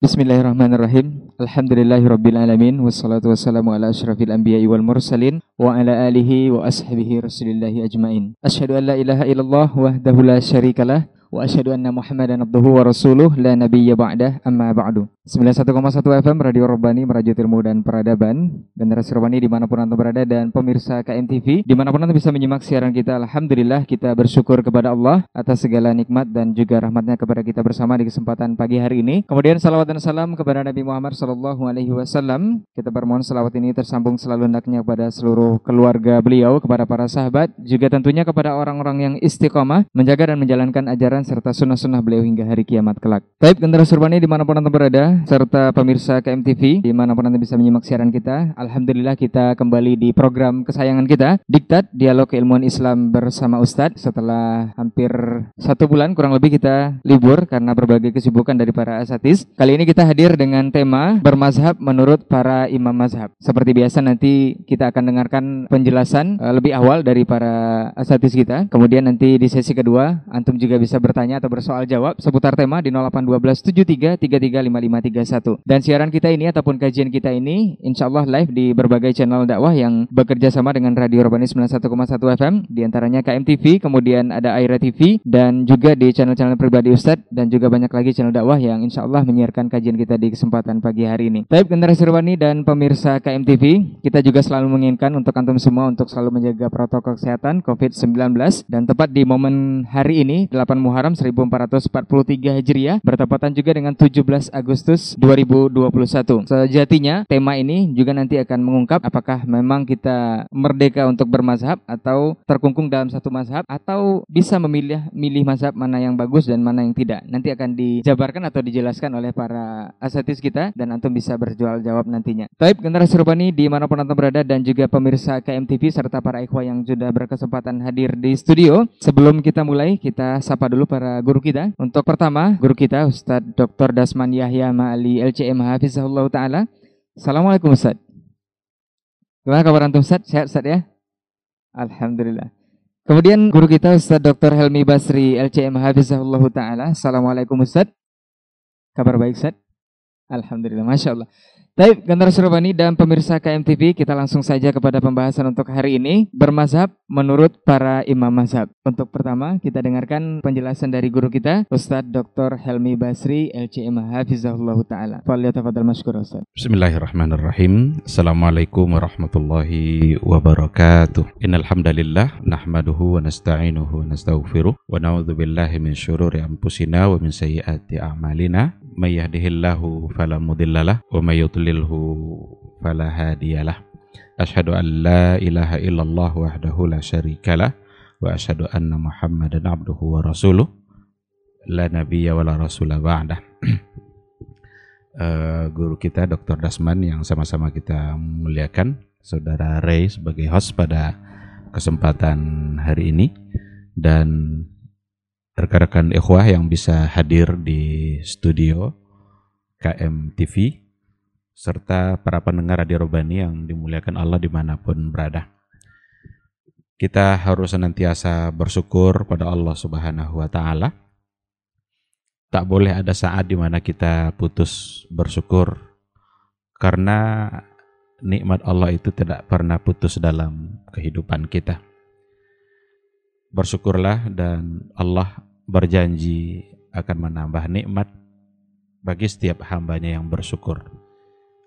Bismillahirrahmanirrahim. Alhamdulillahirrabbilalamin. Wassalatu wassalamu ala ashrafil anbiya'i wal mursalin. Wa ala alihi wa ashabihi rasulillahi ajmain. Ashadu an la ilaha illallah wahdahu la syarikalah. Wa asyhadu anna Muhammadan abduhu wa rasuluh la nabiyya ba'dah amma ba'du. 91,1 FM Radio Robani Merajuk Ilmu dan Peradaban. Generasi Robani di mana pun Anda berada dan pemirsa KMTV Di mana pun Anda bisa menyimak siaran kita Alhamdulillah kita bersyukur kepada Allah Atas segala nikmat dan juga rahmatnya kepada kita bersama di kesempatan pagi hari ini. Kemudian salawat dan salam kepada Nabi Muhammad Sallallahu Alaihi Wasallam. Kita bermohon salawat ini tersambung selalu hendaknya kepada seluruh keluarga beliau Kepada para sahabat Juga tentunya kepada orang-orang yang istiqomah Menjaga dan menjalankan ajaran serta sunnah-sunnah beliau hingga hari kiamat kelak Taib generasi Robani di mana pun Anda berada serta pemirsa KMTV di mana pun Anda bisa menyimak siaran kita. Alhamdulillah kita kembali di program kesayangan kita, Diktat Dialog Keilmuan Islam bersama Ustadz. Setelah hampir satu bulan kurang lebih kita libur karena berbagai kesibukan dari para asatis. Kali ini kita hadir dengan tema bermazhab menurut para imam mazhab. Seperti biasa nanti kita akan dengarkan penjelasan uh, lebih awal dari para asatis kita. Kemudian nanti di sesi kedua, Antum juga bisa bertanya atau bersoal jawab seputar tema di 0812 73 33 331. Dan siaran kita ini ataupun kajian kita ini insya Allah live di berbagai channel dakwah yang bekerja sama dengan Radio Robani 91,1 FM di antaranya KMTV, kemudian ada Aira TV dan juga di channel-channel pribadi Ustadz dan juga banyak lagi channel dakwah yang insya Allah menyiarkan kajian kita di kesempatan pagi hari ini. Baik generasi Robani dan pemirsa KMTV, kita juga selalu menginginkan untuk antum semua untuk selalu menjaga protokol kesehatan COVID-19 dan tepat di momen hari ini 8 Muharram 1443 Hijriah bertepatan juga dengan 17 Agustus Agustus 2021. Sejatinya tema ini juga nanti akan mengungkap apakah memang kita merdeka untuk bermazhab atau terkungkung dalam satu mazhab atau bisa memilih milih mazhab mana yang bagus dan mana yang tidak. Nanti akan dijabarkan atau dijelaskan oleh para asatis kita dan antum bisa berjual jawab nantinya. Taib generasi Rubani di mana pun antum berada dan juga pemirsa KMTV serta para ikhwah yang sudah berkesempatan hadir di studio. Sebelum kita mulai, kita sapa dulu para guru kita. Untuk pertama, guru kita Ustadz Dr. Dasman Yahya Ali LCM Hafizahullah Ta'ala. Assalamualaikum Ustaz. Gimana kabar Antum Ustaz? Sehat Ustaz ya? Alhamdulillah. Kemudian guru kita Ustaz Dr. Helmi Basri LCM Hafizahullah Ta'ala. Assalamualaikum Ustaz. Kabar baik Ustaz? Alhamdulillah. Masya Allah. Baik, generasi Robani dan pemirsa KMTV, kita langsung saja kepada pembahasan untuk hari ini. Bermazhab menurut para imam mazhab. Untuk pertama, kita dengarkan penjelasan dari guru kita, Ustadz Dr. Helmi Basri, LCM Hafizahullah Ta'ala. Fadal masyukur Ustaz. Bismillahirrahmanirrahim. Assalamualaikum warahmatullahi wabarakatuh. Innalhamdalillah, nahmaduhu wa nasta'inuhu wa nasta'ufiruh. Wa na'udhu billahi min syururi anfusina wa min sayyiati a'malina. May yahdihillahu falamudillalah wa may yudlilhu fala hadiyalah. Ashhadu an la ilaha illallah wahdahu la syarikalah wa ashhadu anna Muhammadan abduhu wa rasuluh la nabiyya wa la rasula ba'dah. uh, guru kita Dr. Dasman yang sama-sama kita muliakan, Saudara Ray sebagai host pada kesempatan hari ini dan rekan-rekan ikhwah yang bisa hadir di studio KM TV serta para pendengar Radio Robani yang dimuliakan Allah di mana pun berada. Kita harus senantiasa bersyukur pada Allah Subhanahu wa Ta'ala. Tak boleh ada saat di mana kita putus bersyukur, karena nikmat Allah itu tidak pernah putus dalam kehidupan kita. Bersyukurlah, dan Allah berjanji akan menambah nikmat bagi setiap hambanya yang bersyukur.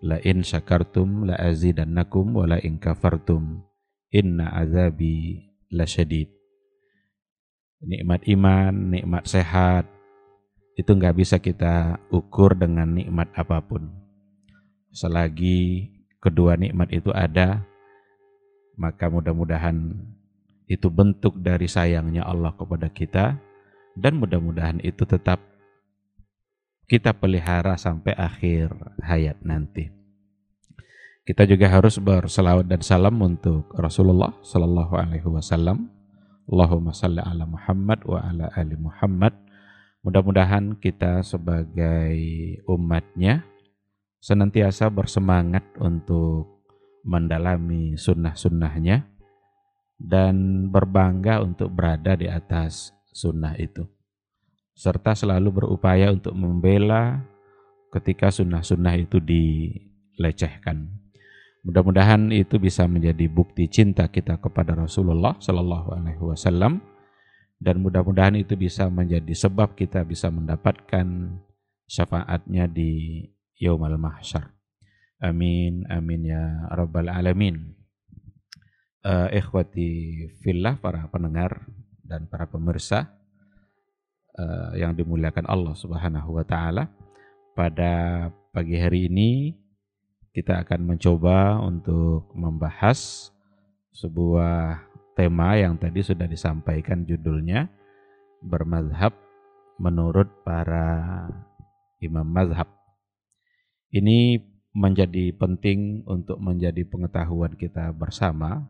La in syakartum la azidannakum wa la in kafartum inna azabi lasyadid. Nikmat iman, nikmat sehat, itu nggak bisa kita ukur dengan nikmat apa pun. Selagi kedua nikmat itu ada, maka mudah-mudahan itu bentuk dari sayangnya Allah kepada kita, dan mudah-mudahan itu tetap kita pelihara sampai akhir hayat nanti. Kita juga harus berselawat dan salam untuk Rasulullah Sallallahu Alaihi Wasallam. Allahumma salli ala Muhammad wa ala ali Muhammad. Mudah-mudahan kita sebagai umatnya senantiasa bersemangat untuk mendalami sunnah-sunnahnya dan berbangga untuk berada di atas sunnah itu serta selalu berupaya untuk membela ketika sunnah-sunnah itu dilecehkan. Mudah-mudahan itu bisa menjadi bukti cinta kita kepada Rasulullah Sallallahu Alaihi Wasallam dan mudah-mudahan itu bisa menjadi sebab kita bisa mendapatkan syafaatnya di Yaumal Mahsyar. Amin, amin ya Rabbal Alamin. Uh, ikhwati fillah, para pendengar dan para pemirsa uh, yang dimuliakan Allah Subhanahu wa taala. Pada pagi hari ini kita akan mencoba untuk membahas sebuah tema yang tadi sudah disampaikan judulnya bermazhab menurut para imam mazhab. Ini menjadi penting untuk menjadi pengetahuan kita bersama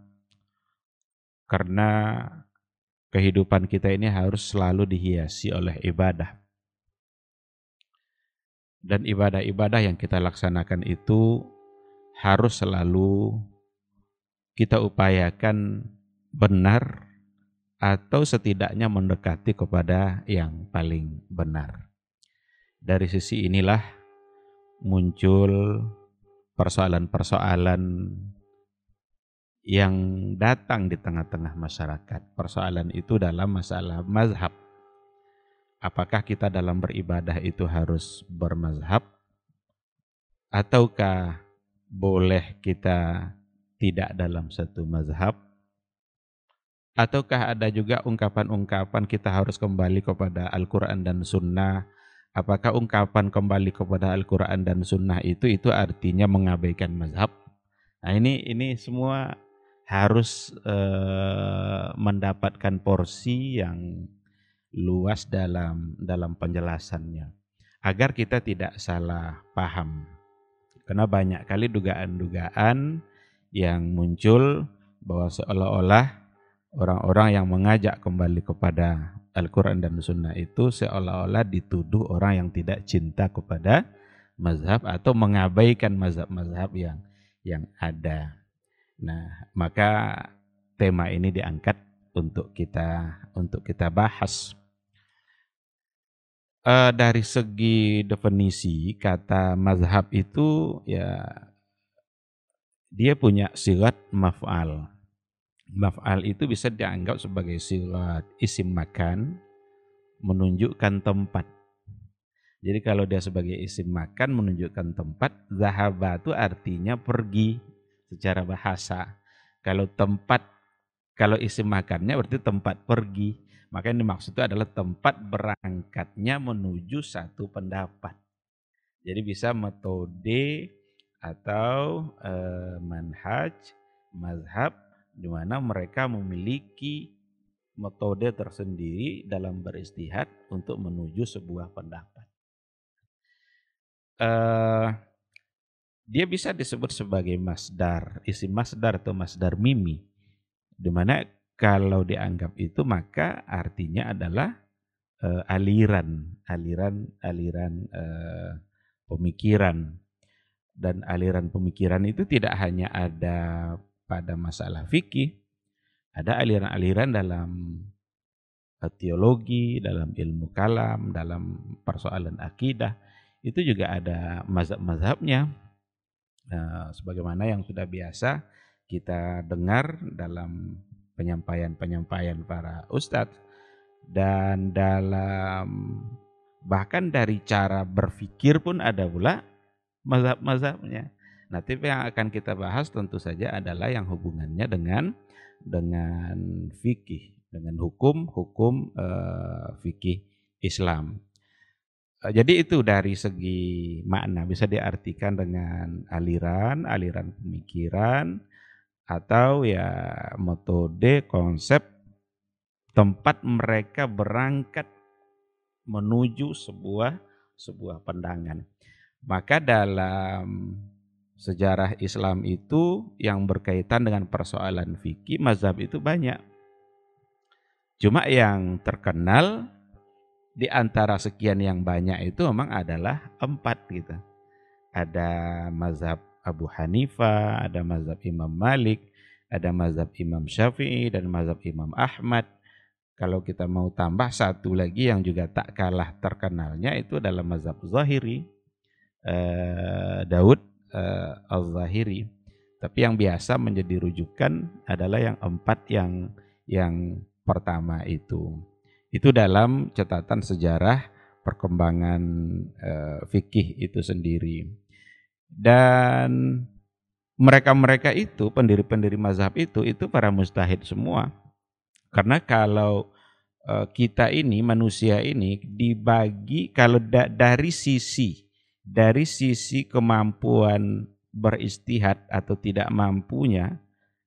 karena kehidupan kita ini harus selalu dihiasi oleh ibadah. Dan ibadah-ibadah yang kita laksanakan itu harus selalu kita upayakan benar atau setidaknya mendekati kepada yang paling benar. Dari sisi inilah muncul persoalan-persoalan yang datang di tengah-tengah masyarakat. Persoalan itu dalam masalah mazhab. Apakah kita dalam beribadah itu harus bermazhab? Ataukah boleh kita tidak dalam satu mazhab? Ataukah ada juga ungkapan-ungkapan kita harus kembali kepada Al-Quran dan Sunnah? Apakah ungkapan kembali kepada Al-Quran dan Sunnah itu itu artinya mengabaikan mazhab? Nah ini ini semua harus eh, mendapatkan porsi yang luas dalam dalam penjelasannya agar kita tidak salah paham. Karena banyak kali dugaan-dugaan yang muncul bahwa seolah-olah orang-orang yang mengajak kembali kepada Al-Quran dan Sunnah itu seolah-olah dituduh orang yang tidak cinta kepada mazhab atau mengabaikan mazhab-mazhab yang yang ada. Nah, maka tema ini diangkat untuk kita untuk kita bahas. Uh, dari segi definisi kata mazhab itu ya dia punya silat maf'al Maf'al itu bisa dianggap sebagai silat isim makan, menunjukkan tempat. Jadi kalau dia sebagai isim makan menunjukkan tempat, zahaba itu artinya pergi secara bahasa. Kalau tempat, kalau isim makannya berarti tempat pergi. Maka yang dimaksud itu adalah tempat berangkatnya menuju satu pendapat. Jadi bisa metode atau eh, manhaj, mazhab di mana mereka memiliki metode tersendiri dalam beristihad untuk menuju sebuah pendapat. Uh, dia bisa disebut sebagai masdar, isi masdar atau masdar mimi, di mana kalau dianggap itu maka artinya adalah uh, aliran, aliran, aliran uh, pemikiran. Dan aliran pemikiran itu tidak hanya ada pada masalah fikih, ada aliran-aliran dalam eh, teologi, dalam ilmu kalam, dalam persoalan akidah, itu juga ada mazhab-mazhabnya. Nah, sebagaimana yang sudah biasa kita dengar dalam penyampaian-penyampaian para ustadz dan dalam bahkan dari cara berpikir pun ada pula mazhab-mazhabnya. Nah, tip yang akan kita bahas tentu saja adalah yang hubungannya dengan dengan fikih, dengan hukum hukum uh, fikih Islam. Uh, jadi itu dari segi makna bisa diartikan dengan aliran, aliran pemikiran atau ya metode, konsep tempat mereka berangkat menuju sebuah sebuah pandangan. Maka dalam sejarah Islam itu yang berkaitan dengan persoalan fikih mazhab itu banyak. Cuma yang terkenal di antara sekian yang banyak itu memang adalah empat gitu. Ada mazhab Abu Hanifah, ada mazhab Imam Malik, ada mazhab Imam Syafi'i dan mazhab Imam Ahmad. Kalau kita mau tambah satu lagi yang juga tak kalah terkenalnya itu adalah mazhab Zahiri uh, Daud uh, Al-Zahiri. Tapi yang biasa menjadi rujukan adalah yang empat yang yang pertama itu. Itu dalam catatan sejarah perkembangan uh, fikih itu sendiri. Dan mereka-mereka itu, pendiri-pendiri mazhab itu, itu para mustahid semua. Karena kalau uh, kita ini, manusia ini dibagi kalau da dari sisi dari sisi kemampuan beristihad atau tidak mampunya,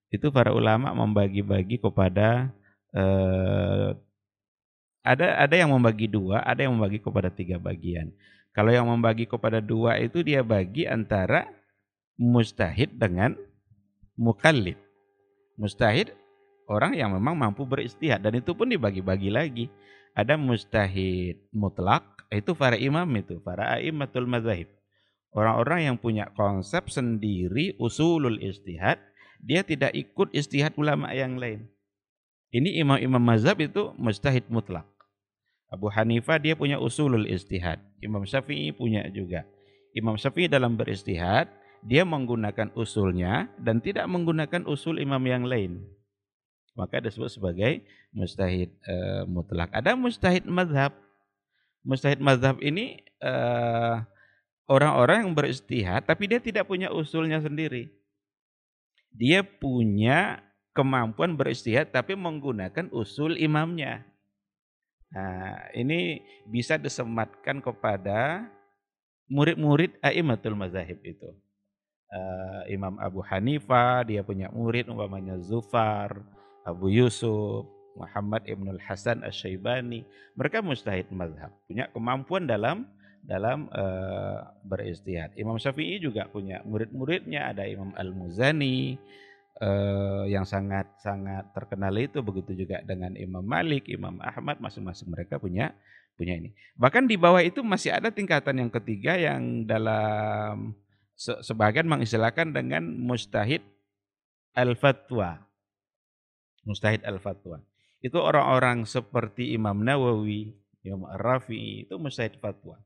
itu para ulama membagi-bagi kepada uh, ada ada yang membagi dua, ada yang membagi kepada tiga bagian. Kalau yang membagi kepada dua itu dia bagi antara mustahid dengan mukallid. Mustahid orang yang memang mampu beristihad dan itu pun dibagi-bagi lagi. Ada mustahid mutlak, itu para imam itu, para aimatul mazahib. Orang-orang yang punya konsep sendiri usulul istihad, dia tidak ikut istihad ulama yang lain. Ini imam-imam mazhab itu mustahid mutlak. Abu Hanifah dia punya usulul istihad. Imam Syafi'i punya juga. Imam Syafi'i dalam beristihad, dia menggunakan usulnya dan tidak menggunakan usul imam yang lain. Maka disebut sebagai mustahid e, mutlak. Ada mustahid mazhab. Mustahid mazhab ini eh, orang-orang yang beristihad tapi dia tidak punya usulnya sendiri. Dia punya kemampuan beristihad tapi menggunakan usul imamnya. Nah, ini bisa disematkan kepada murid-murid Aimatul Mazahib itu uh, Imam Abu Hanifah, dia punya murid umpamanya Zufar, Abu Yusuf, Muhammad Ibnul Hasan Asy-Syaibani. Mereka mustahid mazhab, punya kemampuan dalam dalam uh, beristihad. Imam Syafi'i juga punya murid-muridnya, ada Imam Al-Muzani uh, yang sangat sangat terkenal itu begitu juga dengan Imam Malik, Imam Ahmad, masing-masing mereka punya punya ini. Bahkan di bawah itu masih ada tingkatan yang ketiga yang dalam sebagian mengistilahkan dengan mustahid al-fatwa. Mustahid al-fatwa. Itu orang-orang seperti Imam Nawawi, Imam Rafi'i, itu mustahid fatwa.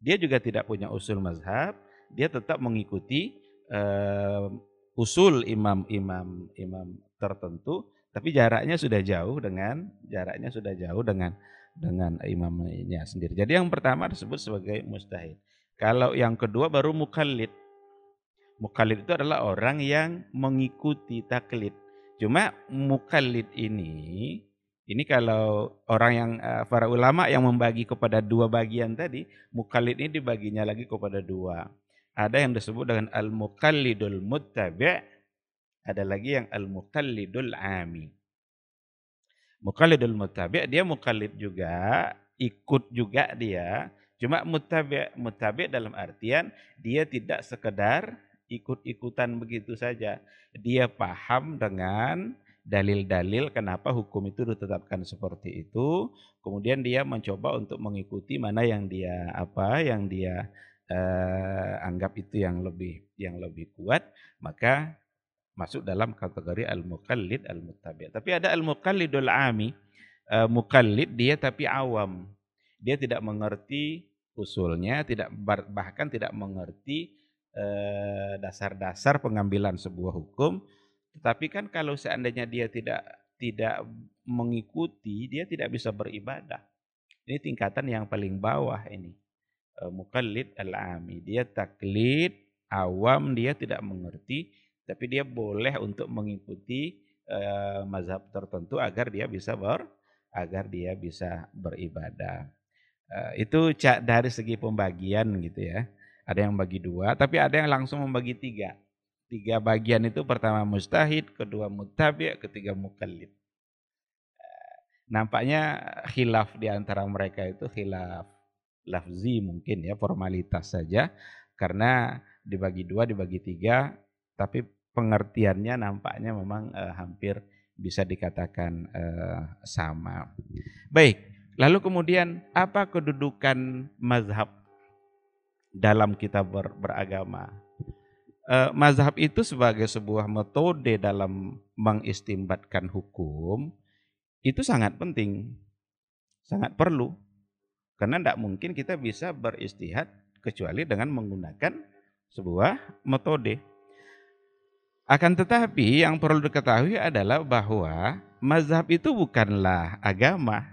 Dia juga tidak punya usul mazhab, dia tetap mengikuti uh, usul imam-imam imam tertentu, tapi jaraknya sudah jauh dengan jaraknya sudah jauh dengan dengan imamnya sendiri. Jadi yang pertama disebut sebagai mustahid. Kalau yang kedua baru mukallid. Mukallid itu adalah orang yang mengikuti taklid. Cuma mukallid ini, ini kalau orang yang uh, para ulama yang membagi kepada dua bagian tadi, mukallid ini dibaginya lagi kepada dua. Ada yang disebut dengan al-mukallidul muttabi' ada lagi yang al-mukallidul ami. Mukallidul muttabi' dia mukallid juga, ikut juga dia, cuma muttabi' muttabi' dalam artian dia tidak sekedar ikut-ikutan begitu saja. Dia paham dengan dalil-dalil kenapa hukum itu ditetapkan seperti itu. Kemudian dia mencoba untuk mengikuti mana yang dia apa yang dia eh, anggap itu yang lebih yang lebih kuat, maka masuk dalam kategori al-muqallid al-muttabi'. Tapi ada al-muqallidul ami. Uh, mukallid dia tapi awam. Dia tidak mengerti usulnya, tidak bahkan tidak mengerti Eh, dasar-dasar pengambilan sebuah hukum. Tetapi kan kalau seandainya dia tidak tidak mengikuti, dia tidak bisa beribadah. Ini tingkatan yang paling bawah ini. Eh, mukallid al-ami. Dia taklid, awam, dia tidak mengerti. Tapi dia boleh untuk mengikuti uh, mazhab tertentu agar dia bisa ber, agar dia bisa beribadah. Uh, itu dari segi pembagian gitu ya. Ada yang bagi dua, tapi ada yang langsung membagi tiga. Tiga bagian itu pertama mustahid, kedua mutabi, ketiga mukallid. Eh, nampaknya khilaf di antara mereka itu khilaf lafzi mungkin ya, formalitas saja. Karena dibagi dua, dibagi tiga, tapi pengertiannya nampaknya memang eh, hampir bisa dikatakan eh, sama. Baik, lalu kemudian apa kedudukan mazhab dalam kita ber, beragama. E, mazhab itu sebagai sebuah metode dalam mengistimbatkan hukum itu sangat penting, sangat perlu. Karena tidak mungkin kita bisa beristihad kecuali dengan menggunakan sebuah metode. Akan tetapi yang perlu diketahui adalah bahwa mazhab itu bukanlah agama.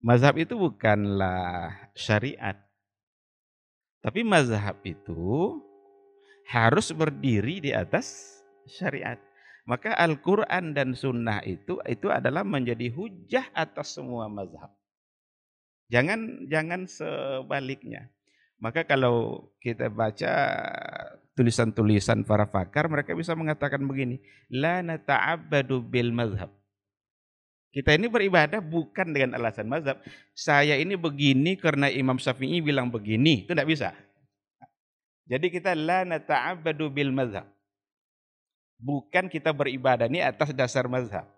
Mazhab itu bukanlah syariat. Tapi mazhab itu harus berdiri di atas syariat. Maka Al-Quran dan Sunnah itu itu adalah menjadi hujah atas semua mazhab. Jangan jangan sebaliknya. Maka kalau kita baca tulisan-tulisan para pakar, mereka bisa mengatakan begini, la nata'abbadu bil mazhab. Kita ini beribadah bukan dengan alasan mazhab. Saya ini begini karena Imam Syafi'i bilang begini. Itu tidak bisa. Jadi kita la nata'abbadu bil mazhab. Bukan kita beribadah ini atas dasar mazhab.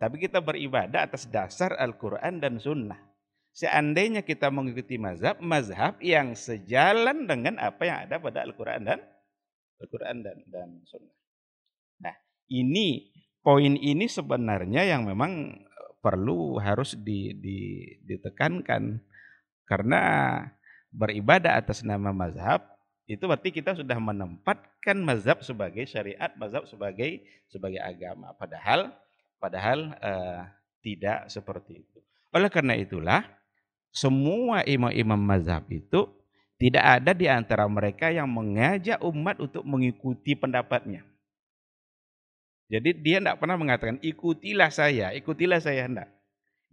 Tapi kita beribadah atas dasar Al-Quran dan Sunnah. Seandainya kita mengikuti mazhab, mazhab yang sejalan dengan apa yang ada pada Al-Quran dan Al-Quran dan, dan Sunnah. Nah, ini poin ini sebenarnya yang memang eh, perlu harus di, di, ditekankan karena beribadah atas nama mazhab itu berarti kita sudah menempatkan mazhab sebagai syariat, mazhab sebagai sebagai agama. Padahal padahal uh, tidak seperti itu. Oleh karena itulah semua imam-imam mazhab itu tidak ada di antara mereka yang mengajak umat untuk mengikuti pendapatnya. Jadi dia tidak pernah mengatakan ikutilah saya, ikutilah saya hendak.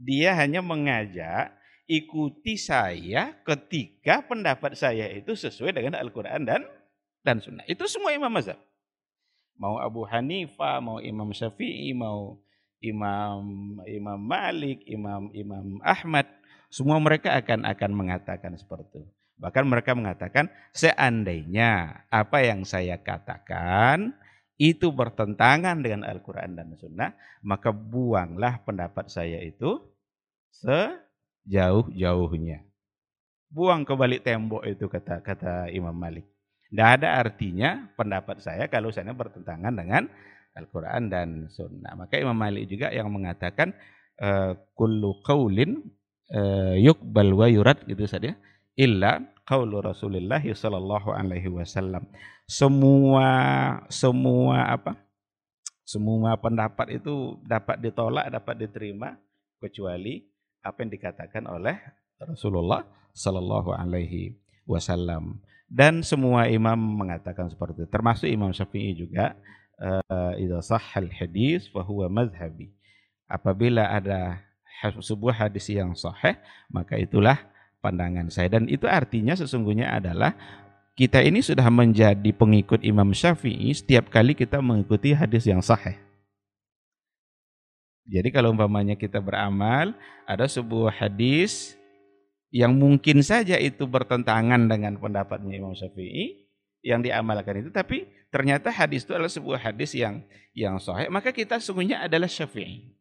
Dia hanya mengajak ikuti saya ketika pendapat saya itu sesuai dengan Al-Quran dan dan Sunnah. Itu semua imam mazhab. Mau Abu Hanifah, mau Imam Syafi'i, mau Imam Imam Malik, Imam Imam Ahmad, semua mereka akan akan mengatakan seperti itu. Bahkan mereka mengatakan seandainya apa yang saya katakan itu bertentangan dengan Al-Quran dan Sunnah, maka buanglah pendapat saya itu se jauh-jauhnya. Buang ke balik tembok itu kata kata Imam Malik. Tidak ada artinya pendapat saya kalau saya bertentangan dengan Al-Quran dan Sunnah. Maka Imam Malik juga yang mengatakan eh, kullu qaulin uh, yuqbal wa yurad gitu saja illa qaulu Rasulullah sallallahu alaihi wasallam. Semua semua apa? Semua pendapat itu dapat ditolak, dapat diterima kecuali apa yang dikatakan oleh Rasulullah Sallallahu Alaihi Wasallam dan semua imam mengatakan seperti itu termasuk Imam Syafi'i juga uh, idza sahhal hadis fa huwa madhhabi apabila ada sebuah hadis yang sahih maka itulah pandangan saya dan itu artinya sesungguhnya adalah kita ini sudah menjadi pengikut Imam Syafi'i setiap kali kita mengikuti hadis yang sahih jadi kalau umpamanya kita beramal, ada sebuah hadis yang mungkin saja itu bertentangan dengan pendapatnya Imam Syafi'i yang diamalkan itu, tapi ternyata hadis itu adalah sebuah hadis yang yang sahih, maka kita sungguhnya adalah Syafi'i.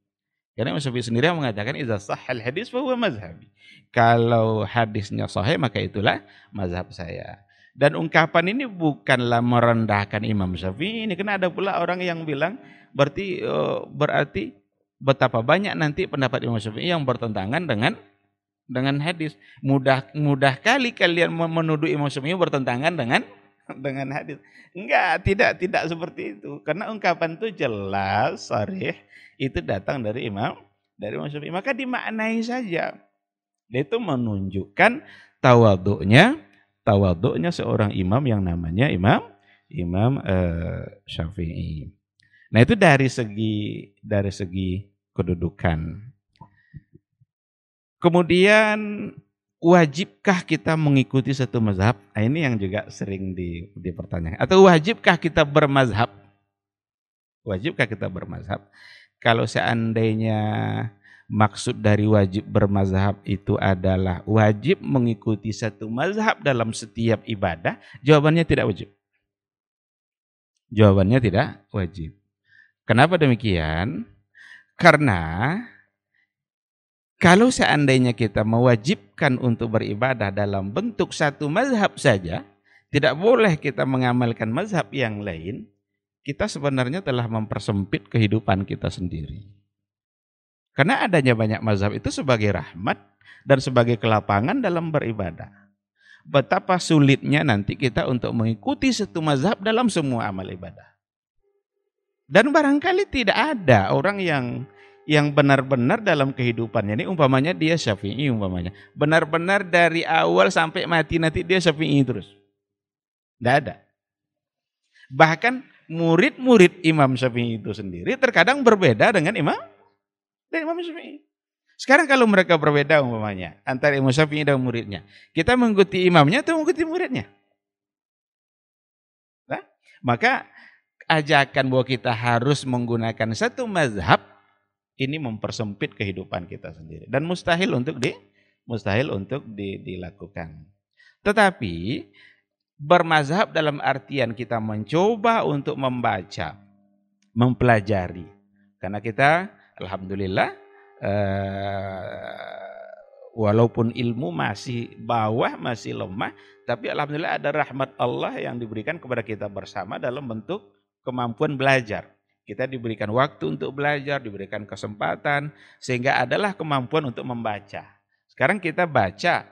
Karena Imam Syafi'i sendiri yang mengatakan idza sahhal hadis bahwa mazhabi. Kalau hadisnya sahih maka itulah mazhab saya. Dan ungkapan ini bukanlah merendahkan Imam Syafi'i ini karena ada pula orang yang bilang berarti oh, berarti betapa banyak nanti pendapat Imam Syafi'i yang bertentangan dengan dengan hadis. Mudah mudah kali kalian menuduh Imam Syafi'i bertentangan dengan dengan hadis. Enggak, tidak tidak seperti itu. Karena ungkapan itu jelas, sarih, itu datang dari Imam dari Imam Syafi'i. Maka dimaknai saja. Dia itu menunjukkan tawaduknya tawaduknya seorang imam yang namanya Imam Imam uh, Syafi'i. Nah itu dari segi dari segi kedudukan. Kemudian wajibkah kita mengikuti satu mazhab? Nah, ini yang juga sering di, dipertanyakan. Atau wajibkah kita bermazhab? Wajibkah kita bermazhab? Kalau seandainya maksud dari wajib bermazhab itu adalah wajib mengikuti satu mazhab dalam setiap ibadah, jawabannya tidak wajib. Jawabannya tidak wajib. Kenapa demikian? Karena kalau seandainya kita mewajibkan untuk beribadah dalam bentuk satu mazhab saja, tidak boleh kita mengamalkan mazhab yang lain, kita sebenarnya telah mempersempit kehidupan kita sendiri. Karena adanya banyak mazhab itu sebagai rahmat dan sebagai kelapangan dalam beribadah. betapa sulitnya nanti kita untuk mengikuti satu mazhab dalam semua amal ibadah. Dan barangkali tidak ada orang yang yang benar-benar dalam kehidupannya ini umpamanya dia syafi'i umpamanya. Benar-benar dari awal sampai mati nanti dia syafi'i terus. Tidak ada. Bahkan murid-murid Imam Syafi'i itu sendiri terkadang berbeda dengan Imam dan Imam Syafi'i. Sekarang kalau mereka berbeda umpamanya antara Imam Syafi'i dan muridnya, kita mengikuti imamnya atau mengikuti muridnya? Nah, maka ajakan bahwa kita harus menggunakan satu mazhab ini mempersempit kehidupan kita sendiri dan mustahil untuk di mustahil untuk di, dilakukan. Tetapi bermazhab dalam artian kita mencoba untuk membaca, mempelajari. Karena kita alhamdulillah uh, walaupun ilmu masih bawah, masih lemah, tapi alhamdulillah ada rahmat Allah yang diberikan kepada kita bersama dalam bentuk kemampuan belajar. Kita diberikan waktu untuk belajar, diberikan kesempatan, sehingga adalah kemampuan untuk membaca. Sekarang kita baca,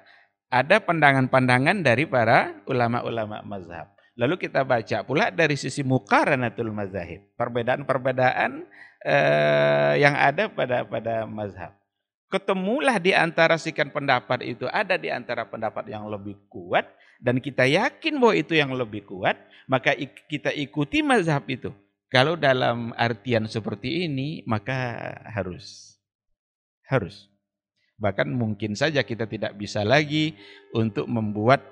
ada pandangan-pandangan dari para ulama-ulama mazhab. Lalu kita baca pula dari sisi mukaranatul mazahib. Perbedaan-perbedaan eh, yang ada pada pada mazhab. Ketemulah di antara sekian pendapat itu ada di antara pendapat yang lebih kuat dan kita yakin bahwa itu yang lebih kuat, maka kita ikuti mazhab itu. Kalau dalam artian seperti ini, maka harus harus. Bahkan mungkin saja kita tidak bisa lagi untuk membuat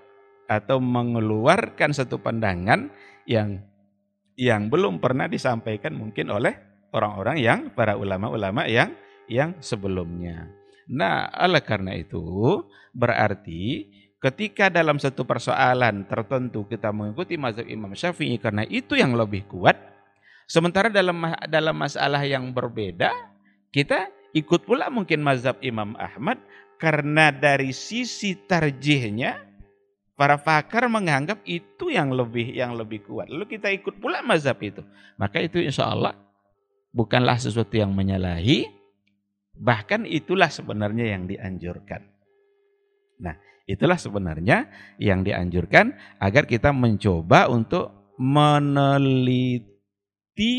atau mengeluarkan satu pandangan yang yang belum pernah disampaikan mungkin oleh orang-orang yang para ulama-ulama yang yang sebelumnya. Nah, oleh karena itu berarti ketika dalam satu persoalan tertentu kita mengikuti mazhab Imam Syafi'i karena itu yang lebih kuat, sementara dalam dalam masalah yang berbeda kita ikut pula mungkin mazhab Imam Ahmad karena dari sisi tarjihnya para pakar menganggap itu yang lebih yang lebih kuat. Lalu kita ikut pula mazhab itu. Maka itu insya Allah bukanlah sesuatu yang menyalahi, bahkan itulah sebenarnya yang dianjurkan. Nah, itulah sebenarnya yang dianjurkan agar kita mencoba untuk meneliti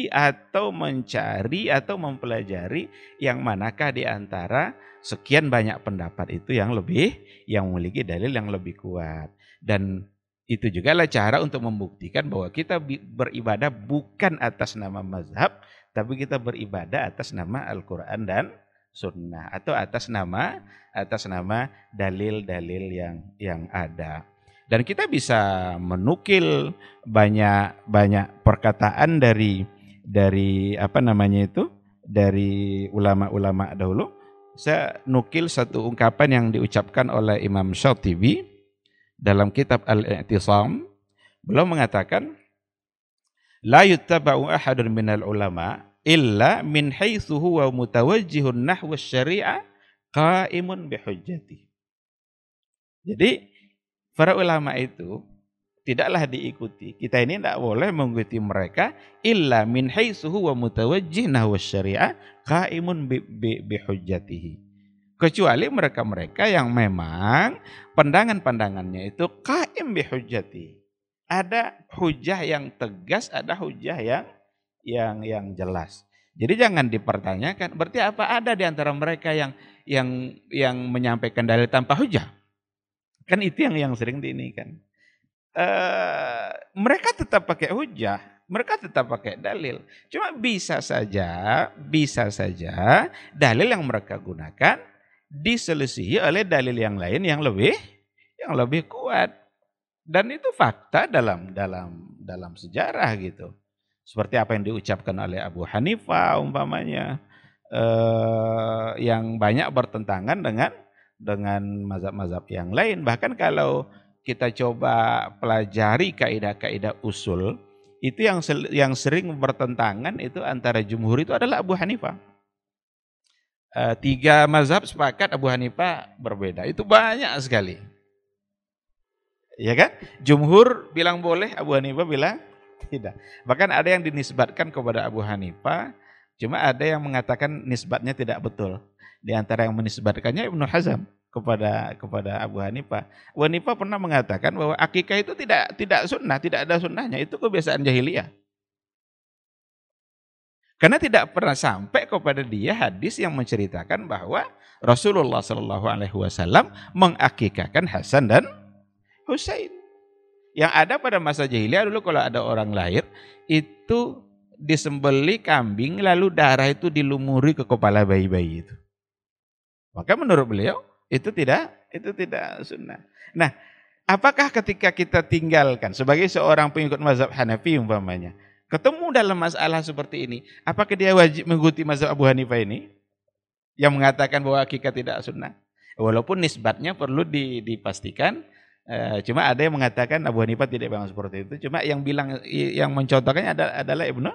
atau mencari atau mempelajari yang manakah di antara sekian banyak pendapat itu yang lebih yang memiliki dalil yang lebih kuat. Dan itu juga lah cara untuk membuktikan bahwa kita beribadah bukan atas nama mazhab, tapi kita beribadah atas nama Al-Quran dan Sunnah atau atas nama atas nama dalil-dalil yang yang ada. Dan kita bisa menukil banyak banyak perkataan dari dari apa namanya itu dari ulama-ulama dahulu. Saya nukil satu ungkapan yang diucapkan oleh Imam Syatibi dalam kitab Al-I'tisam. Beliau mengatakan, La yuttaba'u ahadun minal ulama illa min haitsu huwa mutawajjihun nahwa syariah qaimun bihujjati. Jadi para ulama itu tidaklah diikuti. Kita ini tidak boleh mengikuti mereka illa min haitsu huwa mutawajjih nahwa syariah qaimun bihujjatihi. Kecuali mereka-mereka yang memang pandangan-pandangannya itu qaim bihujjati. Ada hujah yang tegas, ada hujah yang yang yang jelas. Jadi jangan dipertanyakan. Berarti apa ada di antara mereka yang yang yang menyampaikan dalil tanpa hujah? Kan itu yang yang sering diini kan. Uh, mereka tetap pakai hujah, mereka tetap pakai dalil. Cuma bisa saja, bisa saja dalil yang mereka gunakan diselisihi oleh dalil yang lain yang lebih yang lebih kuat. Dan itu fakta dalam dalam dalam sejarah gitu. Seperti apa yang diucapkan oleh Abu Hanifah umpamanya eh, yang banyak bertentangan dengan dengan mazhab-mazhab yang lain. Bahkan kalau kita coba pelajari kaidah-kaidah usul, itu yang yang sering bertentangan itu antara jumhur itu adalah Abu Hanifah. E, tiga mazhab sepakat Abu Hanifah berbeda. Itu banyak sekali. Ya kan? Jumhur bilang boleh, Abu Hanifah bilang tidak. Bahkan ada yang dinisbatkan kepada Abu Hanifah, cuma ada yang mengatakan nisbatnya tidak betul. Di antara yang menisbatkannya Ibnu Hazm kepada kepada Abu Hanifah. Abu Hanifah pernah mengatakan bahwa akikah itu tidak tidak sunnah, tidak ada sunnahnya, itu kebiasaan jahiliyah. Karena tidak pernah sampai kepada dia hadis yang menceritakan bahwa Rasulullah Shallallahu Alaihi Wasallam mengakikahkan Hasan dan Husain. Yang ada pada masa jahiliyah dulu kalau ada orang lahir itu disembeli kambing lalu darah itu dilumuri ke kepala bayi-bayi itu. Maka menurut beliau itu tidak itu tidak sunnah. Nah, apakah ketika kita tinggalkan sebagai seorang pengikut mazhab Hanafi umpamanya, ketemu dalam masalah seperti ini, apakah dia wajib mengikuti mazhab Abu Hanifah ini yang mengatakan bahwa hakikat tidak sunnah? Walaupun nisbatnya perlu dipastikan, eh, cuma ada yang mengatakan Abu Hanifah tidak memang seperti itu. Cuma yang bilang yang mencontohkannya adalah, adalah Ibnu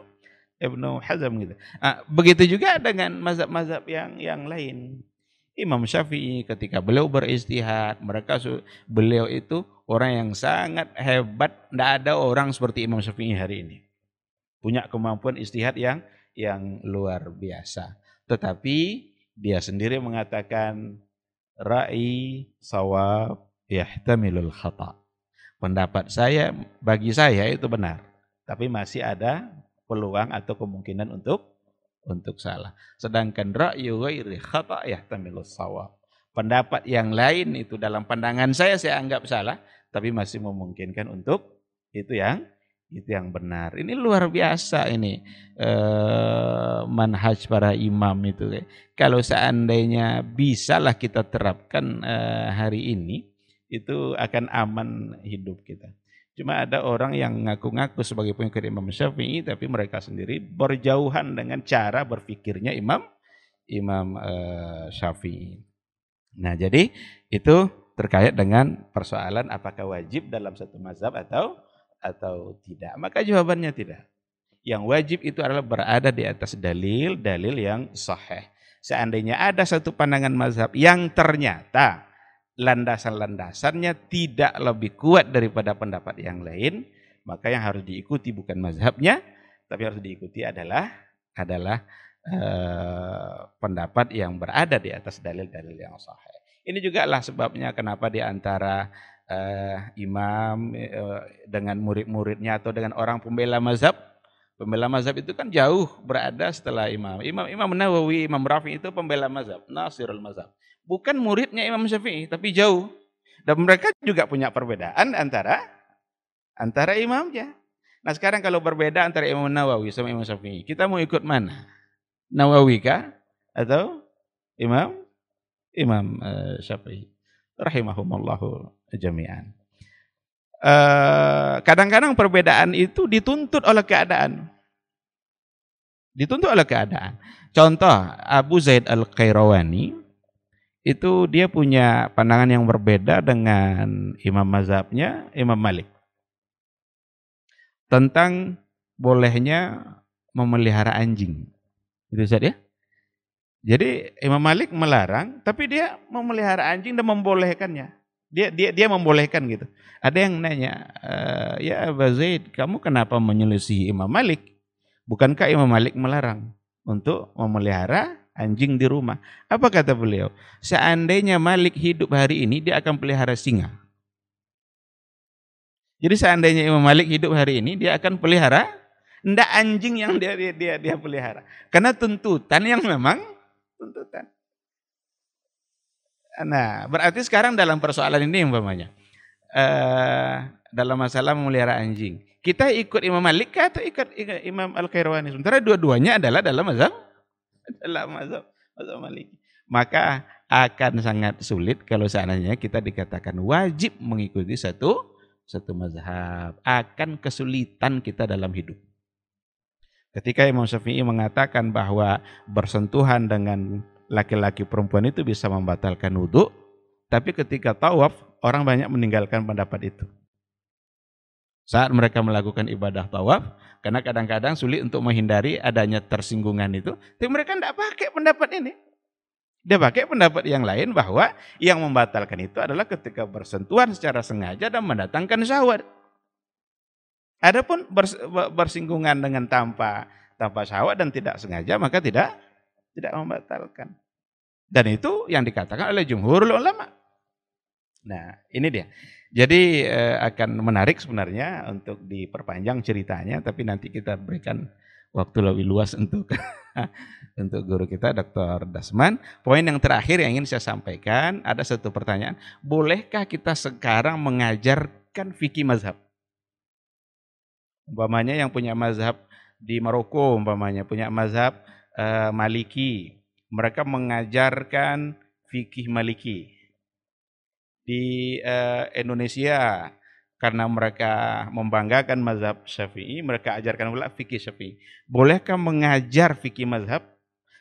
Ibnu Hazm gitu. Nah, begitu juga dengan mazhab-mazhab yang yang lain. Imam Syafi'i ketika beliau beristihad, mereka beliau itu orang yang sangat hebat, tidak ada orang seperti Imam Syafi'i hari ini punya kemampuan istihad yang yang luar biasa. Tetapi dia sendiri mengatakan ra'i sawab yahtamilul khata. Pendapat saya bagi saya itu benar, tapi masih ada peluang atau kemungkinan untuk untuk salah. Sedangkan ra'yu ghairi khata yahtamilus sawab. Pendapat yang lain itu dalam pandangan saya saya anggap salah, tapi masih memungkinkan untuk itu yang itu yang benar. Ini luar biasa ini eh, manhaj para imam itu. Kalau seandainya bisalah kita terapkan eh, hari ini, itu akan aman hidup kita. Cuma ada orang yang ngaku-ngaku sebagai pengikut Imam Syafi'i, tapi mereka sendiri berjauhan dengan cara berpikirnya Imam Imam eh, Syafi'i. Nah, jadi itu terkait dengan persoalan apakah wajib dalam satu mazhab atau atau tidak? Maka jawabannya tidak. Yang wajib itu adalah berada di atas dalil-dalil yang sahih. Seandainya ada satu pandangan mazhab yang ternyata landasan-landasannya tidak lebih kuat daripada pendapat yang lain, maka yang harus diikuti bukan mazhabnya, tapi harus diikuti adalah adalah eh, pendapat yang berada di atas dalil-dalil yang sahih. Ini juga lah sebabnya kenapa di antara uh, imam uh, dengan murid-muridnya atau dengan orang pembela mazhab. Pembela mazhab itu kan jauh berada setelah imam. Imam Imam Nawawi, Imam Rafi itu pembela mazhab, nasirul mazhab. Bukan muridnya Imam Syafi'i, tapi jauh. Dan mereka juga punya perbedaan antara antara imamnya. Nah sekarang kalau berbeda antara Imam Nawawi sama Imam Syafi'i, kita mau ikut mana? Nawawi kah? Atau Imam Imam uh, Syafi'i? Rahimahumallahu jami'an. Eh, kadang-kadang perbedaan itu dituntut oleh keadaan. Dituntut oleh keadaan. Contoh Abu Zaid Al-Qayrawani itu dia punya pandangan yang berbeda dengan imam mazhabnya Imam Malik. Tentang bolehnya memelihara anjing. Itu saja. Ya? Jadi Imam Malik melarang, tapi dia memelihara anjing dan membolehkannya. Dia dia dia membolehkan gitu. Ada yang nanya, e, ya Abu Zaid, kamu kenapa menyelisihi Imam Malik? Bukankah Imam Malik melarang untuk memelihara anjing di rumah? Apa kata beliau? Seandainya Malik hidup hari ini, dia akan pelihara singa. Jadi seandainya Imam Malik hidup hari ini, dia akan pelihara ndak anjing yang dia dia dia, dia pelihara. Karena tuntutan yang memang tuntutan. Nah, berarti sekarang dalam persoalan ini umpamanya, uh, dalam masalah memelihara anjing, kita ikut Imam Malik atau ikut, Imam Al Khairwani? Sementara dua-duanya adalah dalam mazhab, dalam mazhab, mazhab Malik. Maka akan sangat sulit kalau seandainya kita dikatakan wajib mengikuti satu satu mazhab. Akan kesulitan kita dalam hidup. Ketika Imam Syafi'i mengatakan bahwa bersentuhan dengan laki-laki perempuan itu bisa membatalkan wudhu, tapi ketika tawaf orang banyak meninggalkan pendapat itu. Saat mereka melakukan ibadah tawaf, karena kadang-kadang sulit untuk menghindari adanya tersinggungan itu, tapi mereka tidak pakai pendapat ini. Dia pakai pendapat yang lain bahwa yang membatalkan itu adalah ketika bersentuhan secara sengaja dan mendatangkan syahwat. Adapun bersinggungan dengan tanpa tanpa syahwat dan tidak sengaja maka tidak tidak membatalkan. Dan itu yang dikatakan oleh jumhur ulama. Nah, ini dia. Jadi eh, akan menarik sebenarnya untuk diperpanjang ceritanya, tapi nanti kita berikan waktu lebih luas untuk untuk guru kita Dr. Dasman. Poin yang terakhir yang ingin saya sampaikan ada satu pertanyaan, bolehkah kita sekarang mengajarkan fikih mazhab? Umpamanya yang punya mazhab di Maroko, umpamanya punya mazhab uh, Maliki, mereka mengajarkan fikih Maliki di uh, Indonesia karena mereka membanggakan mazhab Syafi'i, mereka ajarkan pula fikih Syafi'i. Bolehkah mengajar fikih mazhab?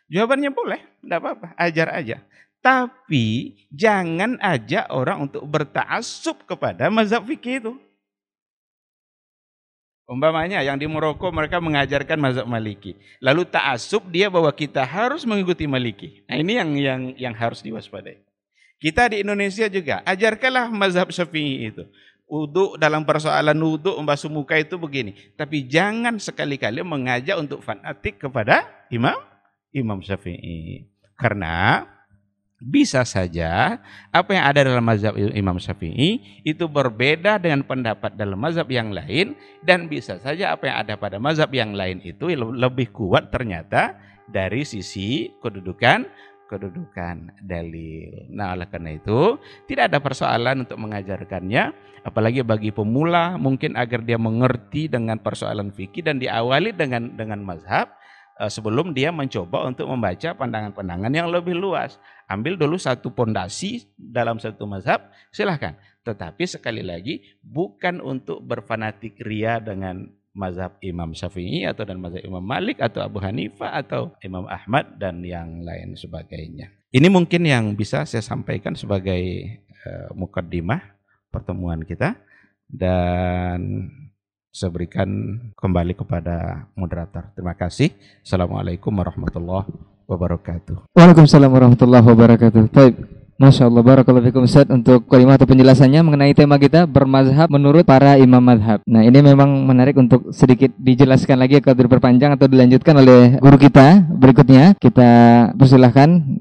Jawabannya boleh, tidak apa-apa, ajar aja. Tapi jangan ajak orang untuk bertaasub kepada mazhab fikih itu. Umpamanya yang di Maroko mereka mengajarkan mazhab Maliki. Lalu ta'asub dia bahwa kita harus mengikuti Maliki. Nah, ini yang yang yang harus diwaspadai. Kita di Indonesia juga, ajarkanlah mazhab syafi'i itu. Uduk dalam persoalan uduk membasuh muka itu begini. Tapi jangan sekali-kali mengajak untuk fanatik kepada imam imam syafi'i. Karena bisa saja apa yang ada dalam mazhab Imam Syafi'i itu berbeda dengan pendapat dalam mazhab yang lain dan bisa saja apa yang ada pada mazhab yang lain itu lebih kuat ternyata dari sisi kedudukan kedudukan dalil. Nah, oleh karena itu, tidak ada persoalan untuk mengajarkannya, apalagi bagi pemula mungkin agar dia mengerti dengan persoalan fikih dan diawali dengan dengan mazhab eh, sebelum dia mencoba untuk membaca pandangan-pandangan yang lebih luas. Ambil dulu satu pondasi dalam satu mazhab, silahkan. Tetapi sekali lagi bukan untuk berfanatik ria dengan mazhab Imam Syafi'i atau dan mazhab Imam Malik atau Abu Hanifah atau Imam Ahmad dan yang lain sebagainya. Ini mungkin yang bisa saya sampaikan sebagai uh, mukaddimah pertemuan kita dan saya berikan kembali kepada moderator. Terima kasih. Assalamualaikum warahmatullahi wabarakatuh. Waalaikumsalam warahmatullahi wabarakatuh. Baik. Masya Allah, Barakallahu Fikum Ustaz untuk kalimat atau penjelasannya mengenai tema kita bermazhab menurut para imam madhab. Nah ini memang menarik untuk sedikit dijelaskan lagi kalau diperpanjang atau dilanjutkan oleh guru kita berikutnya. Kita persilahkan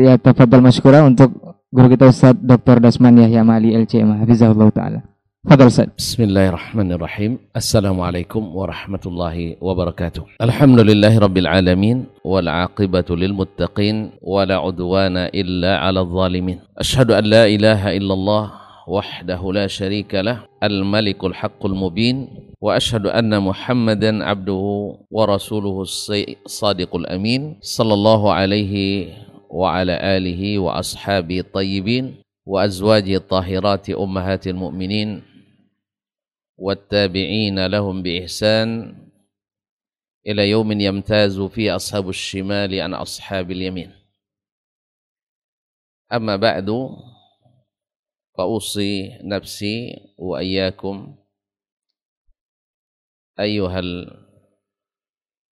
lihat tafadhal masyukura untuk guru kita Ustaz Dr. Dasman Yahya Mali LCM Hafizahullah Ta'ala. تفضل سيد. بسم الله الرحمن الرحيم. السلام عليكم ورحمة الله وبركاته. الحمد لله رب العالمين والعاقبة للمتقين ولا عدوان إلا على الظالمين. أشهد أن لا إله إلا الله وحده لا شريك له الملك الحق المبين وأشهد أن محمدا عبده ورسوله الصادق الأمين صلى الله عليه وعلى آله وأصحابه الطيبين وأزواجه الطاهرات أمهات المؤمنين والتابعين لهم بإحسان إلى يوم يمتاز فيه أصحاب الشمال عن أصحاب اليمين. أما بعد فأوصي نفسي وإياكم أيها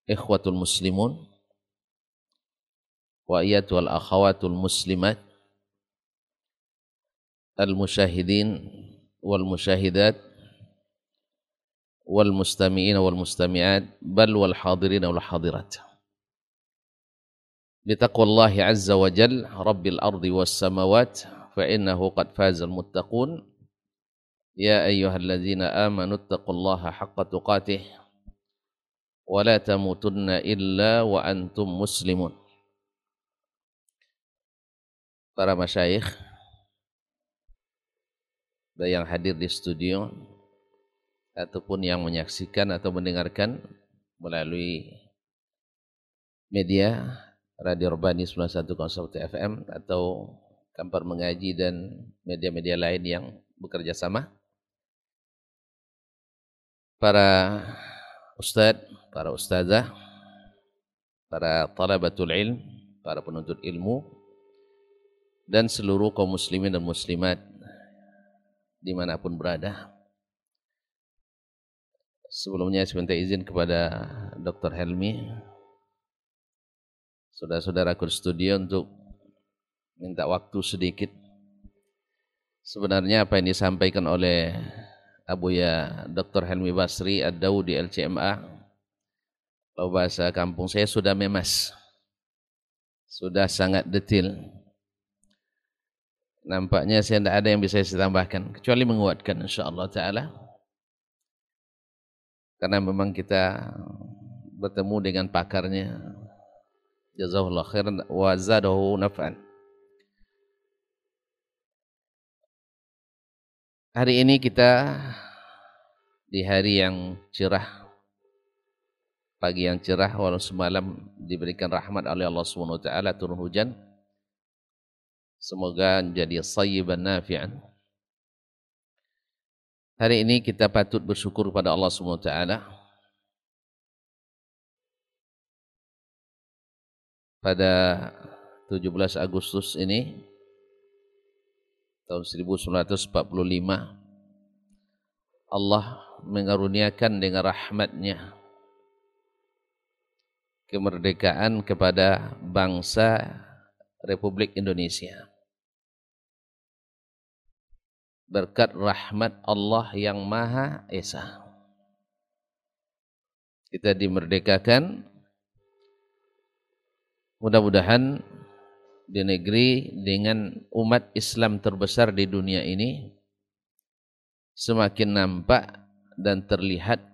الإخوة المسلمون وأيتها الأخوات المسلمات المشاهدين والمشاهدات والمستمعين والمستمعات بل والحاضرين والحاضرات. بتقوى الله عز وجل رب الأرض والسماوات فإنه قد فاز المتقون. يا أيها الذين آمنوا اتقوا الله حق تقاته ولا تموتن إلا وأنتم مسلمون. Para masyayikh dan yang hadir di studio. Ataupun yang menyaksikan atau mendengarkan melalui media Radio Urbani 91.1 FM atau Kampar Mengaji dan media-media lain yang bekerja sama. Para ustadz, para ustazah, para talabatul ilm, para penuntut ilmu, dan seluruh kaum muslimin dan muslimat di mana pun berada. Sebelumnya minta izin kepada Dr. Helmi, saudara-saudara ke studio untuk minta waktu sedikit. Sebenarnya apa yang disampaikan oleh Abu ya Dr. Helmi Basri Ad-Daudi LCMA, kalau bahasa kampung saya sudah memas. sudah sangat detil. Nampaknya saya tidak ada yang bisa saya tambahkan kecuali menguatkan insyaallah taala. Karena memang kita bertemu dengan pakarnya. Jazakallahu khairan wa zadahu naf'an. Hari ini kita di hari yang cerah pagi yang cerah walau semalam diberikan rahmat oleh Allah Subhanahu wa taala turun hujan semoga menjadi sayyiban nafi'an hari ini kita patut bersyukur pada Allah taala pada 17 Agustus ini tahun 1945 Allah mengaruniakan dengan rahmatnya kemerdekaan kepada bangsa Republik Indonesia. Berkat rahmat Allah yang Maha Esa. Kita dimerdekakan. Mudah-mudahan di negeri dengan umat Islam terbesar di dunia ini semakin nampak dan terlihat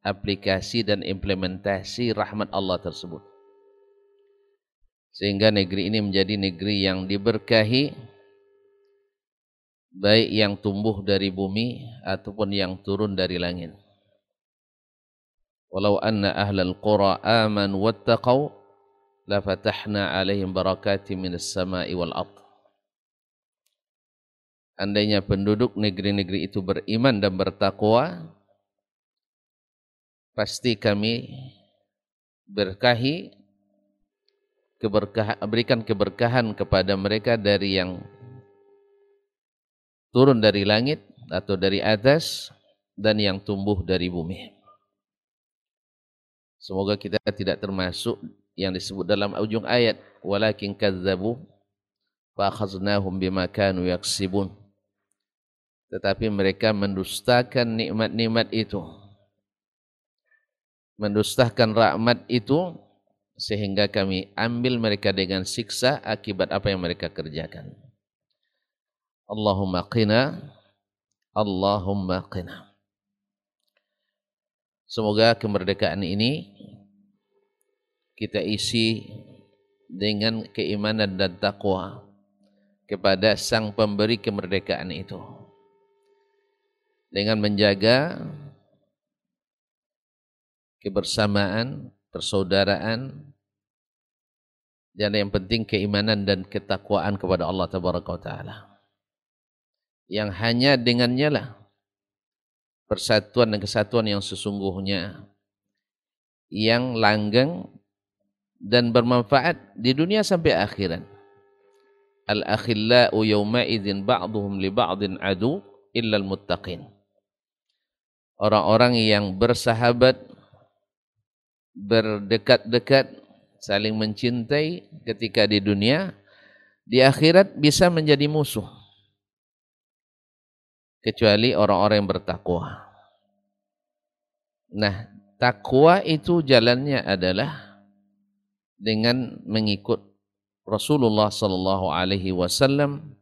aplikasi dan implementasi rahmat Allah tersebut. Sehingga negeri ini menjadi negeri yang diberkahi baik yang tumbuh dari bumi ataupun yang turun dari langit. Walau anna ahlal qura aman wattaqau la fatahna alaihim barakatim minas sama'i wal ardh. Andainya penduduk negeri-negeri itu beriman dan bertakwa, pasti kami berkahi keberkahan, berikan keberkahan kepada mereka dari yang turun dari langit atau dari atas dan yang tumbuh dari bumi. Semoga kita tidak termasuk yang disebut dalam ujung ayat walakin kadzabu fa akhaznahum bima kanu yaksibun tetapi mereka mendustakan nikmat-nikmat itu. Mendustakan rahmat itu sehingga kami ambil mereka dengan siksa akibat apa yang mereka kerjakan. Allahumma qina Allahumma qina. Semoga kemerdekaan ini kita isi dengan keimanan dan takwa kepada sang pemberi kemerdekaan itu dengan menjaga kebersamaan, persaudaraan, dan yang penting keimanan dan ketakwaan kepada Allah Taala. Yang hanya dengannya lah persatuan dan kesatuan yang sesungguhnya yang langgeng dan bermanfaat di dunia sampai akhirat. Al-akhillau yawma idzin ba'dhum li ba'din adu illal muttaqin orang-orang yang bersahabat, berdekat-dekat, saling mencintai ketika di dunia, di akhirat bisa menjadi musuh. Kecuali orang-orang yang bertakwa. Nah, takwa itu jalannya adalah dengan mengikut Rasulullah sallallahu alaihi wasallam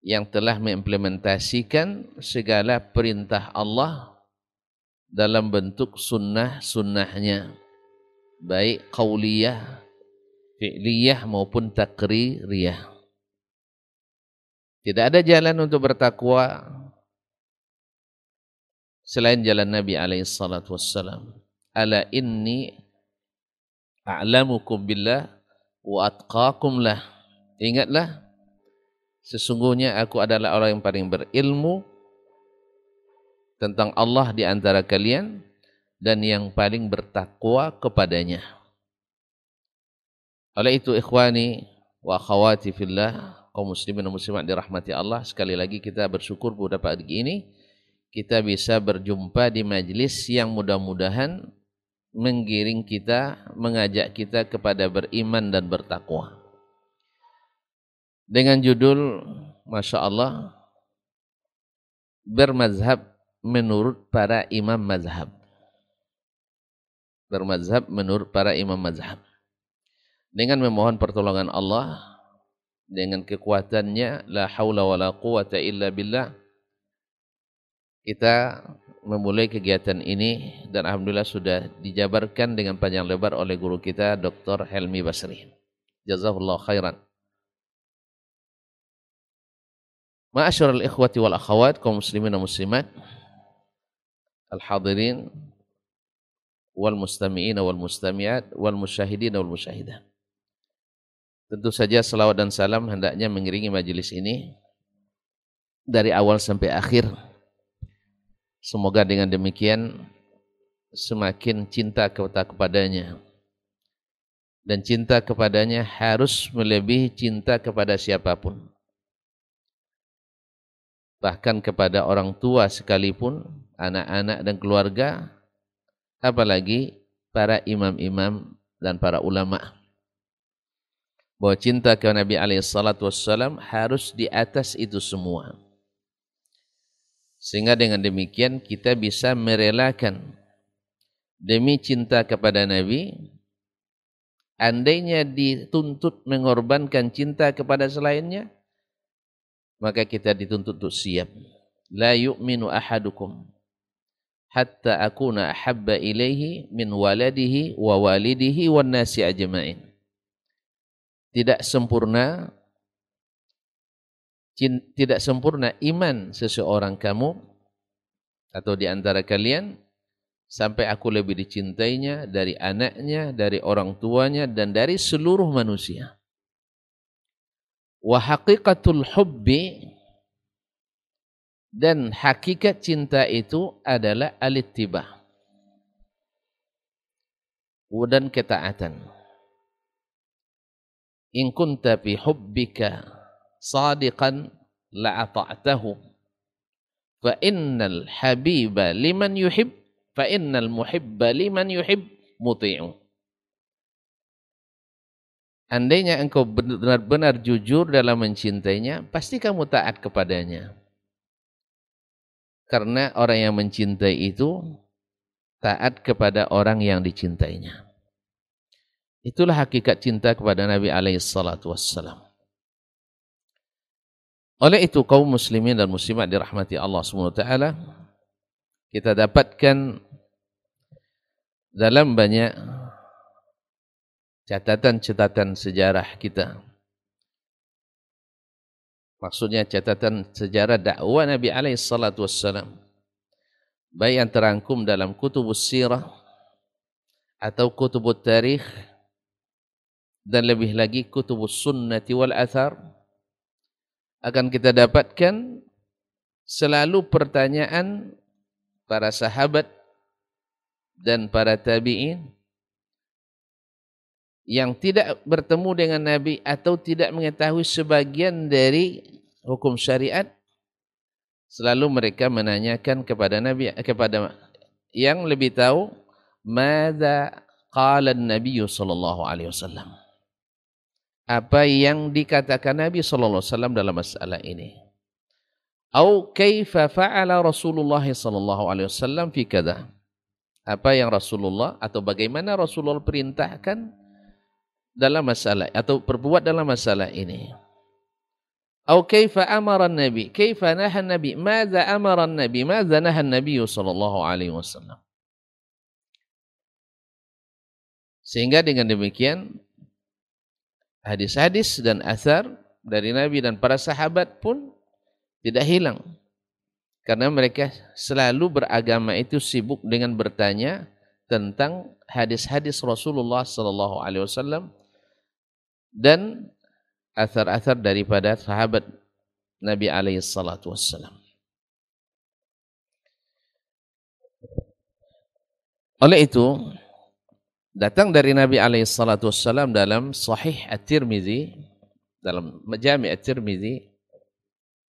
yang telah mengimplementasikan segala perintah Allah dalam bentuk sunnah-sunnahnya baik qauliyah, fi'liyah maupun takririyah. Tidak ada jalan untuk bertakwa selain jalan Nabi alaihi salatu wassalam. Ala inni a'lamukum billah wa atqakum lah. Ingatlah Sesungguhnya aku adalah orang yang paling berilmu tentang Allah di antara kalian dan yang paling bertakwa kepadanya. Oleh itu ikhwani wa akhwati fillah kaum muslimin dan muslimat dirahmati Allah. Sekali lagi kita bersyukur pada pagi ini kita bisa berjumpa di majlis yang mudah-mudahan menggiring kita mengajak kita kepada beriman dan bertakwa. Dengan judul Masya Allah bermazhab menurut para imam mazhab. Bermazhab menurut para imam mazhab. Dengan memohon pertolongan Allah dengan kekuatannya la haula wala quwata illa billah kita memulai kegiatan ini dan alhamdulillah sudah dijabarkan dengan panjang lebar oleh guru kita Dr. Helmi Basri. Jazakallah khairan. Ma'asyiral ikhwati wal akhawat kaum muslimin dan muslimat al-hadirin wal mustami'in wal mustami'at wal musyahidin wal musyahidat. Tentu saja selawat dan salam hendaknya mengiringi majelis ini dari awal sampai akhir. Semoga dengan demikian semakin cinta kepada kepadanya. Dan cinta kepadanya harus melebihi cinta kepada siapa pun. Bahkan kepada orang tua sekalipun, anak-anak dan keluarga, apalagi para imam-imam dan para ulama' bahwa cinta ke Nabi Alaihissalam harus di atas itu semua. Sehingga dengan demikian kita bisa merelakan demi cinta kepada Nabi, andainya dituntut mengorbankan cinta kepada selainnya, maka kita dituntut untuk siap. La yu'minu ahadukum hatta akuna ahabba ilaihi min waladihi wa walidihi wan nasi ajma'in tidak sempurna tidak sempurna iman seseorang kamu atau di antara kalian sampai aku lebih dicintainya dari anaknya, dari orang tuanya dan dari seluruh manusia. Wa haqiqatul hubbi dan hakikat cinta itu adalah alittiba dan ketaatan in kunta fi hubbika sadiqan la'ata'tahu fa innal habiba liman yuhib fa innal muhibba liman yuhib muti'u Andainya engkau benar-benar jujur dalam mencintainya, pasti kamu taat kepadanya. Karena orang yang mencintai itu taat kepada orang yang dicintainya. Itulah hakikat cinta kepada Nabi alaihi salatu wassalam. Oleh itu kaum muslimin dan muslimat dirahmati Allah SWT kita dapatkan dalam banyak catatan-catatan sejarah kita. Maksudnya catatan sejarah dakwah Nabi alaihi salatu wassalam. Baik yang terangkum dalam kutubus sirah atau kutubut tarikh dan lebih lagi kutubus sunnati wal athar. Akan kita dapatkan selalu pertanyaan para sahabat dan para tabi'in yang tidak bertemu dengan Nabi atau tidak mengetahui sebagian dari hukum syariat selalu mereka menanyakan kepada Nabi kepada yang lebih tahu mada qala an-nabiy sallallahu alaihi wasallam apa yang dikatakan Nabi sallallahu alaihi wasallam dalam masalah ini. Au kaifa fa'ala Rasulullah sallallahu alaihi wasallam fi kada. Apa yang Rasulullah atau bagaimana Rasulullah perintahkan dalam masalah atau perbuat dalam masalah ini. Au kaifa amara Nabi? Kaifa naha Nabi? Madza amara Nabi? Madza naha Nabi sallallahu alaihi wasallam? Sehingga dengan demikian hadis-hadis dan asar dari Nabi dan para sahabat pun tidak hilang. Karena mereka selalu beragama itu sibuk dengan bertanya tentang hadis-hadis Rasulullah sallallahu alaihi wasallam dan asar-asar daripada sahabat Nabi alaihi salatu wasallam. Oleh itu, datang dari Nabi alaihi salatu wassalam dalam sahih at-Tirmizi dalam Jami' at-Tirmizi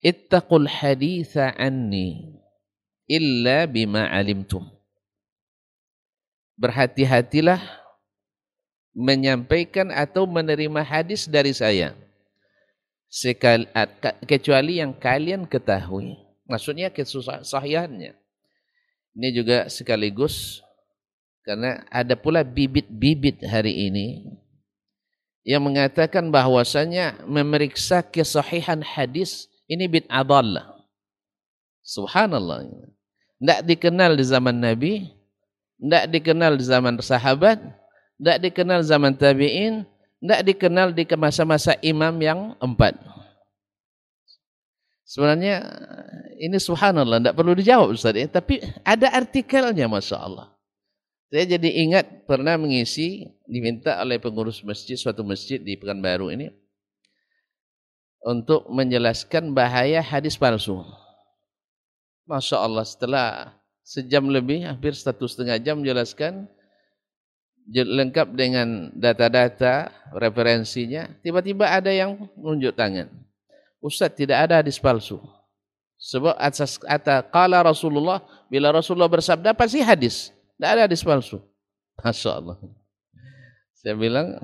ittaqul haditha anni illa bima alimtum. Berhati-hatilah menyampaikan atau menerima hadis dari saya. Sekali, kecuali yang kalian ketahui. Maksudnya kesahihannya ini juga sekaligus karena ada pula bibit-bibit hari ini yang mengatakan bahwasanya memeriksa kesahihan hadis ini bid'ah dhalah. Subhanallah. Tidak dikenal di zaman Nabi, tidak dikenal di zaman sahabat, tidak dikenal zaman tabi'in, tidak dikenal di masa-masa imam yang empat. Sebenarnya ini subhanallah, tidak perlu dijawab Ustaz ya, tapi ada artikelnya Masya Allah. Saya jadi ingat pernah mengisi, diminta oleh pengurus masjid, suatu masjid di Pekanbaru ini, untuk menjelaskan bahaya hadis palsu. Masya Allah setelah sejam lebih, hampir satu setengah jam menjelaskan, lengkap dengan data-data referensinya, tiba-tiba ada yang menunjuk tangan. Ustaz tidak ada hadis palsu. Sebab atas kata kala Rasulullah, bila Rasulullah bersabda pasti hadis. Tidak ada hadis palsu. Masya Allah. Saya bilang,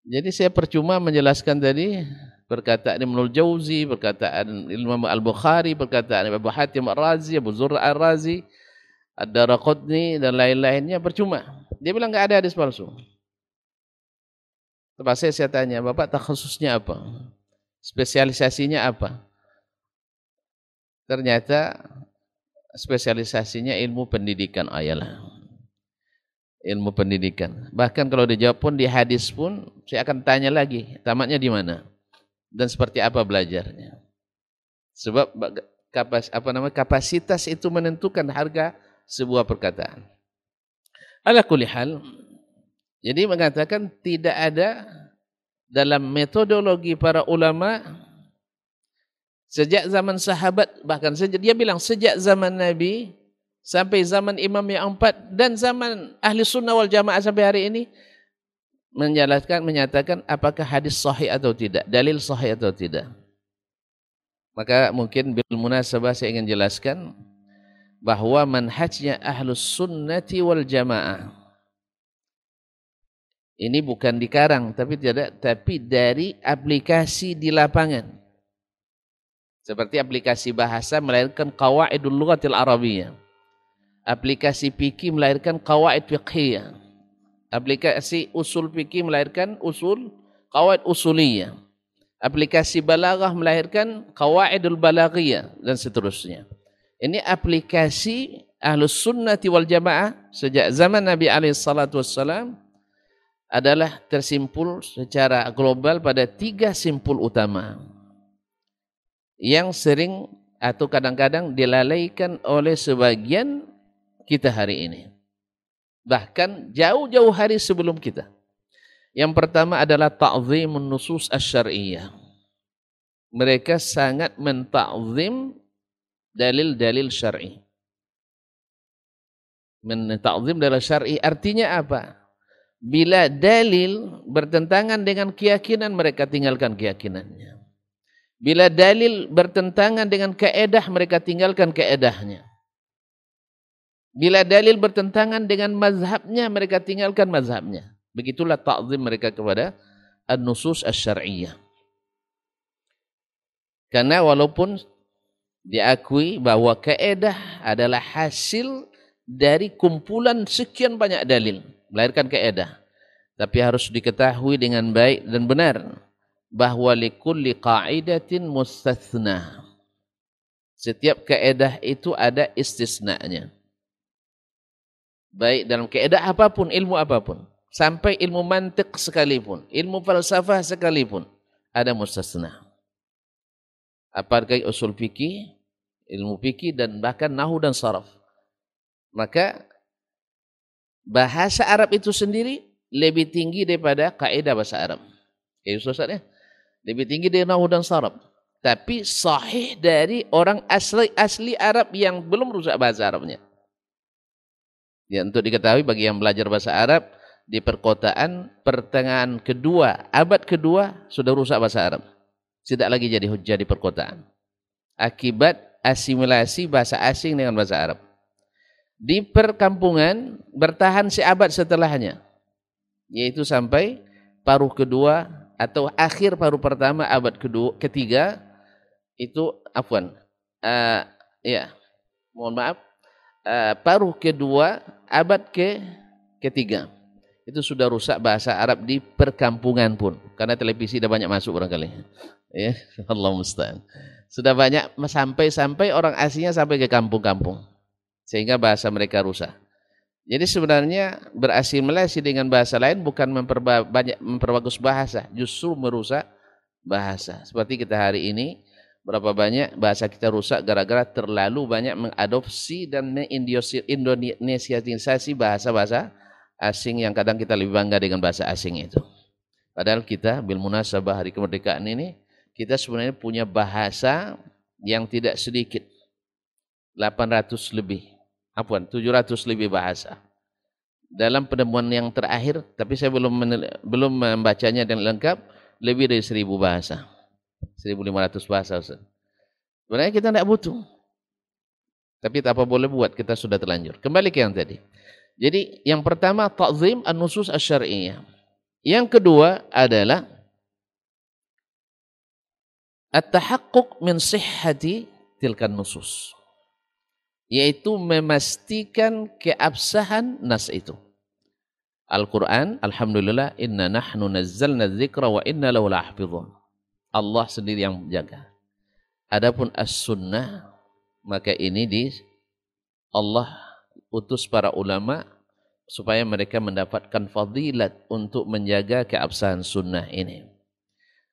jadi saya percuma menjelaskan tadi perkataan Ibnu Jauzi, perkataan Imam Al-Bukhari, perkataan Abu Hatim Ar-Razi, Abu Zur'a Ar-Razi, Ad-Daraqutni dan lain-lainnya percuma. Dia bilang enggak ada hadis palsu. Lepas saya, saya tanya, Bapak tak khususnya apa? Spesialisasinya apa? Ternyata spesialisasinya ilmu pendidikan ayalah. Ilmu pendidikan. Bahkan kalau dijawab pun di hadis pun saya akan tanya lagi, tamatnya di mana? dan seperti apa belajarnya. Sebab kapas, apa namanya kapasitas itu menentukan harga sebuah perkataan. Ala kulihal, jadi mengatakan tidak ada dalam metodologi para ulama sejak zaman sahabat bahkan sejak dia bilang sejak zaman Nabi sampai zaman Imam yang empat dan zaman ahli sunnah wal jamaah sampai hari ini menjelaskan menyatakan apakah hadis sahih atau tidak, dalil sahih atau tidak. Maka mungkin bil munasabah saya ingin jelaskan bahwa manhajnya ahlus sunnati wal jamaah ini bukan dikarang tapi tidak tapi dari aplikasi di lapangan. Seperti aplikasi bahasa melahirkan qawaidul lughatil arabiyyah. Aplikasi fikih melahirkan qawaid fiqhiyah Aplikasi usul fikih melahirkan usul qawaid usuliyah. Aplikasi balaghah melahirkan qawaidul balaghiyah dan seterusnya. Ini aplikasi Ahlus Sunnati wal Jamaah sejak zaman Nabi alaihi salatu wassalam adalah tersimpul secara global pada tiga simpul utama yang sering atau kadang-kadang dilalaikan oleh sebagian kita hari ini bahkan jauh-jauh hari sebelum kita. Yang pertama adalah ta'zimun nusus asy-syar'iyyah. Mereka sangat mentakzim dalil-dalil syar'i. Mentakzim dalil syar'i artinya apa? Bila dalil bertentangan dengan keyakinan mereka tinggalkan keyakinannya. Bila dalil bertentangan dengan keedah mereka tinggalkan keedahnya. Bila dalil bertentangan dengan mazhabnya, mereka tinggalkan mazhabnya. Begitulah ta'zim mereka kepada an-nusus asy-syar'iyyah. Karena walaupun diakui bahwa keedah adalah hasil dari kumpulan sekian banyak dalil, melahirkan keedah. Tapi harus diketahui dengan baik dan benar bahwa likulli qa'idatin mustathna. Setiap keedah itu ada istisnanya baik dalam keadaan apa pun, ilmu apa pun, sampai ilmu mantik sekalipun, ilmu falsafah sekalipun, ada mustasna. Apakah usul fikih, ilmu fikih dan bahkan nahu dan saraf. Maka bahasa Arab itu sendiri lebih tinggi daripada kaidah bahasa Arab. Ya, Ustaz ya? Lebih tinggi dari nahu dan saraf. Tapi sahih dari orang asli asli Arab yang belum rusak bahasa Arabnya. Ya, untuk diketahui bagi yang belajar bahasa Arab di perkotaan pertengahan kedua, abad kedua sudah rusak bahasa Arab. Tidak lagi jadi hujah di perkotaan. Akibat asimilasi bahasa asing dengan bahasa Arab. Di perkampungan bertahan seabad setelahnya. Yaitu sampai paruh kedua atau akhir paruh pertama abad kedua ketiga itu afwan. Uh, ya. Mohon maaf uh, paruh kedua abad ke ketiga. itu sudah rusak bahasa Arab di perkampungan pun karena televisi sudah banyak masuk barangkali ya Allah musta'an sudah banyak sampai-sampai orang aslinya sampai ke kampung-kampung sehingga bahasa mereka rusak jadi sebenarnya berasimilasi dengan bahasa lain bukan memperba banyak memperbagus bahasa justru merusak bahasa seperti kita hari ini berapa banyak bahasa kita rusak gara-gara terlalu banyak mengadopsi dan mengindonesianisasi bahasa-bahasa asing yang kadang kita lebih bangga dengan bahasa asing itu. Padahal kita bil munasabah hari kemerdekaan ini kita sebenarnya punya bahasa yang tidak sedikit. 800 lebih. Apa? 700 lebih bahasa. Dalam penemuan yang terakhir, tapi saya belum belum membacanya dengan lengkap, lebih dari 1000 bahasa. 1500 bahasa. Sebenarnya kita tidak butuh. Tapi tak apa boleh buat, kita sudah terlanjur. Kembali ke yang tadi. Jadi yang pertama ta'zim an-nusus asy-syar'iyyah. Yang kedua adalah at-tahaqquq min sihhati tilkan nusus. Yaitu memastikan keabsahan nas itu. Al-Quran, Alhamdulillah, inna nahnu nazzalna dzikra wa inna lahu lahfidhun. Allah sendiri yang menjaga. Adapun as-sunnah, maka ini di Allah utus para ulama supaya mereka mendapatkan fadilat untuk menjaga keabsahan sunnah ini.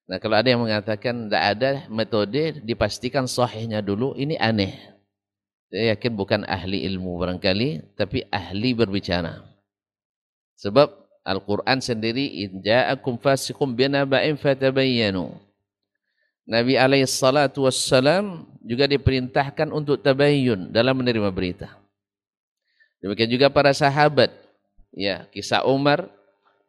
Nah kalau ada yang mengatakan tidak ada metode dipastikan sahihnya dulu, ini aneh. Saya yakin bukan ahli ilmu barangkali, tapi ahli berbicara. Sebab Al-Quran sendiri, In ja'akum fasikum binaba'in fatabayyanu. Nabi alaihi juga diperintahkan untuk tabayyun dalam menerima berita. Demikian juga para sahabat. Ya, kisah Umar,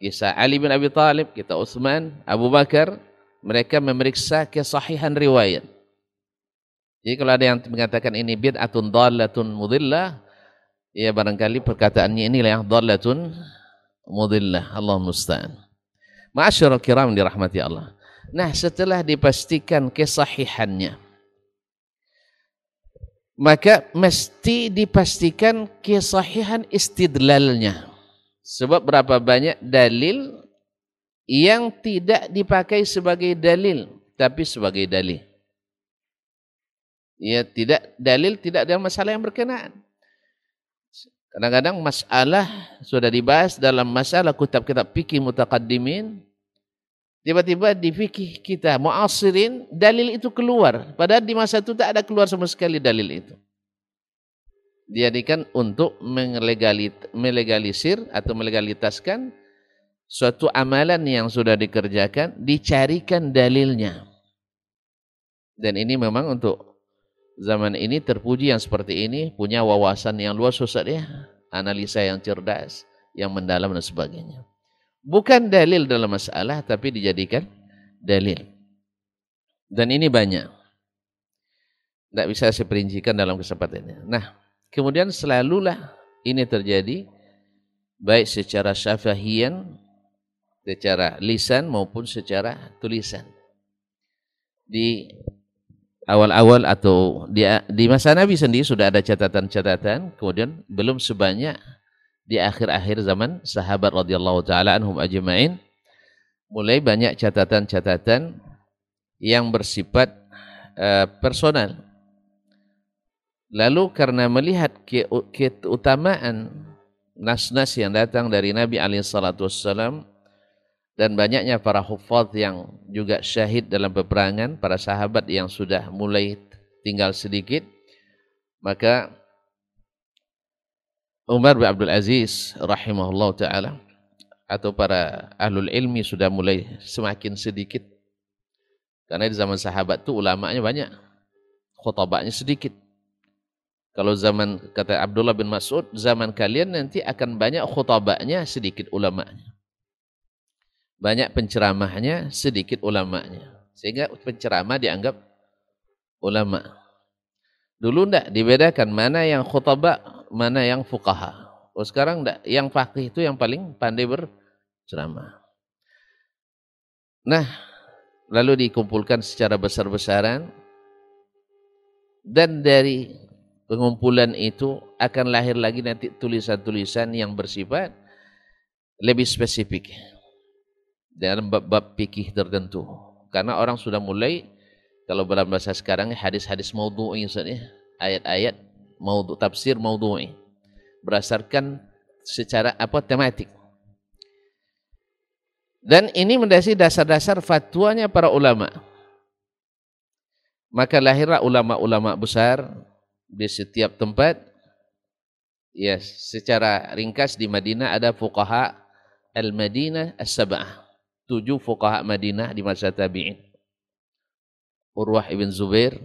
kisah Ali bin Abi Thalib, kisah Utsman, Abu Bakar, mereka memeriksa kesahihan riwayat. Jadi kalau ada yang mengatakan ini bid'atun dhalatun mudillah, ya barangkali perkataannya inilah yang dhalatun mudillah. Allah musta'an. Ma'asyiral kiram dirahmati Allah. Nah, setelah dipastikan kesahihannya, maka mesti dipastikan kesahihan istidlalnya. Sebab berapa banyak dalil yang tidak dipakai sebagai dalil, tapi sebagai dalil. Ya, tidak dalil tidak ada masalah yang berkenaan. Kadang-kadang masalah sudah dibahas dalam masalah kitab-kitab fikih mutaqaddimin, Tiba-tiba di fikih kita muasirin dalil itu keluar. Padahal di masa itu tak ada keluar sama sekali dalil itu. Dijadikan untuk melegalisir atau melegalitaskan suatu amalan yang sudah dikerjakan, dicarikan dalilnya. Dan ini memang untuk zaman ini terpuji yang seperti ini, punya wawasan yang luas susah ya, analisa yang cerdas, yang mendalam dan sebagainya. Bukan dalil dalam masalah, tapi dijadikan dalil. Dan ini banyak. Tidak bisa saya perincikan dalam kesempatan ini. Nah, kemudian selalulah ini terjadi, baik secara syafahian, secara lisan maupun secara tulisan. Di awal-awal atau di, di masa Nabi sendiri sudah ada catatan-catatan, kemudian belum sebanyak di akhir-akhir zaman sahabat radhiyallahu taala anhum ajmain mulai banyak catatan-catatan yang bersifat uh, personal. Lalu karena melihat keutamaan nas-nas yang datang dari Nabi alaihi salatu wassalam dan banyaknya para hufaz yang juga syahid dalam peperangan, para sahabat yang sudah mulai tinggal sedikit, maka Umar bin Abdul Aziz rahimahullah taala atau para ahlul ilmi sudah mulai semakin sedikit. Karena di zaman sahabat itu ulamanya banyak khutbahnya sedikit. Kalau zaman kata Abdullah bin Mas'ud zaman kalian nanti akan banyak khutbahnya sedikit ulamanya banyak penceramahnya sedikit ulamanya. Sehingga penceramah dianggap ulama. Dulu ndak dibedakan mana yang khutbah mana yang fukaha. Oh sekarang enggak, yang fakih itu yang paling pandai berceramah. Nah, lalu dikumpulkan secara besar-besaran. Dan dari pengumpulan itu akan lahir lagi nanti tulisan-tulisan yang bersifat lebih spesifik dalam bab-bab fikih tertentu. Karena orang sudah mulai kalau dalam bahasa sekarang hadis-hadis maudhu'i ya, ayat-ayat maudhu tafsir maudhu'i berdasarkan secara apa tematik. Dan ini mendasari dasar-dasar fatwanya para ulama. Maka lahirlah ulama-ulama besar di setiap tempat. Ya, secara ringkas di Madinah ada fuqaha al-Madinah as-sab'ah. Tujuh fuqaha Madinah di masa tabi'in. Urwah ibn Zubair,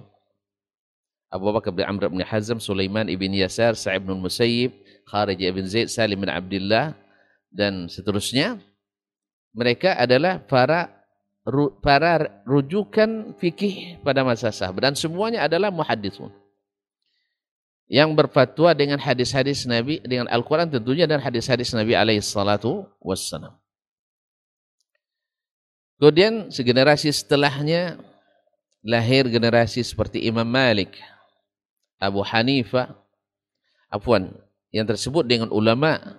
Abu Bakar bin Amr bin Hazm, Sulaiman ibn Yasar, Sa'ib bin Musayyib, Kharij ibn Zaid, Salim bin Abdullah, dan seterusnya. Mereka adalah para para rujukan fikih pada masa sahabat dan semuanya adalah muhaddisun yang berfatwa dengan hadis-hadis Nabi dengan Al-Quran tentunya dan hadis-hadis Nabi alaihi salatu wassalam. Kemudian segenerasi setelahnya lahir generasi seperti Imam Malik, Abu Hanifah, afwan, yang tersebut dengan ulama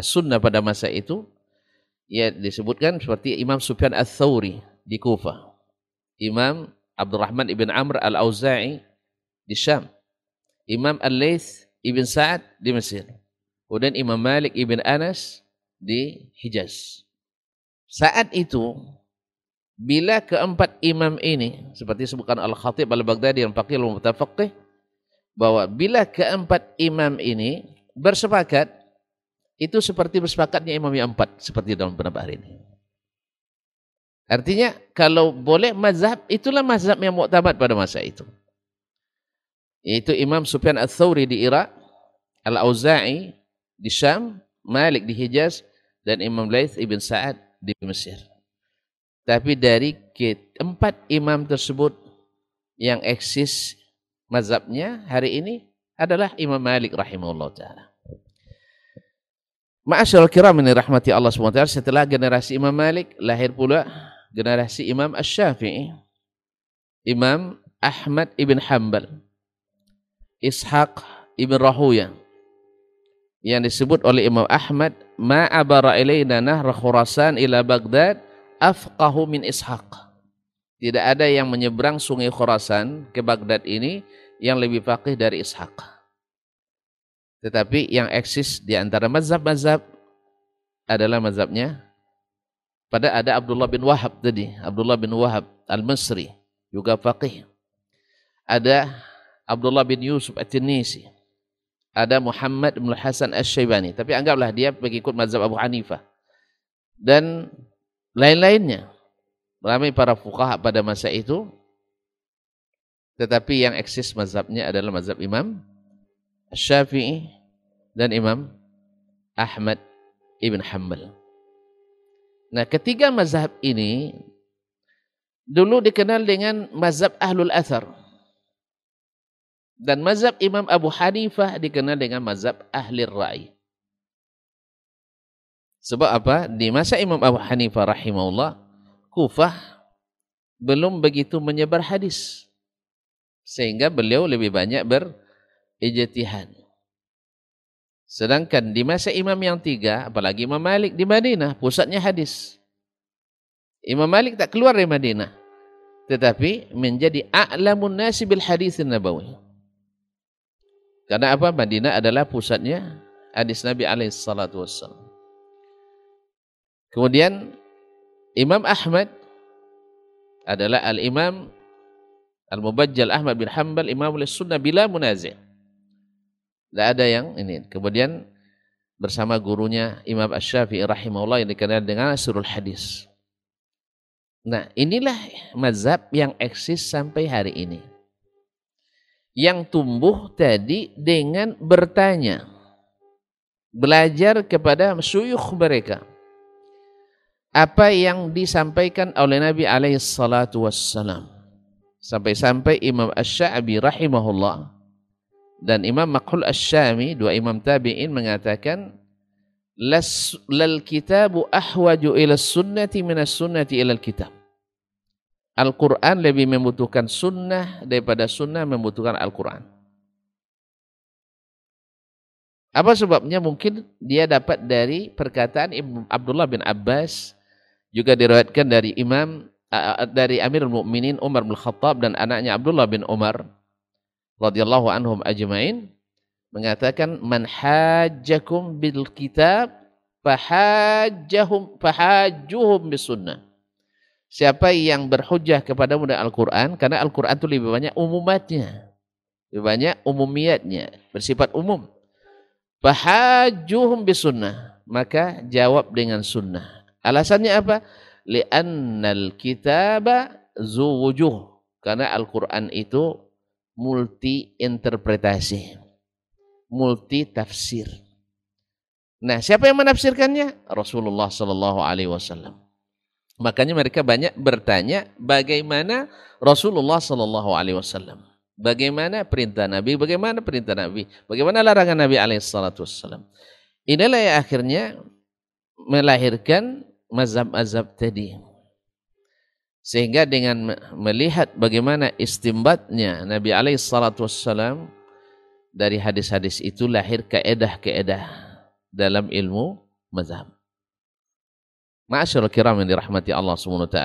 sunnah pada masa itu, ya disebutkan seperti Imam Sufyan Al-Thawri di Kufah, Imam Abdurrahman ibn Amr Al-Auza'i di Syam, Imam Al-Layth ibn Sa'ad di Mesir, kemudian Imam Malik ibn Anas di Hijaz. Saat itu bila keempat imam ini seperti sebutkan Al-Khatib Al-Baghdadi yang fakir mutafaqih bahwa bila keempat imam ini bersepakat itu seperti bersepakatnya imam yang empat seperti dalam pendapat hari ini. Artinya kalau boleh mazhab itulah mazhab yang muktamad pada masa itu. Yaitu Imam Sufyan Ats-Tsauri di Irak, Al-Auza'i di Syam, Malik di Hijaz dan Imam Laith ibn Sa'ad di Mesir. Tapi dari empat imam tersebut yang eksis mazhabnya hari ini adalah Imam Malik rahimahullah ta'ala. Ma'asyarul kiram ini rahmati Allah SWT setelah generasi Imam Malik lahir pula generasi Imam Ash-Syafi'i Imam Ahmad ibn Hanbal. Ishaq ibn Rahuya. Yang disebut oleh Imam Ahmad ma'abara ilayna nahra Khurasan ila Baghdad afqahu min Ishaq tidak ada yang menyeberang sungai Khurasan ke Baghdad ini yang lebih faqih dari Ishaq tetapi yang eksis di antara mazhab-mazhab adalah mazhabnya pada ada Abdullah bin Wahab tadi, Abdullah bin Wahab Al-Masri juga faqih. Ada Abdullah bin Yusuf At-Tinisi. Ada Muhammad bin Hasan Asy-Syaibani, tapi anggaplah dia mengikut mazhab Abu Hanifah. Dan lain-lainnya. Ramai para fuqaha pada masa itu tetapi yang eksis mazhabnya adalah mazhab Imam Syafi'i dan Imam Ahmad Ibn Hanbal. Nah, ketiga mazhab ini dulu dikenal dengan mazhab Ahlul Athar. Dan mazhab Imam Abu Hanifah dikenal dengan mazhab Ahli Ra'i. Sebab apa? Di masa Imam Abu Hanifah rahimahullah, Kufah belum begitu menyebar hadis. Sehingga beliau lebih banyak ber ijtihad. Sedangkan di masa imam yang tiga, apalagi Imam Malik di Madinah, pusatnya hadis. Imam Malik tak keluar dari Madinah. Tetapi menjadi a'lamun nasi bil hadis nabawi. Karena apa? Madinah adalah pusatnya hadis Nabi alaihi salatu wassalam. Kemudian Imam Ahmad adalah al-imam al-mubajjal Ahmad bin Hanbal imam sunnah bila munazir. Tidak ada yang ini. Kemudian bersama gurunya Imam Ash-Syafi'i rahimahullah yang dikenal dengan Asrul Hadis. Nah, inilah mazhab yang eksis sampai hari ini. Yang tumbuh tadi dengan bertanya. Belajar kepada syuyukh mereka. Apa yang disampaikan oleh Nabi alaihi salatu wassalam. Sampai-sampai Imam Ash-Sha'bi rahimahullah dan Imam Makhul Ash-Shami, dua imam tabi'in mengatakan, lal kitabu ahwaju ila sunnati minas sunnati ila kitab. Al-Quran lebih membutuhkan sunnah daripada sunnah membutuhkan Al-Quran. Apa sebabnya? Mungkin dia dapat dari perkataan Ibnu Abdullah bin Abbas, juga diriwayatkan dari Imam dari Amirul Mukminin Umar bin Khattab dan anaknya Abdullah bin Umar radhiyallahu anhum ajmain mengatakan man hajjakum bil kitab fahajjahum fahajjuhum bis sunnah. Siapa yang berhujjah kepadamu dengan Al-Qur'an karena Al-Qur'an itu lebih banyak umumatnya. Lebih banyak umumiatnya, bersifat umum. Fahajjuhum bis sunnah. Maka jawab dengan sunnah. Alasannya apa? Li'annal kitaba zuwujuh. Karena Al-Quran itu multi interpretasi multi tafsir. Nah, siapa yang menafsirkannya? Rasulullah Sallallahu Alaihi Wasallam. Makanya mereka banyak bertanya bagaimana Rasulullah Sallallahu Alaihi Wasallam. Bagaimana perintah Nabi, bagaimana perintah Nabi, bagaimana larangan Nabi Alaihissalam. Inilah yang akhirnya melahirkan mazhab-mazhab tadi. Sehingga dengan melihat bagaimana istimbatnya Nabi Alaihissalam dari hadis-hadis itu lahir keedah-keedah dalam ilmu mazhab. Ma'asyarul kiram yang dirahmati Allah SWT,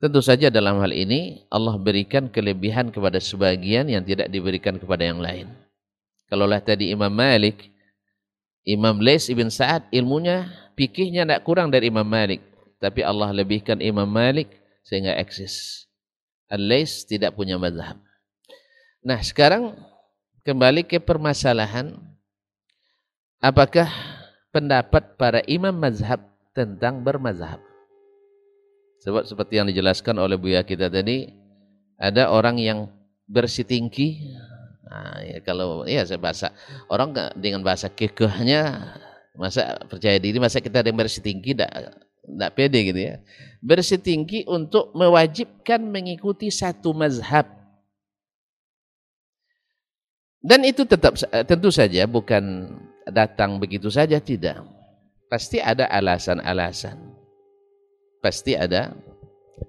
tentu saja dalam hal ini Allah berikan kelebihan kepada sebagian yang tidak diberikan kepada yang lain. Kalaulah tadi Imam Malik, Imam Lais ibn Sa'ad ilmunya, pikihnya tidak kurang dari Imam Malik. Tapi Allah lebihkan Imam Malik sehingga eksis. Al-Lais tidak punya mazhab. Nah sekarang kembali ke permasalahan apakah pendapat para imam mazhab tentang bermazhab. Sebab seperti yang dijelaskan oleh Buya kita tadi, ada orang yang bersitingki, nah, ya kalau ya saya bahasa orang dengan bahasa kekehnya, masa percaya diri, masa kita ada yang bersitingki, tidak tidak pede gitu ya. Bersitingki untuk mewajibkan mengikuti satu mazhab dan itu tetap tentu saja bukan datang begitu saja tidak. Pasti ada alasan-alasan. Pasti ada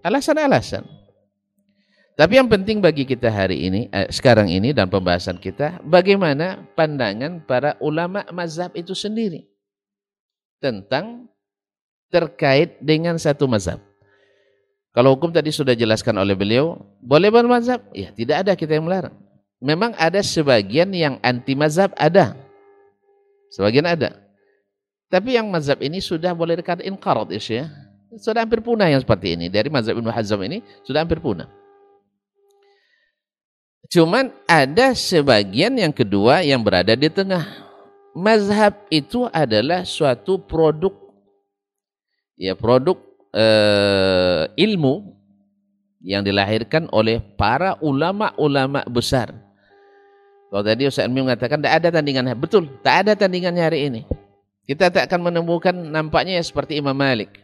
alasan-alasan. Tapi yang penting bagi kita hari ini, eh, sekarang ini dan pembahasan kita, bagaimana pandangan para ulama mazhab itu sendiri tentang terkait dengan satu mazhab. Kalau hukum tadi sudah jelaskan oleh beliau, boleh bermazhab? Ya, tidak ada kita yang melarang. Memang ada sebagian yang anti mazhab ada. Sebagian ada. Tapi yang mazhab ini sudah boleh dikatakan inqarat ya. Sudah hampir punah yang seperti ini. Dari mazhab Ibnu Hazm ini sudah hampir punah. Cuman ada sebagian yang kedua yang berada di tengah. Mazhab itu adalah suatu produk ya produk eh, ilmu yang dilahirkan oleh para ulama-ulama besar kalau tadi Ustaz Ilmi mengatakan tidak ada tandingan. Betul, tak ada tandingannya hari ini. Kita tak akan menemukan nampaknya ya seperti Imam Malik.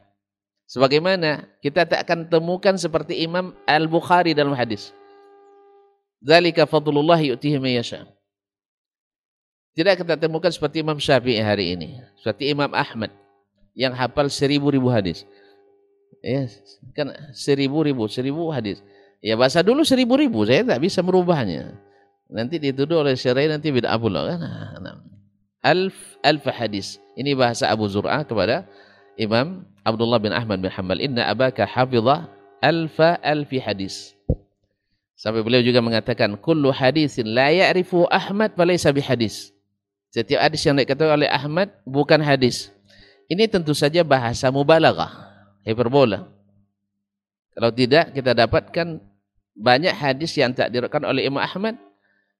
Sebagaimana kita tak akan temukan seperti Imam Al-Bukhari dalam hadis. Zalika fadlullah yu'tihi mayasha. Tidak kita temukan seperti Imam Syafi'i hari ini. Seperti Imam Ahmad yang hafal seribu-ribu hadis. Ya, kan seribu-ribu, seribu hadis. Ya bahasa dulu seribu-ribu, saya tak bisa merubahnya. Nanti dituduh oleh syariah nanti bid'ah pula kan. Nah, alf alf hadis. Ini bahasa Abu Zur'ah kepada Imam Abdullah bin Ahmad bin Hanbal. Inna abaka hafizah alfa alfi hadis. Sampai beliau juga mengatakan kullu hadisin la ya'rifu Ahmad falaysa hadis. Setiap hadis yang dikatakan oleh Ahmad bukan hadis. Ini tentu saja bahasa mubalaghah, hiperbola. Kalau tidak kita dapatkan banyak hadis yang tak diriwayatkan oleh Imam Ahmad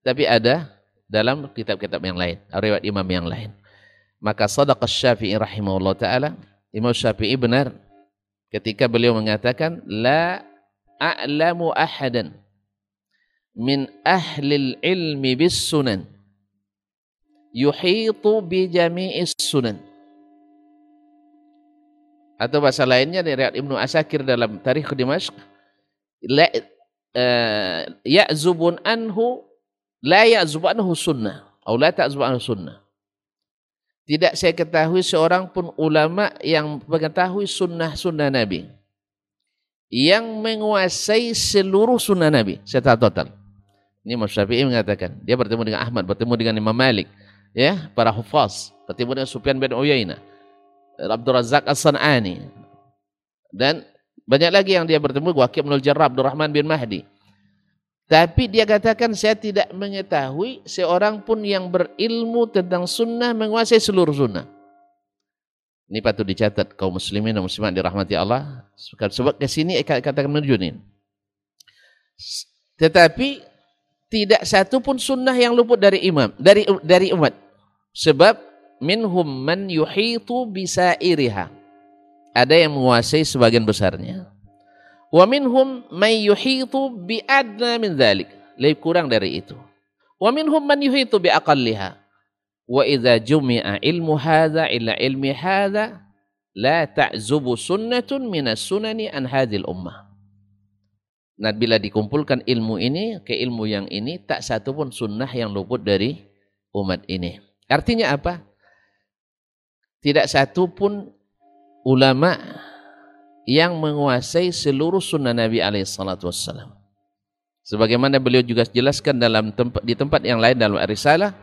tapi ada dalam kitab-kitab yang lain, riwayat imam yang lain. Maka sadaqah Syafi'i rahimahullah taala, Imam Syafi'i benar ketika beliau mengatakan la a'lamu ahadan min ahli ilmi bis sunan yuhitu bi jami'is sunan atau bahasa lainnya dari Ibnu Asakir dalam Tarikh Dimashq la uh, ya'zubun anhu La ya'zubanhu sunnah. Atau la ta'zubanhu sunnah. Tidak saya ketahui seorang pun ulama yang mengetahui sunnah-sunnah Nabi. Yang menguasai seluruh sunnah Nabi secara total. Ini Imam Syafi'i mengatakan. Dia bertemu dengan Ahmad, bertemu dengan Imam Malik. Ya para hufaz bertemu dengan Sufyan bin Uyainah Abdul Razak As-San'ani dan banyak lagi yang dia bertemu Waqib bin Jarrah Abdurrahman bin Mahdi tapi dia katakan saya tidak mengetahui seorang pun yang berilmu tentang sunnah menguasai seluruh sunnah. Ini patut dicatat kaum muslimin dan muslimat dirahmati Allah. Sebab ke sini katakan menujunin. Tetapi tidak satu pun sunnah yang luput dari imam, dari dari umat. Sebab minhum man yuhitu bisairiha. Ada yang menguasai sebagian besarnya. Wa minhum man yuhitu bi adna min dzalik. Lebih kurang dari itu. Wa minhum man yuhitu bi aqalliha. Wa idza jumi'a ilmu hadza ila ilmi hadza la ta'zubu sunnatun minas sunani an hadhil ummah. Nah, bila dikumpulkan ilmu ini ke ilmu yang ini, tak satu pun sunnah yang luput dari umat ini. Artinya apa? Tidak satu pun ulama yang menguasai seluruh sunnah Nabi wassalam. Sebagaimana beliau juga jelaskan dalam tempat di tempat yang lain dalam risalah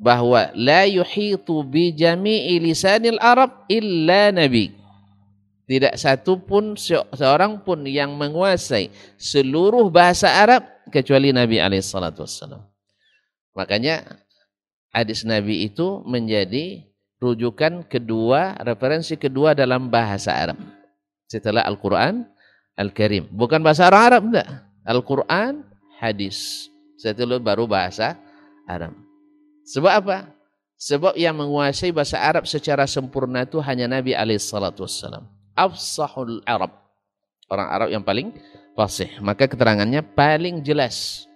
bahwa la yuhitu bi jami'i lisanil Arab illa nabi. Tidak satu pun seorang pun yang menguasai seluruh bahasa Arab kecuali Nabi alaihissalatu. Makanya hadis Nabi itu menjadi rujukan kedua, referensi kedua dalam bahasa Arab setelah Al-Quran Al-Karim. Bukan bahasa Arab, enggak. Al-Quran, hadis. Setelah baru bahasa Arab. Sebab apa? Sebab yang menguasai bahasa Arab secara sempurna itu hanya Nabi wassalam. Afsahul Arab. Orang Arab yang paling fasih. Maka keterangannya paling jelas.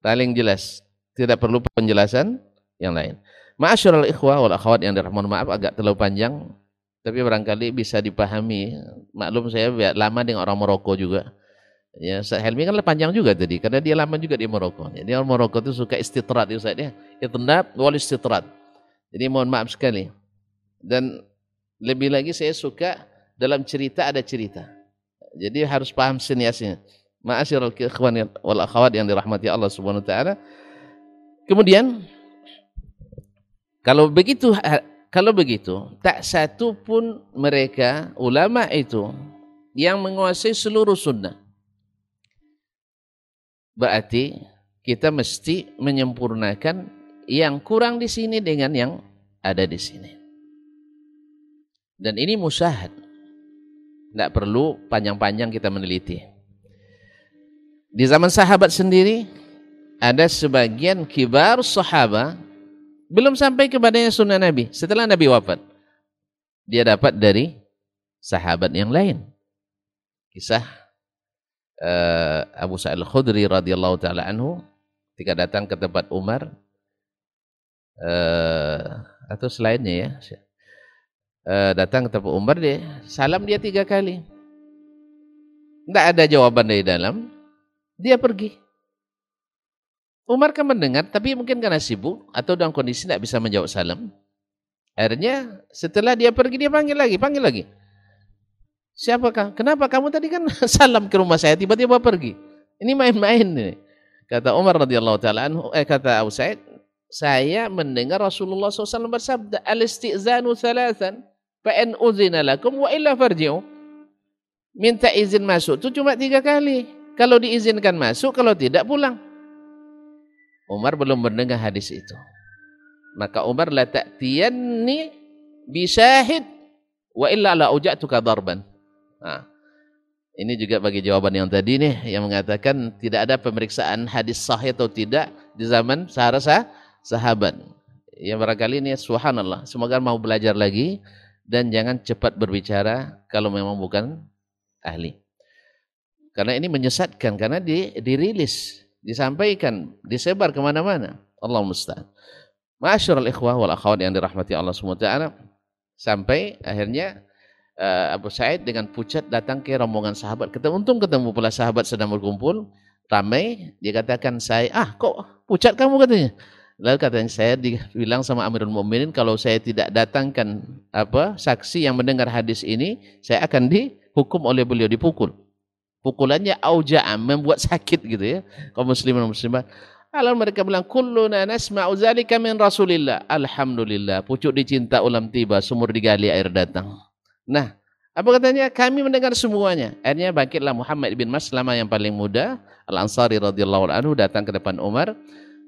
Paling jelas. Tidak perlu penjelasan yang lain. Ma'asyiral ikhwah wal akhwat yang dirahmati maaf agak terlalu panjang tapi barangkali bisa dipahami. Maklum saya lama dengan orang Maroko juga. Ya, Helmi kan panjang juga tadi karena dia lama juga di Maroko. Jadi orang Maroko itu suka istitrat ya Ustaz ya. Itnab wal istitrat. Jadi mohon maaf sekali. Dan lebih lagi saya suka dalam cerita ada cerita. Jadi harus paham siniasnya. Ma'asyiral ikhwan wal akhwat yang dirahmati Allah Subhanahu wa taala. Kemudian kalau begitu kalau begitu, tak satu pun mereka, ulama itu, yang menguasai seluruh sunnah. Berarti kita mesti menyempurnakan yang kurang di sini dengan yang ada di sini. Dan ini musahad. Tidak perlu panjang-panjang kita meneliti. Di zaman sahabat sendiri, ada sebagian kibar sahabat belum sampai kepadanya sunnah Nabi. Setelah Nabi wafat. Dia dapat dari sahabat yang lain. Kisah uh, Abu Sa'id al-Khudri radhiyallahu taala anhu ketika datang ke tempat Umar uh, atau selainnya ya. Uh, datang ke tempat Umar dia salam dia tiga kali. Tidak ada jawaban dari dalam. Dia pergi. Umar kan mendengar, tapi mungkin karena sibuk atau dalam kondisi tidak bisa menjawab salam. Akhirnya setelah dia pergi, dia panggil lagi, panggil lagi. Siapakah? Kenapa kamu tadi kan salam ke rumah saya, tiba-tiba pergi? Ini main-main nih. Kata Umar radhiyallahu taala eh kata Abu Sa'id, saya mendengar Rasulullah SAW bersabda, al-istizanu thalathan, fa in uzina lakum wa illa farji'u. Minta izin masuk itu cuma tiga kali. Kalau diizinkan masuk, kalau tidak pulang. Umar belum mendengar hadis itu. Maka Umar la ta'tiyanni bisyahid wa illa la uja'tuka darban. Nah, ini juga bagi jawaban yang tadi nih yang mengatakan tidak ada pemeriksaan hadis sahih atau tidak di zaman sahabat sahabat. Ya barangkali ini subhanallah. Semoga mau belajar lagi dan jangan cepat berbicara kalau memang bukan ahli. Karena ini menyesatkan karena di, dirilis disampaikan, disebar ke mana-mana. Allah musta'an. Masyarul ikhwah wal akhwat yang dirahmati Allah SWT. Sampai akhirnya uh, Abu Sa'id dengan pucat datang ke rombongan sahabat. Ketemu untung ketemu pula sahabat sedang berkumpul. Ramai. Dia katakan saya, ah kok pucat kamu katanya. Lalu katanya saya dibilang sama Amirul Mukminin kalau saya tidak datangkan apa saksi yang mendengar hadis ini, saya akan dihukum oleh beliau dipukul pukulannya auja'am membuat sakit gitu ya kaum muslimin muslimat Kalau mereka bilang kulluna nasma'u zalika min Rasulillah. Alhamdulillah, pucuk dicinta ulam tiba, sumur digali air datang. Nah, apa katanya? Kami mendengar semuanya. Akhirnya bangkitlah Muhammad bin Maslama yang paling muda, Al-Ansari radhiyallahu anhu datang ke depan Umar.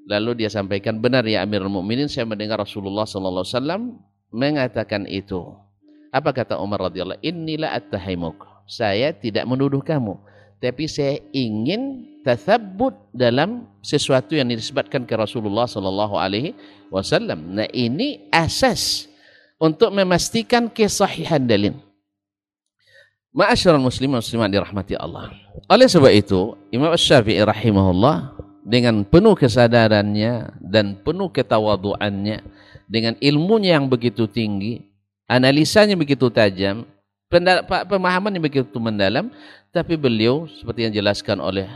Lalu dia sampaikan, benar ya Amirul Mukminin, saya mendengar Rasulullah sallallahu alaihi wasallam mengatakan itu. Apa kata Umar radhiyallahu? Inilah at-tahimuk. Saya tidak menuduh kamu, tapi saya ingin tathabbut dalam sesuatu yang disebutkan ke Rasulullah sallallahu alaihi wasallam. Nah, ini asas untuk memastikan kesahihan dalil. Ma'asyiral muslimin muslimat dirahmati Allah. Oleh sebab itu, Imam Syafi'i rahimahullah dengan penuh kesadarannya dan penuh ketawaduannya dengan ilmunya yang begitu tinggi, analisanya begitu tajam, pemahaman yang begitu mendalam, tapi beliau seperti yang dijelaskan oleh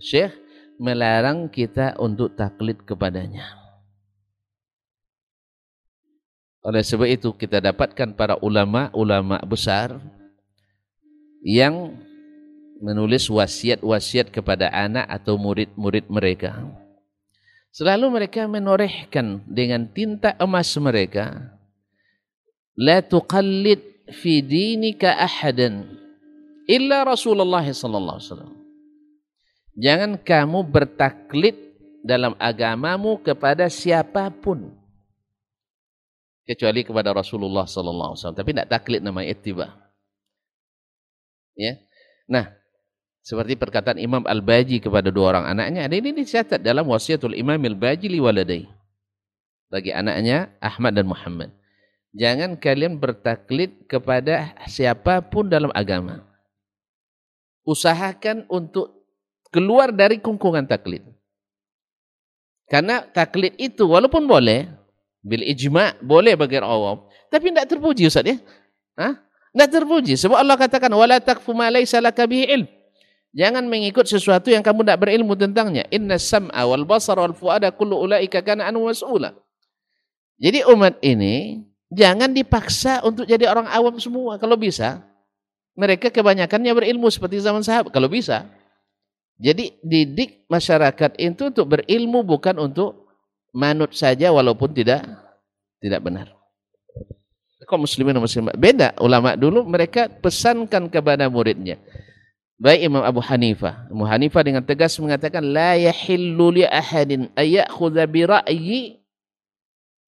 Syekh melarang kita untuk taklid kepadanya. Oleh sebab itu kita dapatkan para ulama-ulama besar yang menulis wasiat-wasiat kepada anak atau murid-murid mereka. Selalu mereka menorehkan dengan tinta emas mereka, La tuqallid fi dinika ahadan illa Rasulullah sallallahu alaihi wasallam. Jangan kamu bertaklid dalam agamamu kepada siapa pun kecuali kepada Rasulullah sallallahu alaihi wasallam tapi tidak taklid nama ittiba. Ya. Nah, seperti perkataan Imam Al-Baji kepada dua orang anaknya, ada ini dicatat dalam wasiatul Imam Al-Baji li waladai. Bagi anaknya Ahmad dan Muhammad. Jangan kalian bertaklid kepada siapa pun dalam agama. Usahakan untuk keluar dari kungkungan taklid. Karena taklid itu walaupun boleh, bil ijma boleh bagi awam, tapi tidak terpuji Ustaz ya. Hah? Tidak terpuji. Sebab Allah katakan, ma laysa laka bihi ilm. Jangan mengikut sesuatu yang kamu tidak berilmu tentangnya. Inna sam'a wal basara wal fuada kullu ulaika kana anu mas'ula. Jadi umat ini jangan dipaksa untuk jadi orang awam semua. Kalau bisa, mereka kebanyakannya berilmu seperti zaman sahabat. Kalau bisa, jadi didik masyarakat itu untuk berilmu bukan untuk manut saja walaupun tidak tidak benar. Kok muslimin dan muslimat? Beda ulama dulu mereka pesankan kepada muridnya. Baik Imam Abu Hanifah. Abu Hanifah dengan tegas mengatakan la yahillu li ahadin ayakhudha bi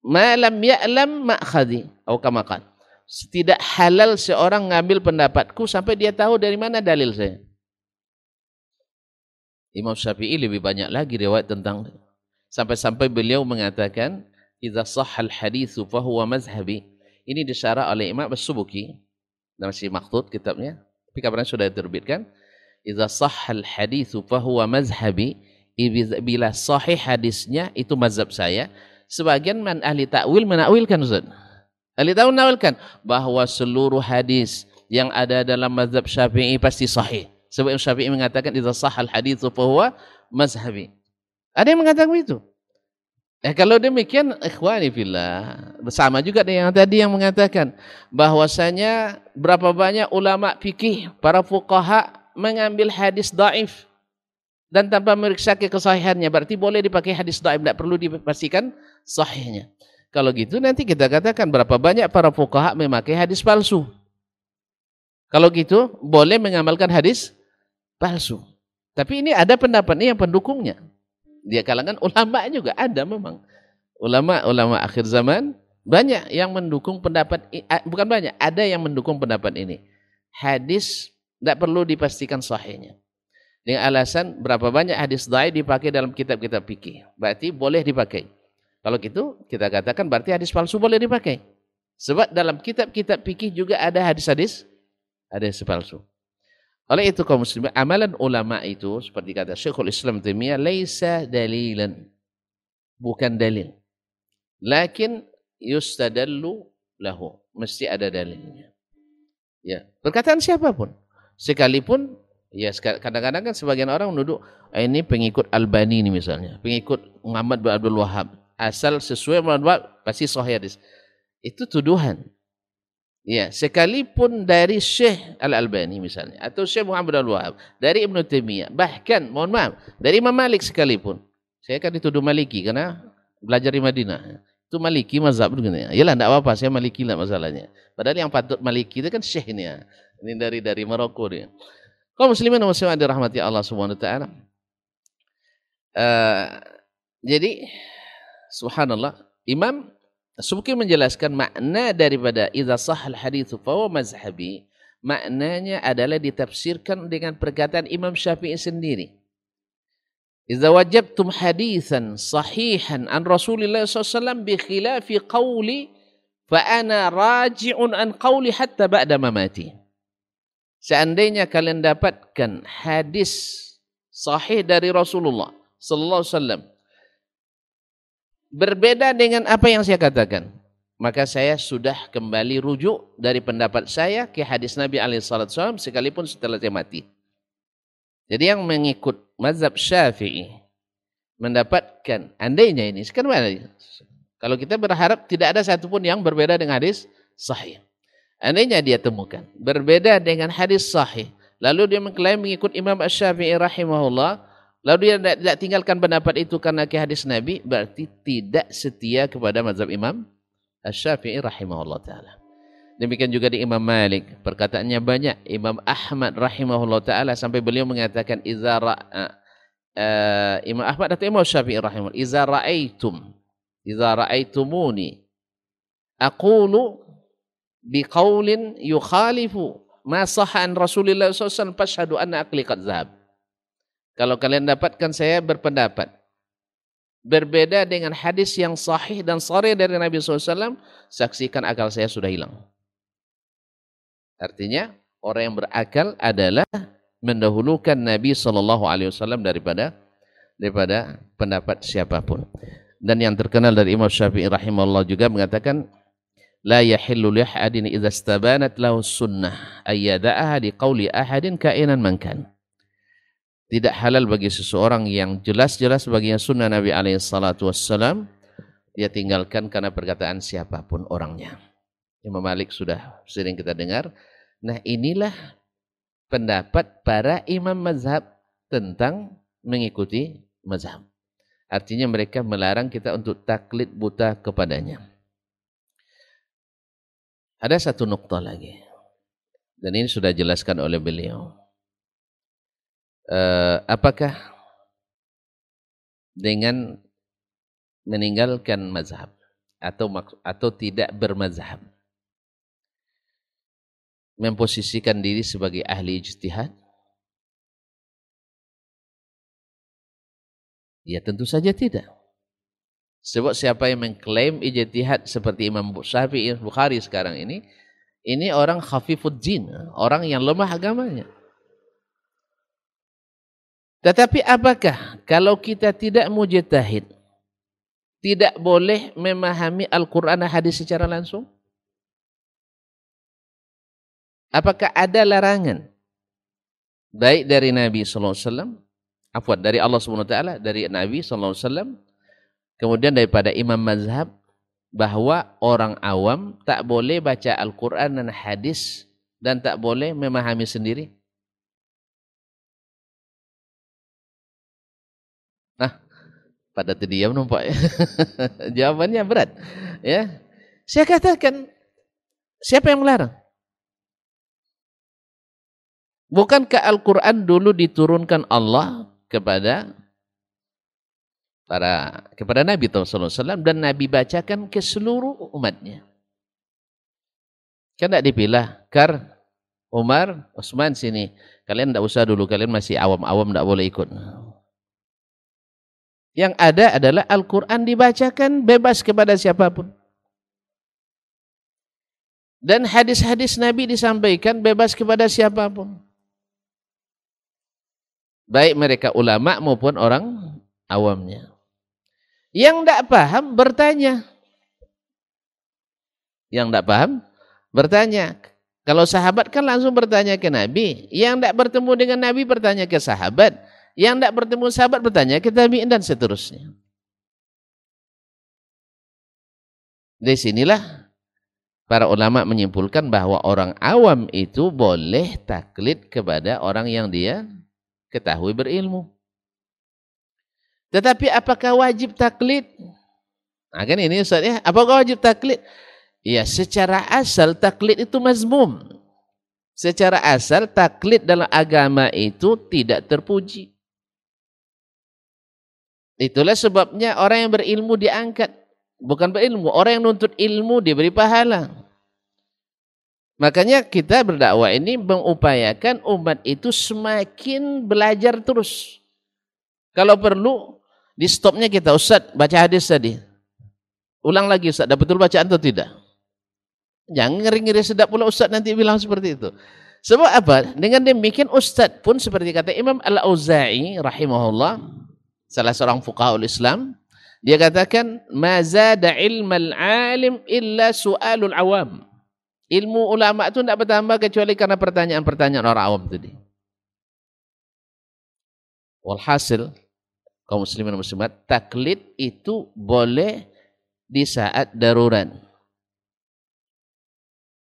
ma lam ya'lam ma'khadhi atau kama Tidak halal seorang ngambil pendapatku sampai dia tahu dari mana dalil saya. Imam Syafi'i lebih banyak lagi riwayat tentang sampai-sampai beliau mengatakan idza sahhal haditsu fa huwa mazhabi. Ini disyarah oleh Imam As-Subuki dalam si maktub kitabnya. Tapi kabarnya sudah diterbitkan. Idza sahhal haditsu fa huwa mazhabi. Bila sahih hadisnya itu mazhab saya. Sebagian man ahli ta'wil menakwilkan Ustaz. Ahli ta'wil menakwilkan bahwa seluruh hadis yang ada dalam mazhab Syafi'i pasti sahih. Sebab Imam Syafi'i mengatakan idza sahal haditsu fa huwa mazhabi. Ada yang mengatakan begitu. Eh kalau demikian ikhwani fillah bersama juga dengan yang tadi yang mengatakan bahwasanya berapa banyak ulama fikih para fuqaha mengambil hadis dhaif dan tanpa meriksa kesahihannya berarti boleh dipakai hadis dhaif tidak perlu dipastikan sahihnya. Kalau gitu nanti kita katakan berapa banyak para fuqaha memakai hadis palsu. Kalau gitu boleh mengamalkan hadis palsu. Tapi ini ada pendapat ini yang pendukungnya. Dia kalangan ulama juga ada memang. Ulama-ulama akhir zaman banyak yang mendukung pendapat bukan banyak, ada yang mendukung pendapat ini. Hadis tidak perlu dipastikan sahihnya. Dengan alasan berapa banyak hadis dhaif dipakai dalam kitab-kitab fikih. Berarti boleh dipakai. Kalau gitu kita katakan berarti hadis palsu boleh dipakai. Sebab dalam kitab-kitab fikih juga ada hadis-hadis hadis palsu. Oleh itu kaum muslimin, amalan ulama itu seperti kata Syekhul Islam Taimiyah, laisa dalilan. Bukan dalil. Lakin yustadallu lahu. Mesti ada dalilnya. Ya, perkataan siapa pun. Sekalipun ya kadang-kadang kan sebagian orang menuduh ah, ini pengikut Albani ini misalnya, pengikut Muhammad bin Abdul Wahab. Asal sesuai Muhammad pasti sahih hadis. Itu tuduhan. Ya, sekalipun dari Syekh Al-Albani misalnya atau Syekh Muhammad Al-Wahab, dari Ibn Taimiyah, bahkan mohon maaf, dari Imam Malik sekalipun. Saya kan dituduh Maliki karena belajar di Madinah. Itu Maliki mazhab begini. Yalah enggak apa-apa, saya Maliki lah masalahnya. Padahal yang patut Maliki itu kan Syekh ini ya. Ini dari dari Maroko dia. Kau muslimin muslimat dirahmati Allah Subhanahu wa taala. Uh, jadi subhanallah, Imam Subki menjelaskan makna daripada idza sahal haditsu fa mazhabi. Maknanya adalah ditafsirkan dengan perkataan Imam Syafi'i sendiri. Idza wajabtum hadithan sahihan an Rasulillah SAW bi khilafi qawli fa ana raji'un an qawli hatta ba'da mamati. Seandainya kalian dapatkan hadis sahih dari Rasulullah sallallahu alaihi wasallam berbeda dengan apa yang saya katakan, maka saya sudah kembali rujuk dari pendapat saya ke hadis Nabi alaihi sekalipun setelah saya mati. Jadi yang mengikut mazhab Syafi'i mendapatkan andainya ini sekarang? Kalau kita berharap tidak ada satupun yang berbeda dengan hadis sahih. Andainya dia temukan berbeda dengan hadis sahih, lalu dia mengklaim mengikut Imam Asy-Syafi'i rahimahullah, lalu dia tidak tinggalkan pendapat itu karena ke hadis Nabi, berarti tidak setia kepada mazhab Imam Asy-Syafi'i rahimahullah taala. Demikian juga di Imam Malik, perkataannya banyak. Imam Ahmad rahimahullah taala sampai beliau mengatakan idza uh, Imam Ahmad atau Imam Syafi'i rahimahullah, idza ra'aitum idza ra'aitumuni aqulu biqaulin yukhalifu ma an Rasulillah alaihi wasallam anna aqli qad zahab. Kalau kalian dapatkan saya berpendapat berbeda dengan hadis yang sahih dan sahih dari Nabi SAW, saksikan akal saya sudah hilang. Artinya orang yang berakal adalah mendahulukan Nabi Shallallahu Alaihi Wasallam daripada daripada pendapat siapa pun. Dan yang terkenal dari Imam Syafi'i rahimahullah juga mengatakan la yahillu li ahadin idza istabanat lahu sunnah ayyada'aha di qauli ahadin kainan mankan. Tidak halal bagi seseorang yang jelas-jelas baginya sunnah Nabi alaihi salatu wassalam dia tinggalkan karena perkataan siapa pun orangnya. Imam Malik sudah sering kita dengar Nah inilah pendapat para imam mazhab tentang mengikuti mazhab. Artinya mereka melarang kita untuk taklid buta kepadanya. Ada satu nukta lagi. Dan ini sudah jelaskan oleh beliau. Uh, apakah dengan meninggalkan mazhab atau atau tidak bermazhab memposisikan diri sebagai ahli ijtihad? Ya tentu saja tidak. Sebab siapa yang mengklaim ijtihad seperti Imam Syafi'i Bukhari sekarang ini, ini orang khafifud jin, orang yang lemah agamanya. Tetapi apakah kalau kita tidak mujtahid, tidak boleh memahami Al-Quran dan hadis secara langsung? Apakah ada larangan baik dari Nabi sallallahu alaihi wasallam, afwan dari Allah Subhanahu wa taala, dari Nabi sallallahu alaihi wasallam, kemudian daripada imam mazhab bahwa orang awam tak boleh baca Al-Qur'an dan hadis dan tak boleh memahami sendiri? Nah, pada terdiam nampak ya. Jawabannya berat. Ya. Saya katakan, siapa yang melarang? Bukankah Al-Quran dulu diturunkan Allah kepada para kepada Nabi SAW dan Nabi bacakan ke seluruh umatnya. Kan tidak dipilah, Kar, Umar, Utsman sini. Kalian tidak usah dulu, kalian masih awam-awam tidak boleh ikut. Yang ada adalah Al-Quran dibacakan bebas kepada siapa pun. Dan hadis-hadis Nabi disampaikan bebas kepada siapa pun. Baik mereka ulama maupun orang awamnya. Yang tidak paham bertanya. Yang tidak paham bertanya. Kalau sahabat kan langsung bertanya ke Nabi. Yang tidak bertemu dengan Nabi bertanya ke sahabat. Yang tidak bertemu sahabat bertanya ke Nabi dan seterusnya. Di sinilah para ulama menyimpulkan bahwa orang awam itu boleh taklid kepada orang yang dia ketahui berilmu. Tetapi apakah wajib taklid? Nah kan ini Ustaz ya, apakah wajib taklid? Ya secara asal taklid itu mazmum. Secara asal taklid dalam agama itu tidak terpuji. Itulah sebabnya orang yang berilmu diangkat. Bukan berilmu, orang yang nuntut ilmu diberi pahala. Makanya kita berdakwah ini mengupayakan umat itu semakin belajar terus. Kalau perlu, di stopnya kita, Ustaz, baca hadis tadi. Ulang lagi Ustaz, dah betul bacaan atau tidak? Jangan ngeri-ngeri sedap pula Ustaz nanti bilang seperti itu. Sebab apa? Dengan demikian Ustaz pun seperti kata Imam Al-Auza'i rahimahullah, salah seorang fuqahul Islam, dia katakan, "Ma zada ilmal alim illa su'alul awam." Ilmu ulama itu tidak bertambah kecuali karena pertanyaan-pertanyaan orang awam tadi. Walhasil, kaum muslimin dan muslimat, taklid itu boleh di saat darurat.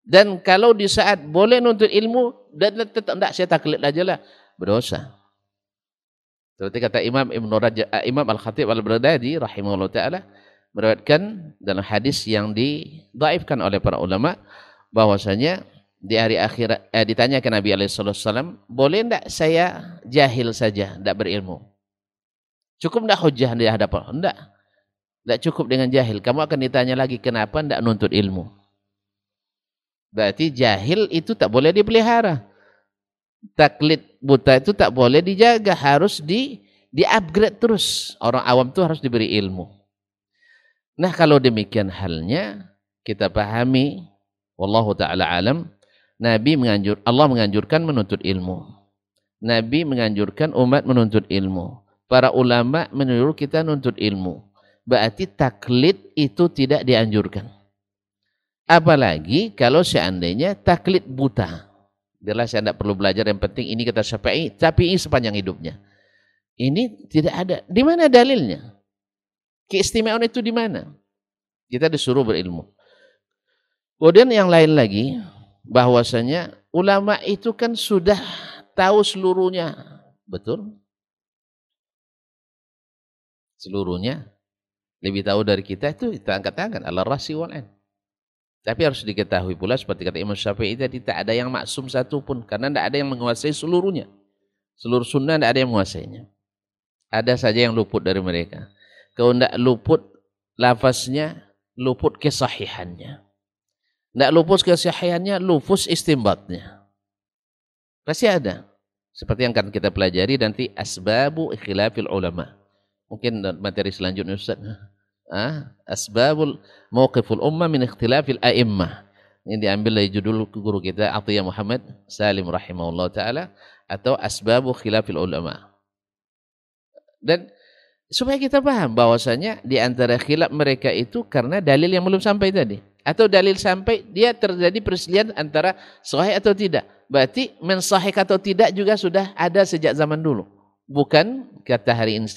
Dan kalau di saat boleh nuntut ilmu, dan tetap tidak saya taklid aja lah, berdosa. Seperti kata Imam Ibn Raja, eh, Imam Al-Khatib Al-Baghdadi rahimahullah taala meriwayatkan dalam hadis yang didaifkan oleh para ulama bahwasanya di hari akhirat eh, ditanya ke Nabi Alaihissalam, boleh tidak saya jahil saja, tidak berilmu? Cukup tidak hujah di hadapan? Tidak. Tidak cukup dengan jahil. Kamu akan ditanya lagi kenapa tidak nuntut ilmu. Berarti jahil itu tak boleh dipelihara. Taklid buta itu tak boleh dijaga, harus di di upgrade terus. Orang awam itu harus diberi ilmu. Nah kalau demikian halnya kita pahami Wallahu taala alam. Nabi menganjur Allah menganjurkan menuntut ilmu. Nabi menganjurkan umat menuntut ilmu. Para ulama menyuruh kita menuntut ilmu. Berarti taklid itu tidak dianjurkan. Apalagi kalau seandainya taklid buta. Jelas saya tidak perlu belajar, yang penting ini kita syafi'i, syafi'i sepanjang hidupnya. Ini tidak ada. Di mana dalilnya? Keistimewaan itu di mana? Kita disuruh berilmu. Kemudian yang lain lagi, bahwasanya ulama itu kan sudah tahu seluruhnya. Betul? Seluruhnya. Lebih tahu dari kita itu kita angkat tangan. Allah rasi wal Tapi harus diketahui pula seperti kata Imam Syafi'i tadi tak ada yang maksum satu pun karena tidak ada yang menguasai seluruhnya. Seluruh sunnah tidak ada yang menguasainya. Ada saja yang luput dari mereka. Kalau tidak luput lafaznya, luput kesahihannya. Tidak lupus kesahihannya, lupus istimbatnya. Pasti ada. Seperti yang akan kita pelajari nanti asbabu ikhilafil ulama. Mungkin materi selanjutnya Ustaz. Ah, asbabul mawqiful ummah min ikhtilafil a'immah. Ini diambil dari judul guru kita Atiyah Muhammad Salim rahimahullah taala atau asbabu khilafil ulama. Dan supaya kita paham bahwasanya di antara khilaf mereka itu karena dalil yang belum sampai tadi atau dalil sampai dia terjadi perselisihan antara sahih atau tidak. Berarti mensahih atau tidak juga sudah ada sejak zaman dulu. Bukan kata hari ini.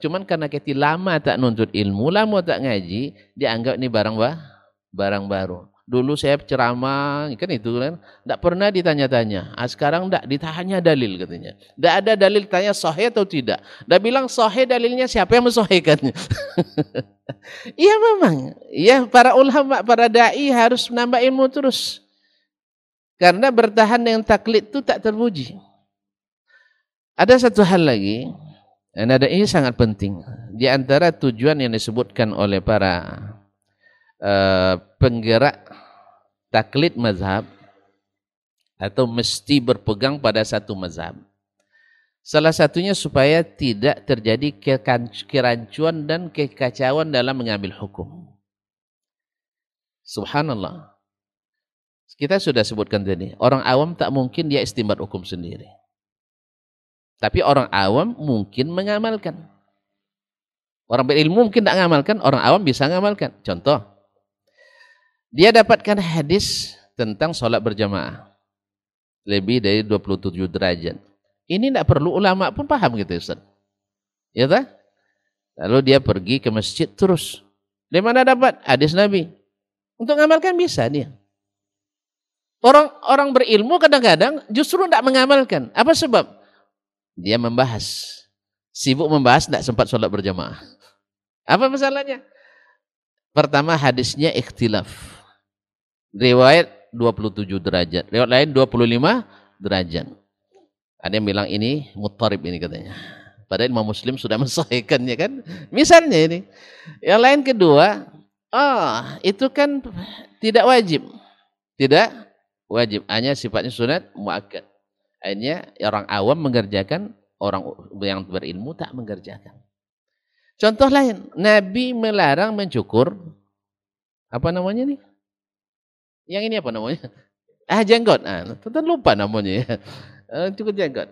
Cuman karena kita lama tak nuntut ilmu, lama tak ngaji, dianggap ini barang bah, barang baru. Dulu saya ceramah, kan itu kan, tidak pernah ditanya-tanya. Ah, sekarang tidak ditanya dalil katanya. Tidak ada dalil tanya sahih atau tidak. Dah bilang sahih dalilnya siapa yang mensahihkannya? Iya memang. Ya para ulama, para dai harus menambah ilmu terus. Karena bertahan dengan taklid itu tak terpuji. Ada satu hal lagi, dan ada ini sangat penting. Di antara tujuan yang disebutkan oleh para uh, penggerak taklid mazhab atau mesti berpegang pada satu mazhab. Salah satunya supaya tidak terjadi kerancuan dan kekacauan dalam mengambil hukum. Subhanallah. Kita sudah sebutkan tadi, orang awam tak mungkin dia istimbat hukum sendiri. Tapi orang awam mungkin mengamalkan. Orang berilmu mungkin tak mengamalkan, orang awam bisa mengamalkan. Contoh, dia dapatkan hadis tentang sholat berjamaah. Lebih dari 27 derajat. Ini tidak perlu ulama pun paham gitu Ustaz. Ya tak? Lalu dia pergi ke masjid terus. Di mana dapat hadis Nabi? Untuk mengamalkan bisa dia. Orang orang berilmu kadang-kadang justru tidak mengamalkan. Apa sebab? Dia membahas. Sibuk membahas tidak sempat sholat berjamaah. Apa masalahnya? Pertama hadisnya ikhtilaf. Riwayat 27 derajat. Riwayat lain 25 derajat. Ada yang bilang ini mutarib ini katanya. Padahal Imam Muslim sudah mensahihkannya kan. Misalnya ini. Yang lain kedua, oh, itu kan tidak wajib. Tidak wajib. Hanya sifatnya sunat muakkad. Akhirnya orang awam mengerjakan, orang yang berilmu tak mengerjakan. Contoh lain, Nabi melarang mencukur apa namanya nih? Yang ini apa namanya? Ah jenggot. Ah, tentu lupa namanya ya. Uh, cukur jenggot.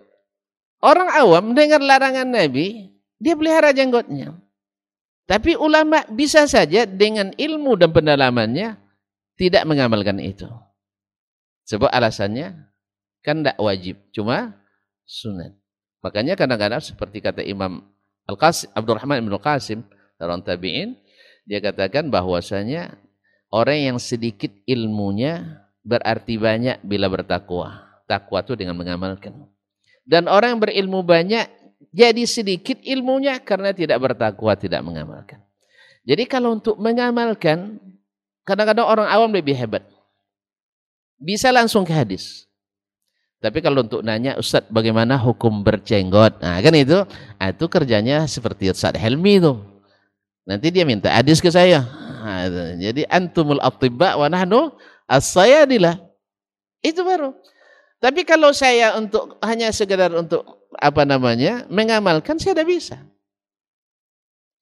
Orang awam dengar larangan Nabi, dia pelihara jenggotnya. Tapi ulama bisa saja dengan ilmu dan pendalamannya tidak mengamalkan itu. Sebab alasannya kan tidak wajib, cuma sunat. Makanya kadang-kadang seperti kata Imam Al-Qasim, Abdurrahman Ibn Qasim, orang tabi'in, dia katakan bahwasanya orang yang sedikit ilmunya berarti banyak bila bertakwa. Takwa itu dengan mengamalkan. Dan orang yang berilmu banyak jadi sedikit ilmunya karena tidak bertakwa, tidak mengamalkan. Jadi kalau untuk mengamalkan, kadang-kadang orang awam lebih hebat. Bisa langsung ke hadis. Tapi kalau untuk nanya, Ustadz bagaimana hukum berjenggot? Nah kan itu, nah, itu kerjanya seperti Ustadz Helmi itu. Nanti dia minta hadis ke saya. Nah, jadi antumul atibba wa nahnu as-sayadilah. Itu baru. Tapi kalau saya untuk hanya sekedar untuk apa namanya mengamalkan saya tidak bisa.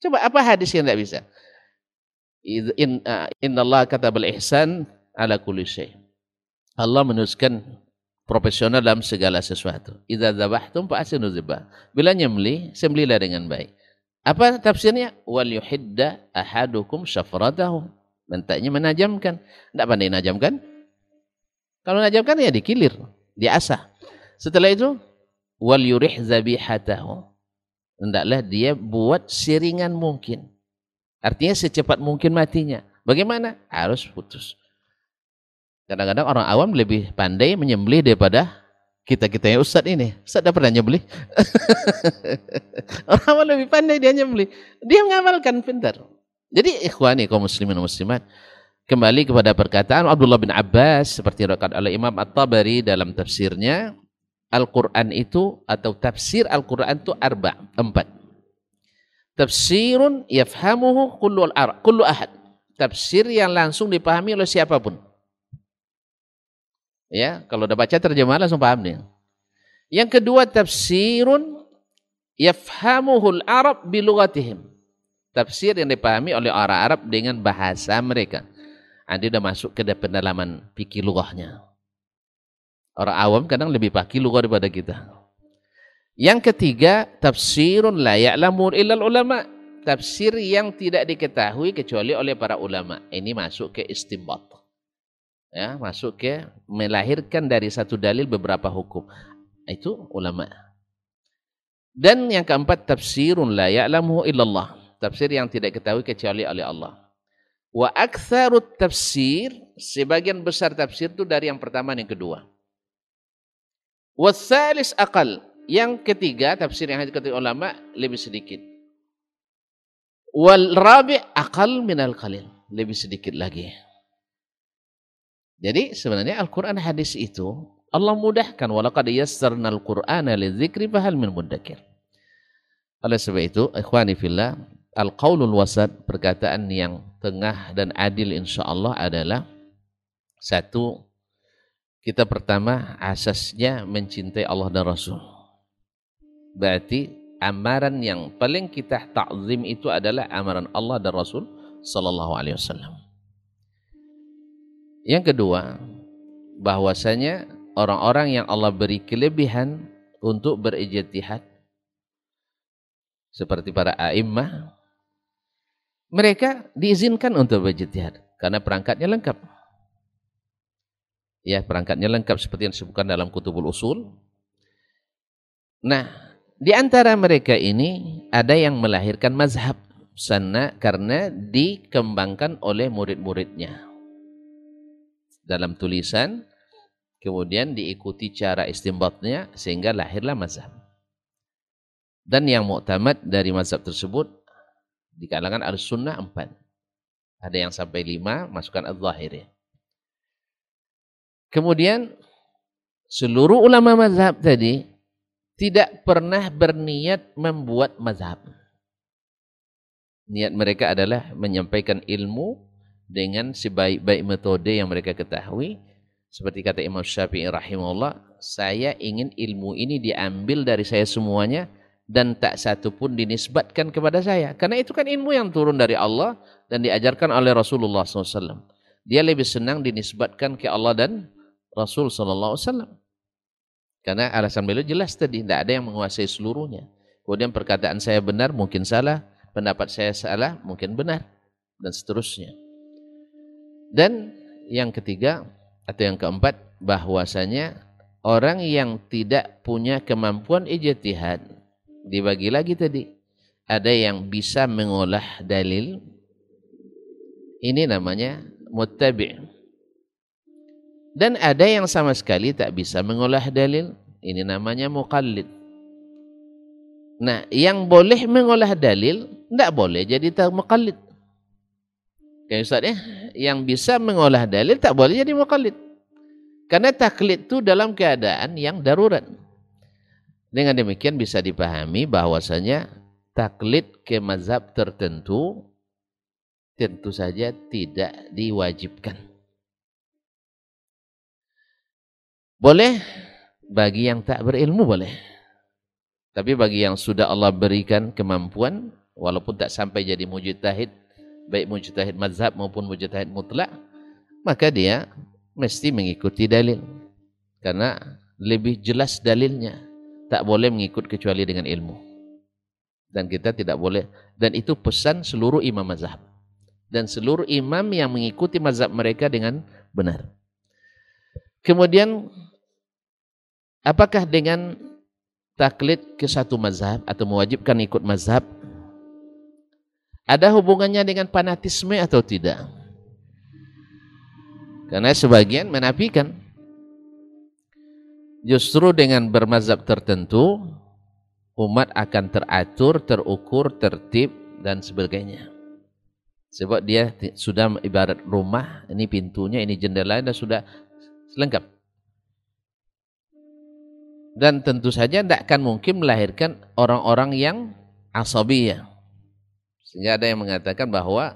Coba apa hadis yang tidak bisa? In, uh, inna Allah katabal ihsan ala kulli. Allah menuliskan profesional dalam segala sesuatu. Idza dzabhtum fa asinu dzibah. Bila nyembelih, sembelihlah dengan baik. Apa tafsirnya? Wal yuhidda ahadukum syafratahu. Mentaknya menajamkan. Tidak pandai najamkan? Kalau najamkan ya dikilir diasah. Setelah itu wal yurih zabihatahu. Hendaklah dia buat siringan mungkin. Artinya secepat mungkin matinya. Bagaimana? Harus putus. Kadang-kadang orang awam lebih pandai menyembelih daripada kita-kita yang ustaz ini. Ustaz dah pernah nyembelih? orang awam lebih pandai dia nyembelih. Dia mengamalkan pintar. Jadi ikhwani kaum muslimin muslimat, kembali kepada perkataan Abdullah bin Abbas seperti rekat oleh Imam At-Tabari dalam tafsirnya Al-Quran itu atau tafsir Al-Quran itu arba, empat. Tafsirun yafhamuhu kullu, kullu ahad. Tafsir yang langsung dipahami oleh siapa pun. Ya, kalau udah baca terjemah langsung paham nih. Yang kedua tafsirun yafhamuhul Arab bilugatihim. Tafsir yang dipahami oleh orang Arab dengan bahasa mereka. Anda sudah masuk ke pendalaman fikih lughahnya. Orang awam kadang lebih paki lughah daripada kita. Yang ketiga, tafsirun la ya'lamu illal ulama. Tafsir yang tidak diketahui kecuali oleh para ulama. Ini masuk ke istimbat. Ya, masuk ke melahirkan dari satu dalil beberapa hukum. Itu ulama. Dan yang keempat, tafsirun la ya'lamu illallah. Tafsir yang tidak diketahui kecuali oleh Allah. Wa aktsarut tafsir, sebagian besar tafsir itu dari yang pertama dan yang kedua. Wasalis akal, yang ketiga tafsir yang dikatakan ulama lebih sedikit. Wal rabi akal minal qalil, lebih sedikit lagi. Jadi sebenarnya Al-Quran hadis itu Allah mudahkan walaqad yassarnal Qur'ana lidzikri fahal min muddakir. Oleh sebab itu, ikhwani fillah, Al-Qaulul Wasat, perkataan yang tengah dan adil insya Allah adalah satu, kita pertama asasnya mencintai Allah dan Rasul. Berarti amaran yang paling kita ta'zim itu adalah amaran Allah dan Rasul sallallahu alaihi wasallam. Yang kedua, bahwasanya orang-orang yang Allah beri kelebihan untuk berijtihad seperti para a'immah mereka diizinkan untuk berjihad karena perangkatnya lengkap. Ya, perangkatnya lengkap seperti yang disebutkan dalam Kutubul Usul. Nah, di antara mereka ini ada yang melahirkan mazhab sana karena dikembangkan oleh murid-muridnya. Dalam tulisan, kemudian diikuti cara istimbatnya sehingga lahirlah mazhab. Dan yang muktamad dari mazhab tersebut di kalangan al-sunnah empat. Ada yang sampai lima, masukkan al-zahiri. Kemudian seluruh ulama mazhab tadi tidak pernah berniat membuat mazhab. Niat mereka adalah menyampaikan ilmu dengan sebaik-baik metode yang mereka ketahui. Seperti kata Imam Syafi'i rahimahullah, saya ingin ilmu ini diambil dari saya semuanya dan tak satu pun dinisbatkan kepada saya. Karena itu kan ilmu yang turun dari Allah dan diajarkan oleh Rasulullah SAW. Dia lebih senang dinisbatkan ke Allah dan Rasul wasallam. Karena alasan beliau jelas tadi, tidak ada yang menguasai seluruhnya. Kemudian perkataan saya benar, mungkin salah. Pendapat saya salah, mungkin benar. Dan seterusnya. Dan yang ketiga, atau yang keempat, bahwasanya orang yang tidak punya kemampuan ijtihad, dibagi lagi tadi. Ada yang bisa mengolah dalil, ini namanya muttabi' Dan ada yang sama sekali tak bisa mengolah dalil. Ini namanya muqallid. Nah, yang boleh mengolah dalil, tidak boleh jadi muqallid. Kayak Ustaz ya, yang bisa mengolah dalil tak boleh jadi muqallid. Karena taklid itu dalam keadaan yang darurat. Dengan demikian bisa dipahami bahwasanya taklid ke mazhab tertentu tentu saja tidak diwajibkan. Boleh bagi yang tak berilmu boleh. Tapi bagi yang sudah Allah berikan kemampuan walaupun tak sampai jadi mujtahid, baik mujtahid mazhab maupun mujtahid mutlak, maka dia mesti mengikuti dalil. Karena lebih jelas dalilnya. Tak boleh mengikut kecuali dengan ilmu. Dan kita tidak boleh dan itu pesan seluruh imam mazhab. Dan seluruh imam yang mengikuti mazhab mereka dengan benar. Kemudian Apakah dengan taklid ke satu mazhab atau mewajibkan ikut mazhab ada hubungannya dengan fanatisme atau tidak? Karena sebagian menafikan justru dengan bermazhab tertentu umat akan teratur, terukur, tertib dan sebagainya. Sebab dia sudah ibarat rumah, ini pintunya, ini jendela dan sudah lengkap dan tentu saja tidak akan mungkin melahirkan orang-orang yang asabiyah. Sehingga ada yang mengatakan bahwa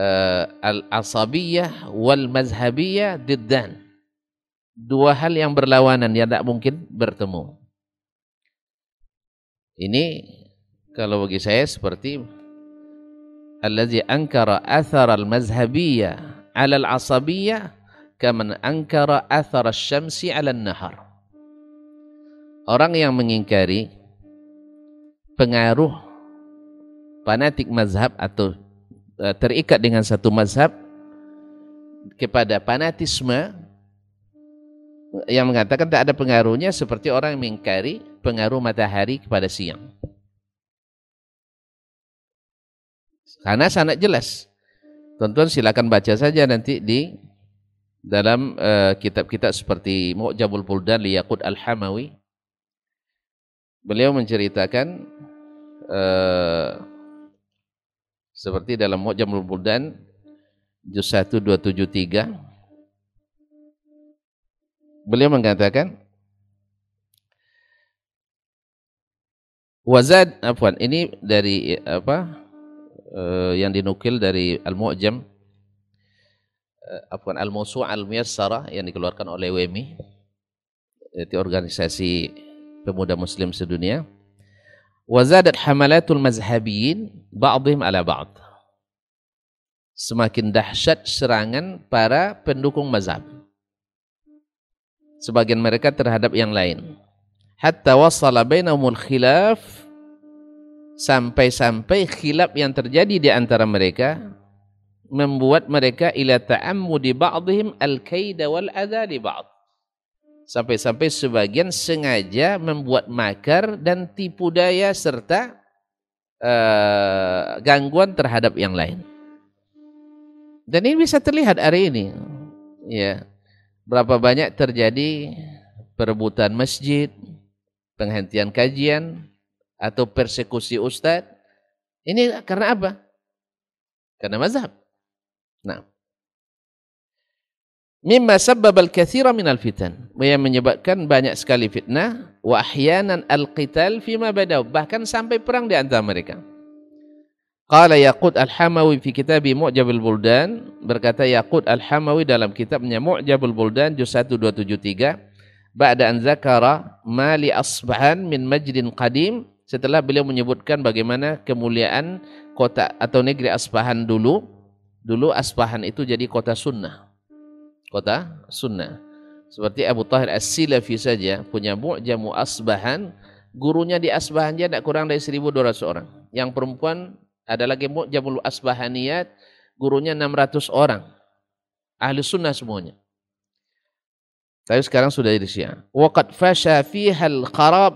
uh, al-asabiyah wal mazhabiyah diddan. Dua hal yang berlawanan yang tidak mungkin bertemu. Ini kalau bagi saya seperti allazi ankara athar al-mazhabiyah ala al-asabiyah kaman ankara athar al-syamsi ala al-nahar orang yang mengingkari pengaruh fanatik mazhab atau uh, terikat dengan satu mazhab kepada fanatisme yang mengatakan tak ada pengaruhnya seperti orang yang mengingkari pengaruh matahari kepada siang. Karena sangat jelas. Tonton silakan baca saja nanti di dalam uh, kitab-kitab uh, seperti Mu'jamul Buldan Liyaqud Al-Hamawi beliau menceritakan uh, seperti dalam Mu'jamul Buldan juz 1 273 beliau mengatakan Wazad afwan ini dari apa uh, yang dinukil dari Al-Mu'jam uh, afwan Al-Musu' Al-Muyassara yang dikeluarkan oleh WMI itu organisasi pemuda muslim sedunia wazadat hamalatul mazhabiyin ba'dhim ala ba'd semakin dahsyat serangan para pendukung mazhab. Sebagian mereka terhadap yang lain. Hatta wasala bainahumul khilaf sampai-sampai khilaf yang terjadi di antara mereka membuat mereka ila ta'ammudi ba'dihim al-kaida wal adha li ba'd Sampai-sampai sebagian sengaja membuat makar dan tipu daya serta uh, gangguan terhadap yang lain. Dan ini bisa terlihat hari ini. Ya. Berapa banyak terjadi perebutan masjid, penghentian kajian, atau persekusi ustadz. Ini karena apa? Karena mazhab. Nah. Mimma sabbab al-kathira minal fitan. Yang menyebabkan banyak sekali fitnah. Wa ahyanan al-qital fima badaw. Bahkan sampai perang di antara mereka. Qala Yaqut al-Hamawi fi kitabi Mu'jabul Buldan. Berkata Yaqut al-Hamawi dalam kitabnya Mu'jabul Buldan. Juz 1, 273. Ba'da an zakara mali asbahan min majdin qadim. Setelah beliau menyebutkan bagaimana kemuliaan kota atau negeri Asbahan dulu. Dulu Asbahan itu jadi kota sunnah kota sunnah. Seperti Abu Tahir As-Silafi saja punya Mu'jamu Asbahan, gurunya di Asbahan dia tidak kurang dari 1200 orang. Yang perempuan ada lagi Mu'jamul Asbahaniyat, gurunya 600 orang. Ahli sunnah semuanya. Tapi sekarang sudah di Syiah. Waqad fasha fiha al-kharab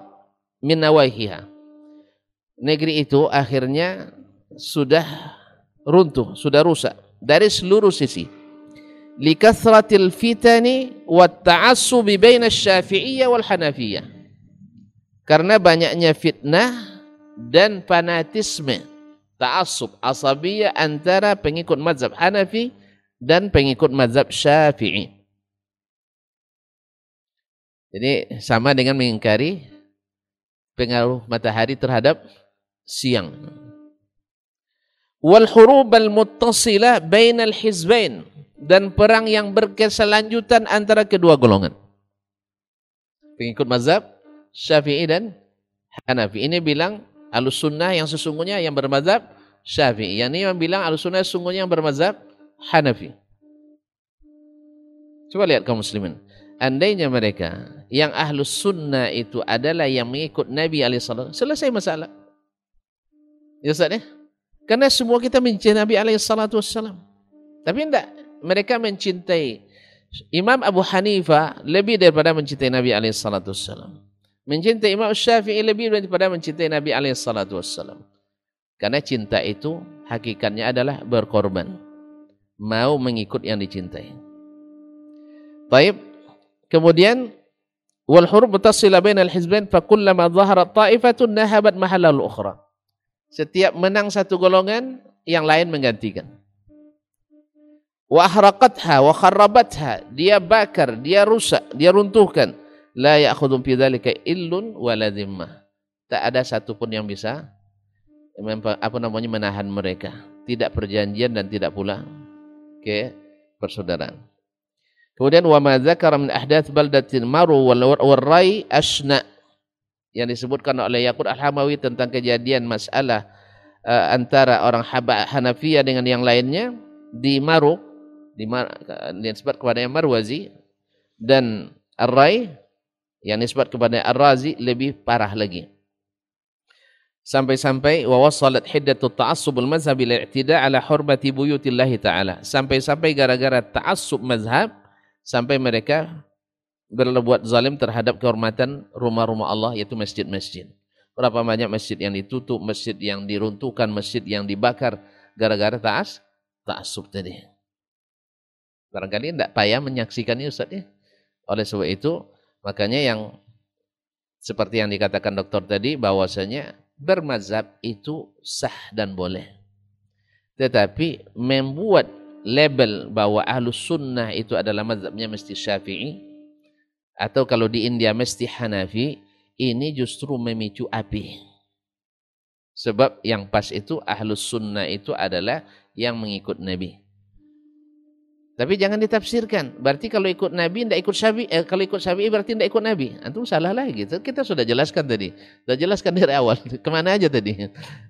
min nawaihiha. Negeri itu akhirnya sudah runtuh, sudah rusak dari seluruh sisi likathratil fitani wat ta'assubi baina syafi'iyah wal hanafiyah. Karena banyaknya fitnah dan fanatisme, ta'assub, asabiyah antara pengikut mazhab Hanafi dan pengikut mazhab Syafi'i. Jadi sama dengan mengingkari pengaruh matahari terhadap siang. Wal hurub al muttasilah bainal hizbain dan perang yang berkeselanjutan antara kedua golongan. Pengikut mazhab Syafi'i dan Hanafi. Ini bilang alus sunnah yang sesungguhnya yang bermazhab Syafi'i. Yang ini yang bilang alus sunnah sesungguhnya yang bermazhab Hanafi. Coba lihat kaum muslimin. Andainya mereka yang ahlus sunnah itu adalah yang mengikut Nabi SAW, selesai masalah. Ya Ustaz ya? Karena semua kita mencintai Nabi SAW. Tapi tidak, mereka mencintai Imam Abu Hanifah lebih daripada mencintai Nabi alaihissalatu wassalam. Mencintai Imam Syafi'i lebih daripada mencintai Nabi alaihissalatu wassalam. Karena cinta itu hakikatnya adalah berkorban. Mau mengikut yang dicintai. Baik. Kemudian wal hurub mutasila bainal hizbain fa kullama dhaharat ta'ifatun nahabat mahallal ukhra. Setiap menang satu golongan, yang lain menggantikan wa ahraqatha wa kharrabatha dia bakar dia rusak dia runtuhkan. la ya'khudhu fi dzalika illun wala tak ada satupun yang bisa apa namanya menahan mereka. Tidak perjanjian dan tidak pula ke persaudaraan. Kemudian wa ma dzakara min ahdath baldatin maru wal rai asna. Yang disebutkan oleh Yaqut Al-Hamawi tentang kejadian masalah uh, antara orang Hanafiyah dengan yang lainnya di Maru nisbat kepada yang Marwazi dan Ar-Rai yang nisbat kepada Ar-Razi lebih parah lagi. Sampai-sampai wa wasalat hiddatut ta'assubul mazhab ila i'tida ala hurmati buyutillah taala. Sampai-sampai gara-gara ta'assub mazhab sampai mereka berbuat zalim terhadap kehormatan rumah-rumah Allah yaitu masjid-masjid. Berapa banyak masjid yang ditutup, masjid yang diruntuhkan, masjid yang dibakar gara-gara ta'as ta'assub tadi. Barangkali tidak payah menyaksikannya Ustaz ya. Oleh sebab itu, makanya yang seperti yang dikatakan dokter tadi, bahwasanya bermazhab itu sah dan boleh. Tetapi membuat label bahwa ahlus sunnah itu adalah mazhabnya mesti syafi'i, atau kalau di India mesti Hanafi, ini justru memicu api. Sebab yang pas itu ahlus sunnah itu adalah yang mengikut Nabi. Tapi jangan ditafsirkan. Berarti kalau ikut Nabi tidak ikut Syafi'i, eh, kalau ikut Syafi'i berarti tidak ikut Nabi. Antum salah lagi. Kita sudah jelaskan tadi. Sudah jelaskan dari awal. Ke mana aja tadi?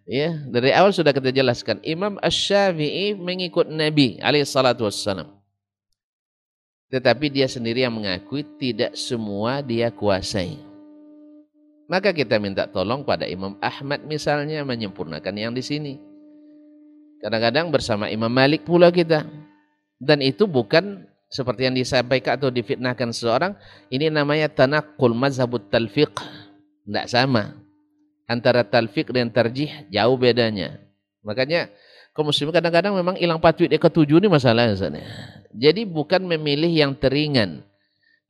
Ya, dari awal sudah kita jelaskan. Imam Ash-Syafi'i mengikut Nabi alaihissalatu wassalam. Tetapi dia sendiri yang mengakui tidak semua dia kuasai. Maka kita minta tolong pada Imam Ahmad misalnya menyempurnakan yang di sini. Kadang-kadang bersama Imam Malik pula kita dan itu bukan seperti yang disampaikan atau difitnahkan seseorang, ini namanya tanakul mazhabut talfiq. Tidak sama. Antara talfiq dan tarjih jauh bedanya. Makanya kaum muslim kadang-kadang memang hilang patwid yang ketujuh ini masalahnya. Jadi bukan memilih yang teringan,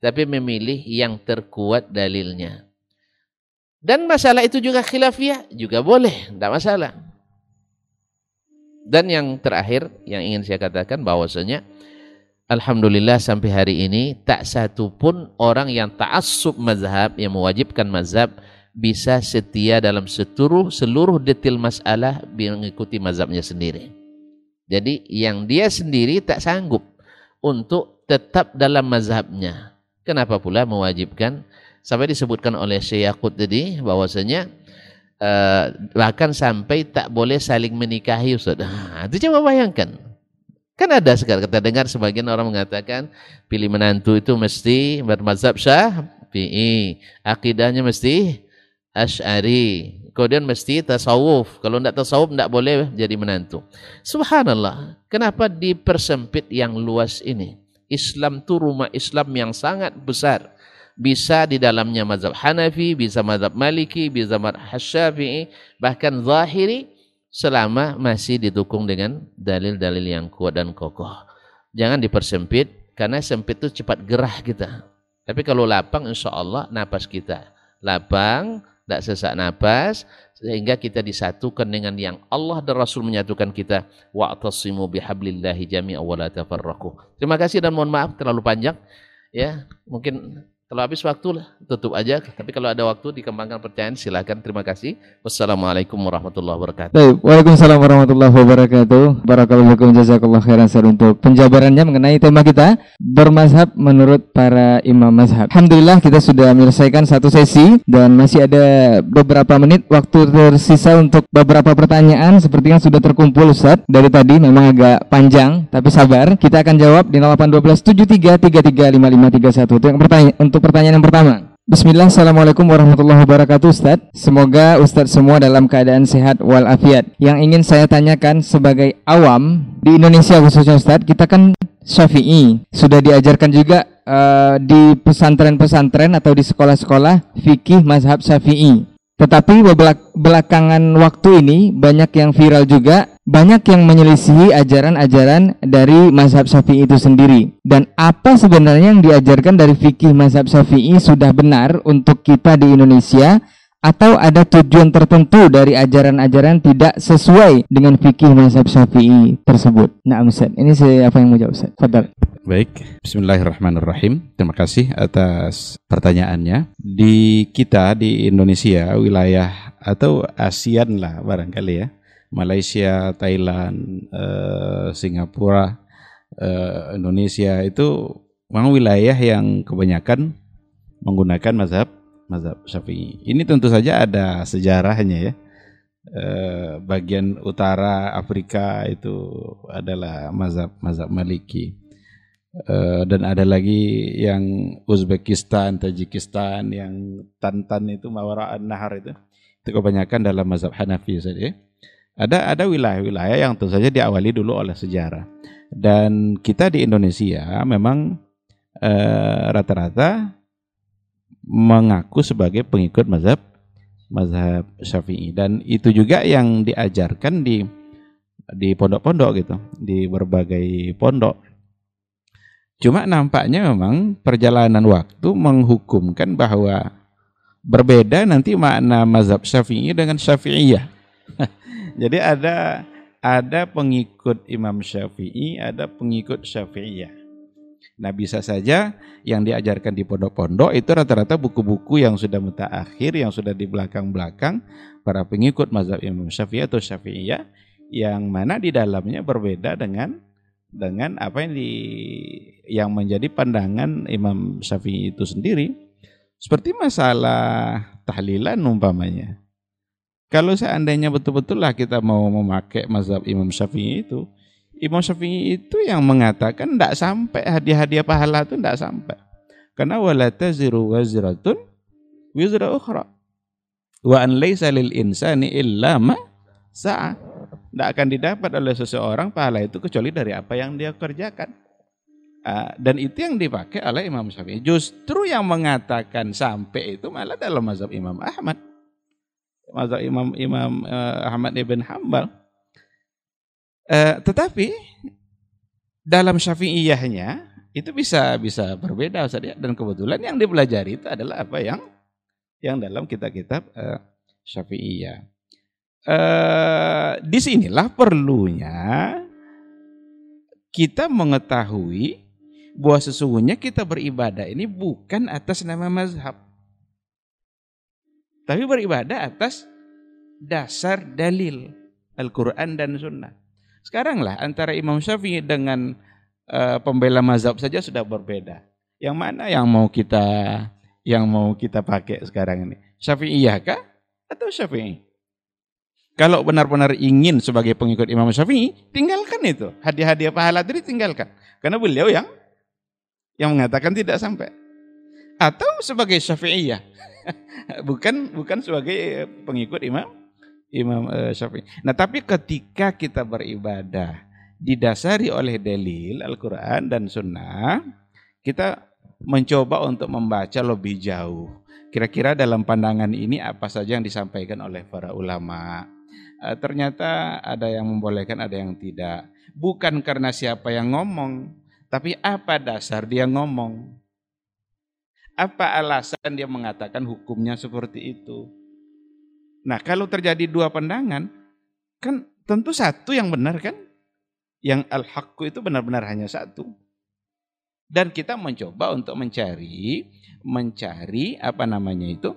tapi memilih yang terkuat dalilnya. Dan masalah itu juga khilafiyah, juga boleh, tidak masalah. Dan yang terakhir yang ingin saya katakan bahwasanya Alhamdulillah sampai hari ini tak satu pun orang yang ta'assub mazhab yang mewajibkan mazhab bisa setia dalam seluruh seluruh detail masalah mengikuti mazhabnya sendiri. Jadi yang dia sendiri tak sanggup untuk tetap dalam mazhabnya. Kenapa pula mewajibkan sampai disebutkan oleh Syekh Yaqut tadi bahwasanya uh, bahkan sampai tak boleh saling menikahi Ustaz. Nah, itu coba bayangkan. Kan ada sekarang kita dengar sebagian orang mengatakan pilih menantu itu mesti bermazhab Syafi'i, akidahnya mesti Asy'ari, kemudian mesti tasawuf. Kalau tidak tasawuf tidak boleh jadi menantu. Subhanallah, kenapa dipersempit yang luas ini? Islam itu rumah Islam yang sangat besar. Bisa di dalamnya mazhab Hanafi, bisa mazhab Maliki, bisa mazhab Syafi'i, bahkan Zahiri, selama masih didukung dengan dalil-dalil yang kuat dan kokoh. Jangan dipersempit karena sempit itu cepat gerah kita. Tapi kalau lapang insya Allah napas kita. Lapang, tidak sesak napas, sehingga kita disatukan dengan yang Allah dan Rasul menyatukan kita. Wa'tasimu bihablillahi jami'a wa la tafarraqu. Terima kasih dan mohon maaf terlalu panjang. Ya, mungkin kalau habis waktu tutup aja. Tapi kalau ada waktu dikembangkan pertanyaan silakan. Terima kasih. Wassalamualaikum warahmatullahi wabarakatuh. Baik, Waalaikumsalam warahmatullahi wabarakatuh. Barakallahu jazakallah khairan sir untuk penjabarannya mengenai tema kita bermazhab menurut para imam mazhab. Alhamdulillah kita sudah menyelesaikan satu sesi dan masih ada beberapa menit waktu tersisa untuk beberapa pertanyaan seperti yang sudah terkumpul Ustaz dari tadi memang agak panjang tapi sabar kita akan jawab di 081273335531 itu yang pertanyaan untuk untuk pertanyaan yang pertama. Bismillah, Assalamualaikum warahmatullahi wabarakatuh Ustaz. Semoga Ustaz semua dalam keadaan sehat walafiat. Yang ingin saya tanyakan sebagai awam Di Indonesia khususnya Ustaz Kita kan syafi'i. Sudah diajarkan juga uh, di pesantren-pesantren atau di sekolah-sekolah Fikih mazhab syafi'i. Tetapi belakangan waktu ini banyak yang viral juga, banyak yang menyelisihi ajaran-ajaran dari mazhab Syafi'i itu sendiri. Dan apa sebenarnya yang diajarkan dari fikih mazhab Syafi'i sudah benar untuk kita di Indonesia atau ada tujuan tertentu dari ajaran-ajaran tidak sesuai dengan fikih mazhab Syafi'i tersebut. Nah, Ustaz, ini saya yang mau jawab Ustaz? Fadal. Baik, Bismillahirrahmanirrahim. Terima kasih atas pertanyaannya. Di kita di Indonesia, wilayah atau ASEAN lah barangkali ya, Malaysia, Thailand, eh, Singapura, eh, Indonesia itu memang wilayah yang kebanyakan menggunakan mazhab mazhab Syafi'i. Ini tentu saja ada sejarahnya ya. Eh, bagian utara Afrika itu adalah mazhab mazhab Maliki Uh, dan ada lagi yang Uzbekistan, Tajikistan, yang Tantan itu Mawaraan Nahar itu. Itu kebanyakan dalam mazhab Hanafi saja. Ada ada wilayah-wilayah yang tentu saja diawali dulu oleh sejarah. Dan kita di Indonesia memang eh, rata-rata uh, mengaku sebagai pengikut mazhab mazhab Syafi'i dan itu juga yang diajarkan di di pondok-pondok gitu, di berbagai pondok Cuma nampaknya memang perjalanan waktu menghukumkan bahwa berbeda nanti makna mazhab Syafi'i dengan Syafi'iyah. Jadi ada ada pengikut Imam Syafi'i, ada pengikut Syafi'iyah. Nah bisa saja yang diajarkan di pondok-pondok itu rata-rata buku-buku yang sudah mutaakhir, yang sudah di belakang-belakang para pengikut mazhab Imam Syafi'i atau Syafi'iyah yang mana di dalamnya berbeda dengan dengan apa yang di yang menjadi pandangan Imam Syafi'i itu sendiri seperti masalah tahlilan umpamanya kalau seandainya betul-betul lah kita mau memakai mazhab Imam Syafi'i itu Imam Syafi'i itu yang mengatakan tidak sampai hadiah-hadiah pahala itu tidak sampai karena wala taziru wazratun wizra ukhra wa an laysa lil insani illa ma sa'a tidak akan didapat oleh seseorang pahala itu kecuali dari apa yang dia kerjakan. Uh, dan itu yang dipakai oleh Imam Syafi'i. Justru yang mengatakan sampai itu malah dalam mazhab Imam Ahmad. Mazhab Imam Imam uh, Ahmad ibn Hambal. Uh, tetapi dalam Syafi'iyahnya itu bisa bisa berbeda Ustaz ya. Dan kebetulan yang dipelajari itu adalah apa yang yang dalam kitab-kitab uh, Syafi'iyah. Uh, di sinilah perlunya kita mengetahui bahwa sesungguhnya kita beribadah ini bukan atas nama mazhab. Tapi beribadah atas dasar dalil Al-Quran dan Sunnah. Sekarang lah antara Imam Syafi'i dengan uh, pembela mazhab saja sudah berbeda. Yang mana yang mau kita yang mau kita pakai sekarang ini? Syafi'iyah kah atau Syafi'i? Kalau benar-benar ingin sebagai pengikut Imam Syafi'i, tinggalkan itu. Hadiah-hadiah pahala tadi tinggalkan. Karena beliau yang yang mengatakan tidak sampai. Atau sebagai Syafi'iyah. bukan bukan sebagai pengikut Imam Imam uh, Syafi'i. Nah, tapi ketika kita beribadah didasari oleh dalil Al-Qur'an dan Sunnah, kita mencoba untuk membaca lebih jauh. Kira-kira dalam pandangan ini apa saja yang disampaikan oleh para ulama? uh, ternyata ada yang membolehkan, ada yang tidak. Bukan karena siapa yang ngomong, tapi apa dasar dia ngomong? Apa alasan dia mengatakan hukumnya seperti itu? Nah, kalau terjadi dua pandangan, kan tentu satu yang benar kan? Yang al-haqqu itu benar-benar hanya satu. Dan kita mencoba untuk mencari mencari apa namanya itu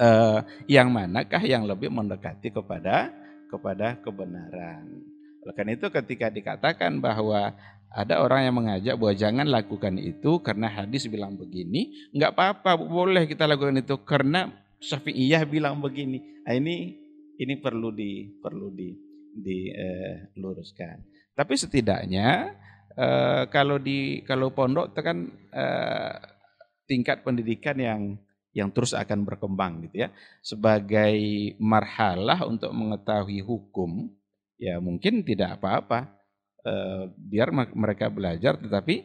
uh, yang manakah yang lebih mendekati kepada kepada kebenaran. Oleh karena itu ketika dikatakan bahwa ada orang yang mengajak bahwa jangan lakukan itu karena hadis bilang begini, nggak apa-apa, boleh kita lakukan itu karena Syafi'iyah bilang begini. Nah, ini ini perlu di perlu di diluruskan. Eh, Tapi setidaknya eh, kalau di kalau pondok itu kan eh, tingkat pendidikan yang yang terus akan berkembang gitu ya. Sebagai marhalah untuk mengetahui hukum, ya mungkin tidak apa-apa. E, biar mereka belajar tetapi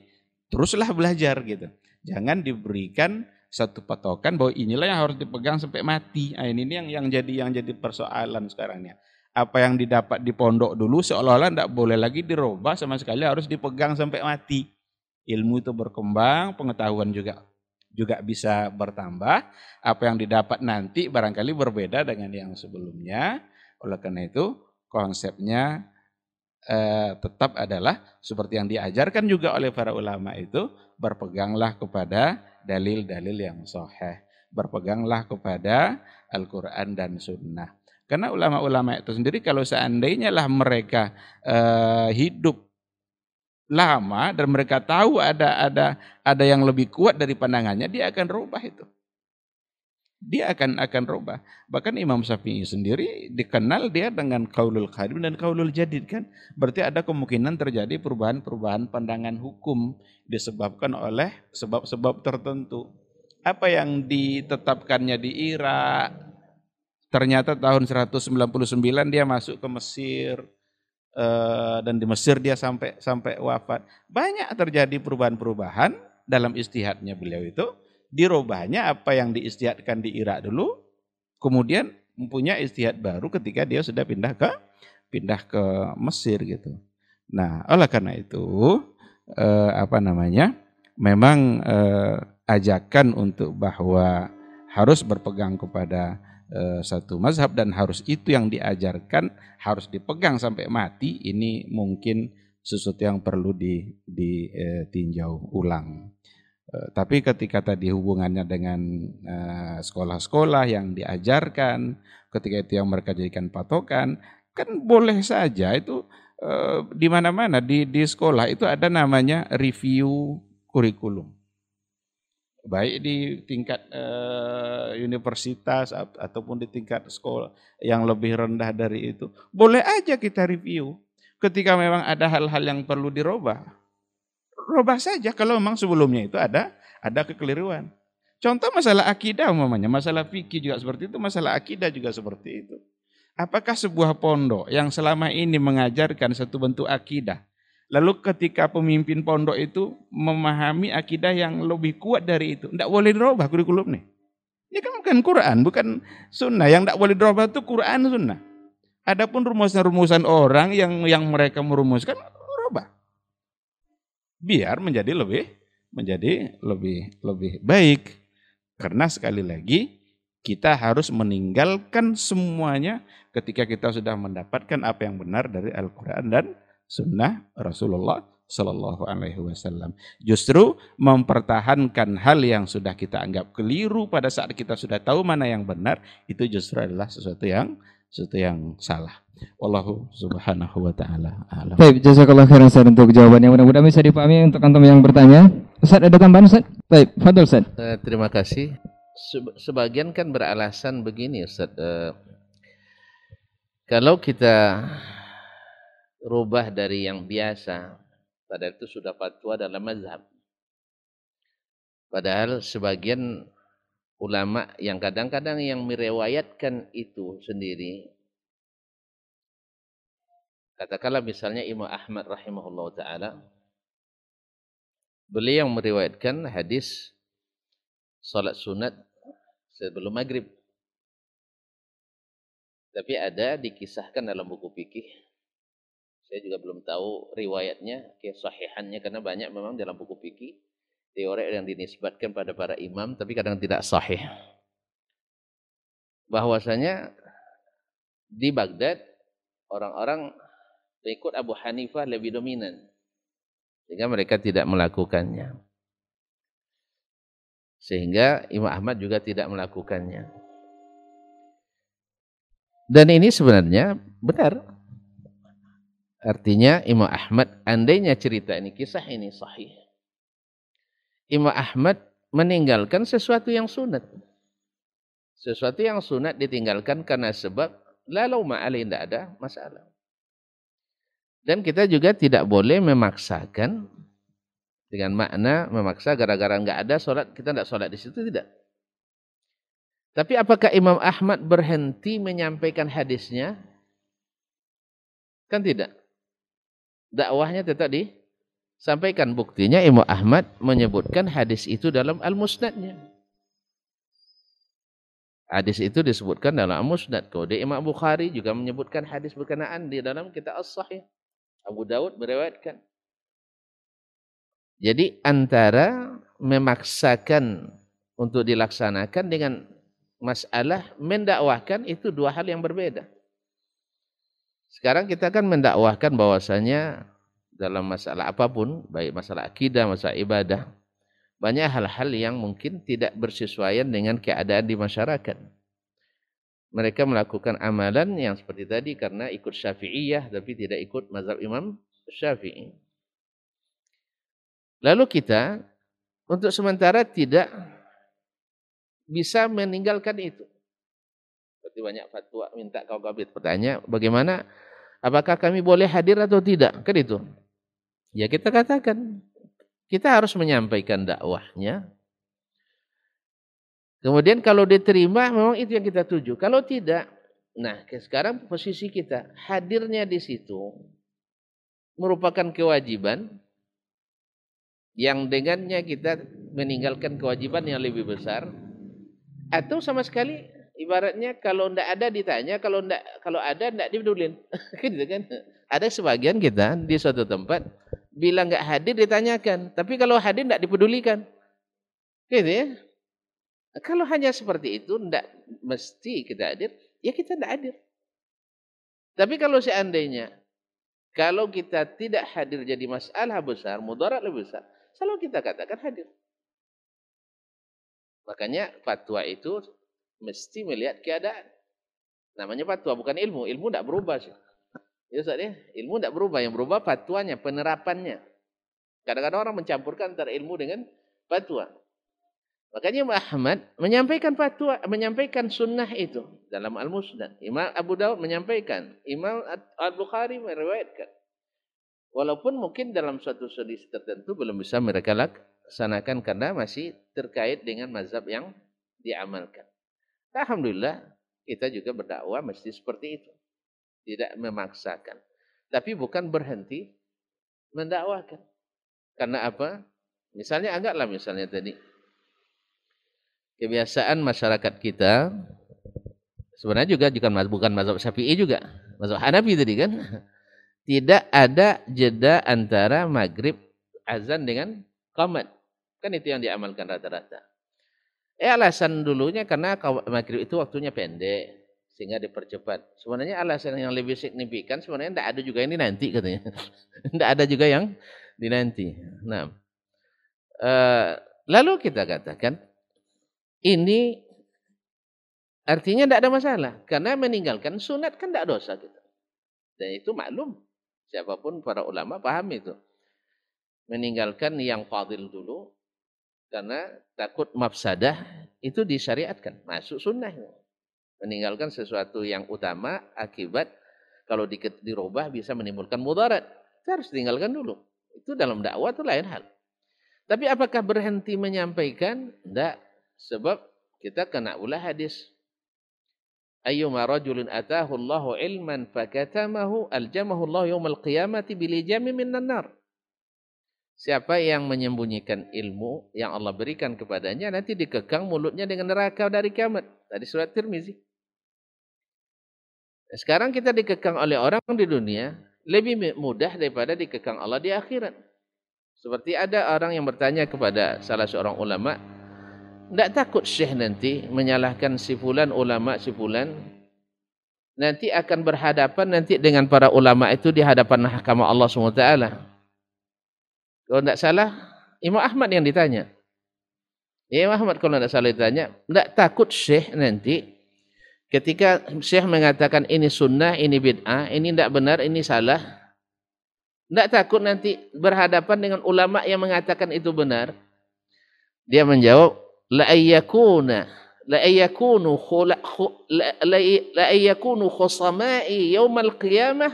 teruslah belajar gitu. Jangan diberikan satu patokan bahwa inilah yang harus dipegang sampai mati. Nah, ini yang yang jadi yang jadi persoalan sekarang ya. Apa yang didapat di pondok dulu seolah-olah tidak boleh lagi dirubah sama sekali harus dipegang sampai mati. Ilmu itu berkembang, pengetahuan juga juga bisa bertambah. Apa yang didapat nanti barangkali berbeda dengan yang sebelumnya. Oleh karena itu konsepnya eh, tetap adalah seperti yang diajarkan juga oleh para ulama itu berpeganglah kepada dalil-dalil yang soheh. Berpeganglah kepada Al-Quran dan Sunnah. Karena ulama-ulama itu sendiri kalau seandainya lah mereka eh, hidup lama dan mereka tahu ada ada ada yang lebih kuat dari pandangannya, dia akan rubah itu. Dia akan akan rubah. Bahkan Imam Syafi'i sendiri dikenal dia dengan kaulul qadim dan kaulul jadid kan. Berarti ada kemungkinan terjadi perubahan-perubahan pandangan hukum disebabkan oleh sebab-sebab tertentu. Apa yang ditetapkannya di Irak ternyata tahun 199 dia masuk ke Mesir Eh, dan di Mesir dia sampai sampai wafat. Banyak terjadi perubahan-perubahan dalam istihadnya beliau itu. Dirubahnya apa yang diistihadkan di Irak dulu, kemudian mempunyai istihad baru ketika dia sudah pindah ke pindah ke Mesir gitu. Nah, oleh karena itu eh, apa namanya? Memang eh, ajakan untuk bahwa harus berpegang kepada Eh, satu mazhab dan harus itu yang diajarkan harus dipegang sampai mati ini mungkin sesuatu yang perlu ditinjau eh, ulang. Eh, tapi ketika tadi hubungannya dengan sekolah-sekolah yang diajarkan, ketika itu yang mereka jadikan patokan, kan boleh saja itu di mana-mana di di sekolah itu ada namanya review kurikulum baik di tingkat universitas ataupun di tingkat sekolah yang lebih rendah dari itu. Boleh aja kita review ketika memang ada hal-hal yang perlu dirubah. Rubah saja kalau memang sebelumnya itu ada ada kekeliruan. Contoh masalah akidah umpamanya, masalah fikih juga seperti itu, masalah akidah juga seperti itu. Apakah sebuah pondok yang selama ini mengajarkan satu bentuk akidah Lalu ketika pemimpin pondok itu memahami akidah yang lebih kuat dari itu, tidak boleh dirubah kurikulum nih. Ini kan bukan Quran, bukan sunnah. Yang tidak boleh dirubah itu Quran sunnah. Adapun rumusan-rumusan orang yang yang mereka merumuskan. Biar menjadi lebih menjadi lebih lebih baik. Karena sekali lagi Kita harus meninggalkan semuanya ketika kita sudah mendapatkan apa yang benar dari Al-Quran dan Sunnah Rasulullah Sallallahu Alaihi Wasallam. Justru mempertahankan hal yang sudah kita anggap keliru pada saat kita sudah tahu mana yang benar itu justru adalah sesuatu yang sesuatu yang salah. Wallahu subhanahu wa ta'ala alam. Baik, jazakallah khairan Ustaz untuk jawabannya. Mudah-mudahan bisa dipahami untuk antum yang bertanya. Ustaz ada tambahan Ustaz? Baik, fadol Ustaz. Uh, terima kasih. Sebagian kan beralasan begini Ustaz. Uh, kalau kita rubah dari yang biasa Padahal itu sudah fatwa dalam mazhab. Padahal sebagian ulama yang kadang-kadang yang meriwayatkan itu sendiri. Katakanlah misalnya Imam Ahmad rahimahullah taala. Beliau yang meriwayatkan hadis salat sunat sebelum maghrib. Tapi ada dikisahkan dalam buku fikih. Saya juga belum tahu riwayatnya, kesahihannya karena banyak memang dalam buku fikih teori yang dinisbatkan pada para imam tapi kadang tidak sahih. Bahwasanya di Baghdad orang-orang ikut Abu Hanifah lebih dominan sehingga mereka tidak melakukannya. Sehingga Imam Ahmad juga tidak melakukannya. Dan ini sebenarnya benar Artinya Imam Ahmad andainya cerita ini kisah ini sahih. Imam Ahmad meninggalkan sesuatu yang sunat. Sesuatu yang sunat ditinggalkan karena sebab lalu ma'ali tidak ada masalah. Dan kita juga tidak boleh memaksakan dengan makna memaksa gara-gara nggak ada sholat kita tidak sholat di situ tidak. Tapi apakah Imam Ahmad berhenti menyampaikan hadisnya? Kan tidak dakwahnya tetap disampaikan. Buktinya Imam Ahmad menyebutkan hadis itu dalam Al-Musnadnya. Hadis itu disebutkan dalam Al-Musnad. Kemudian Imam Bukhari juga menyebutkan hadis berkenaan di dalam kitab As-Sahih. Abu Dawud meriwayatkan. Jadi antara memaksakan untuk dilaksanakan dengan masalah mendakwahkan itu dua hal yang berbeda. Sekarang kita kan mendakwahkan bahwasanya dalam masalah apa pun, baik masalah akidah, masalah ibadah, banyak hal-hal yang mungkin tidak bersesuaian dengan keadaan di masyarakat. Mereka melakukan amalan yang seperti tadi karena ikut syafi'iyah tapi tidak ikut mazhab Imam Syafi'i. Lalu kita untuk sementara tidak bisa meninggalkan itu. Seperti banyak fatwa minta kau kabit. Bertanya, bagaimana? Apakah kami boleh hadir atau tidak? Kan itu. Ya kita katakan. Kita harus menyampaikan dakwahnya. Kemudian kalau diterima, memang itu yang kita tuju. Kalau tidak, nah sekarang posisi kita, hadirnya di situ merupakan kewajiban yang dengannya kita meninggalkan kewajiban yang lebih besar atau sama sekali ibaratnya kalau ndak ada ditanya, kalau ndak kalau ada ndak dipedulin. gitu kan? Ada sebagian kita di suatu tempat bilang nggak hadir ditanyakan, tapi kalau hadir ndak dipedulikan. Gitu ya. Kalau hanya seperti itu ndak mesti kita hadir, ya kita ndak hadir. Tapi kalau seandainya kalau kita tidak hadir jadi masalah besar, mudarat lebih besar, selalu kita katakan hadir. Makanya fatwa itu mesti melihat keadaan. Namanya fatwa bukan ilmu. Ilmu tidak berubah sih. Ya Ustaz ya, ilmu tidak berubah. Yang berubah fatwanya, penerapannya. Kadang-kadang orang mencampurkan antara ilmu dengan fatwa. Makanya Imam Ahmad menyampaikan fatwa, menyampaikan sunnah itu dalam Al-Musnad. Imam Abu Dawud menyampaikan, Imam Al-Bukhari meriwayatkan. Walaupun mungkin dalam suatu sudis tertentu belum bisa mereka laksanakan karena masih terkait dengan mazhab yang diamalkan. Alhamdulillah kita juga berdakwah mesti seperti itu. Tidak memaksakan. Tapi bukan berhenti mendakwakan. Karena apa? Misalnya anggaplah misalnya tadi. Kebiasaan masyarakat kita sebenarnya juga bukan bukan mazhab Syafi'i juga. Mazhab Hanafi tadi kan. Tidak ada jeda antara maghrib azan dengan qamat. Kan itu yang diamalkan rata-rata. Eh alasan dulunya karena maghrib itu waktunya pendek sehingga dipercepat. Sebenarnya alasan yang lebih signifikan sebenarnya tidak ada juga yang dinanti katanya. Tidak ada juga yang dinanti. Nah, uh, lalu kita katakan ini artinya tidak ada masalah karena meninggalkan sunat kan tidak dosa kita. Dan itu maklum. Siapa pun para ulama paham itu. Meninggalkan yang fadil dulu karena takut mafsadah itu disyariatkan, masuk sunnah. Meninggalkan sesuatu yang utama akibat kalau di, dirubah bisa menimbulkan mudarat. Kita harus tinggalkan dulu. Itu dalam dakwah itu lain hal. Tapi apakah berhenti menyampaikan? Tidak. Sebab kita kena ulah hadis. Ayyuma rajulin atahu Allahu ilman fakatamahu aljamahu Allah yawmal qiyamati bilijami minan nar. Siapa yang menyembunyikan ilmu yang Allah berikan kepadanya nanti dikekang mulutnya dengan neraka dari kiamat. Tadi surat Tirmizi. Sekarang kita dikekang oleh orang di dunia lebih mudah daripada dikekang Allah di akhirat. Seperti ada orang yang bertanya kepada salah seorang ulama, tidak takut syekh nanti menyalahkan si fulan ulama si fulan nanti akan berhadapan nanti dengan para ulama itu di hadapan mahkamah Allah SWT. Kalau tidak salah, Imam Ahmad yang ditanya. Imam Ahmad kalau tidak salah ditanya, tidak takut syekh nanti ketika syekh mengatakan ini sunnah, ini bid'ah, ini tidak benar, ini salah. Tidak takut nanti berhadapan dengan ulama yang mengatakan itu benar. Dia menjawab, la ayyakuna la ayyakunu la ayyakunu khusama'i yaumal qiyamah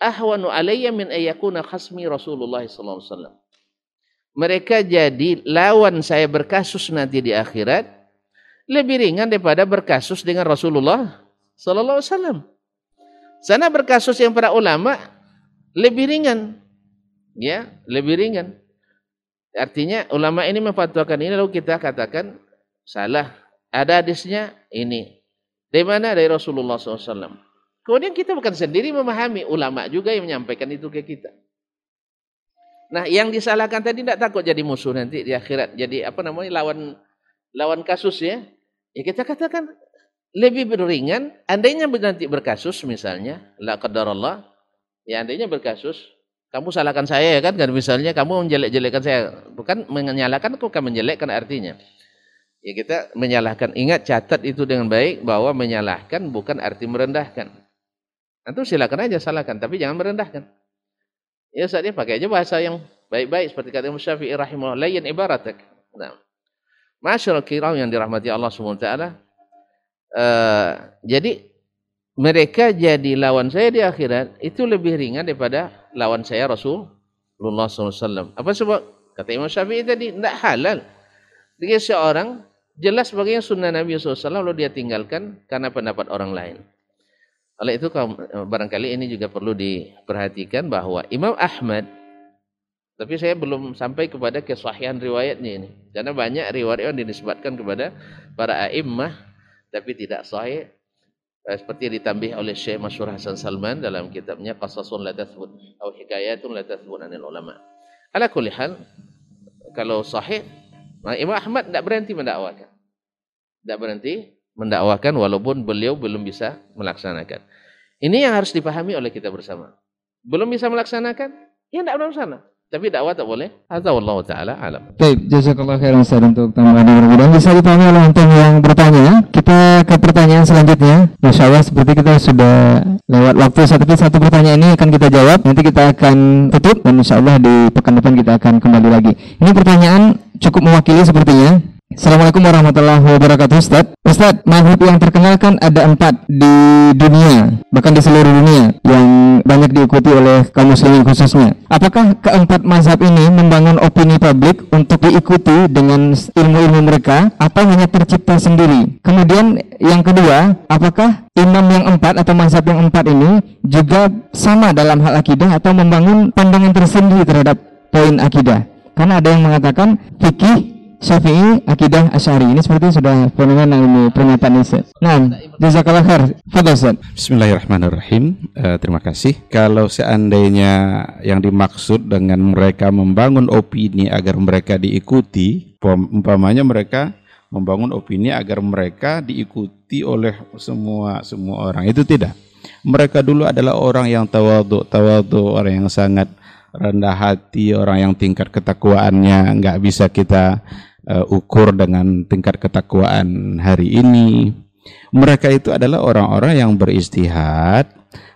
ahwanu alayya min ayyakuna khasmi Rasulullah wasallam. Mereka jadi lawan saya berkasus nanti di akhirat lebih ringan daripada berkasus dengan Rasulullah sallallahu alaihi wasallam. Sana berkasus yang para ulama lebih ringan. Ya, lebih ringan. Artinya ulama ini memfatwakan ini lalu kita katakan salah. Ada hadisnya ini. Dari mana? Dari Rasulullah SAW. Kemudian kita bukan sendiri memahami, ulama juga yang menyampaikan itu ke kita. Nah, yang disalahkan tadi tidak takut jadi musuh nanti di akhirat. Jadi apa namanya lawan lawan kasus ya. Ya kita katakan lebih beringan andainya nanti berkasus misalnya la qadarallah ya andainya berkasus kamu salahkan saya ya kan kan misalnya kamu menjelek-jelekkan saya bukan menyalahkan bukan menjelekkan artinya ya kita menyalahkan ingat catat itu dengan baik bahwa menyalahkan bukan arti merendahkan Antum silakan aja salahkan, tapi jangan merendahkan. Ya saatnya pakai aja bahasa yang baik-baik seperti kata Imam Syafi'i rahimahullah, layyan ibaratak. Nah. Masyaallah kiram yang dirahmati Allah taala. Uh, jadi mereka jadi lawan saya di akhirat itu lebih ringan daripada lawan saya Rasulullah SAW. Apa sebab? Kata Imam Syafi'i tadi, tidak halal. Jika seorang jelas bagaimana sunnah Nabi SAW lalu dia tinggalkan karena pendapat orang lain. Oleh itu barangkali ini juga perlu diperhatikan bahwa Imam Ahmad tapi saya belum sampai kepada kesahihan riwayatnya ini. Karena banyak riwayat yang dinisbatkan kepada para a'immah tapi tidak sahih. Eh, seperti yang ditambih oleh Syekh Masyur Hasan Salman dalam kitabnya Qasasun la tathbut atau Hikayatun la tathbut anil ulama. Ala kulli hal kalau sahih Imam Ahmad tidak berhenti mendakwakan. Tidak berhenti mendakwakan walaupun beliau belum bisa melaksanakan. Ini yang harus dipahami oleh kita bersama. Belum bisa melaksanakan, ya tidak belum sana. Tapi dakwah tak boleh. Atau Allah Taala alam. Baik, jazakallah khairan Ustaz untuk tambahan yang mudah bisa dipahami oleh antum yang bertanya. Kita ke pertanyaan selanjutnya. Masya Allah seperti kita sudah lewat waktu satu satu pertanyaan ini akan kita jawab. Nanti kita akan tutup dan Insya Allah di pekan depan kita akan kembali lagi. Ini pertanyaan cukup mewakili sepertinya. Assalamualaikum warahmatullahi wabarakatuh Ustaz. Ustaz, madhab yang terkenal kan ada empat di dunia Bahkan di seluruh dunia Yang banyak diikuti oleh kaum muslimin khususnya. Apakah keempat mazhab ini membangun opini publik Untuk diikuti dengan ilmu-ilmu mereka Atau hanya tercipta sendiri? Kemudian yang kedua Apakah imam yang empat atau mazhab yang empat ini Juga sama dalam hal akidah Atau membangun pandangan tersendiri terhadap poin akidah? Karena ada yang mengatakan fikih Syafi'i, akidah Asy'ari. Ini seperti sudah fenomena ini pernyataan ini. Nah, jazakallah khair. Fadhil Bismillahirrahmanirrahim. Uh, terima kasih. Kalau seandainya yang dimaksud dengan mereka membangun opini agar mereka diikuti, umpamanya mereka membangun opini agar mereka diikuti oleh semua semua orang. Itu tidak. Mereka dulu adalah orang yang tawadhu, tawadhu orang yang sangat rendah hati, orang yang tingkat ketakwaannya nggak bisa kita uh, ukur dengan tingkat ketakwaan hari ini. Mereka itu adalah orang-orang yang beristihad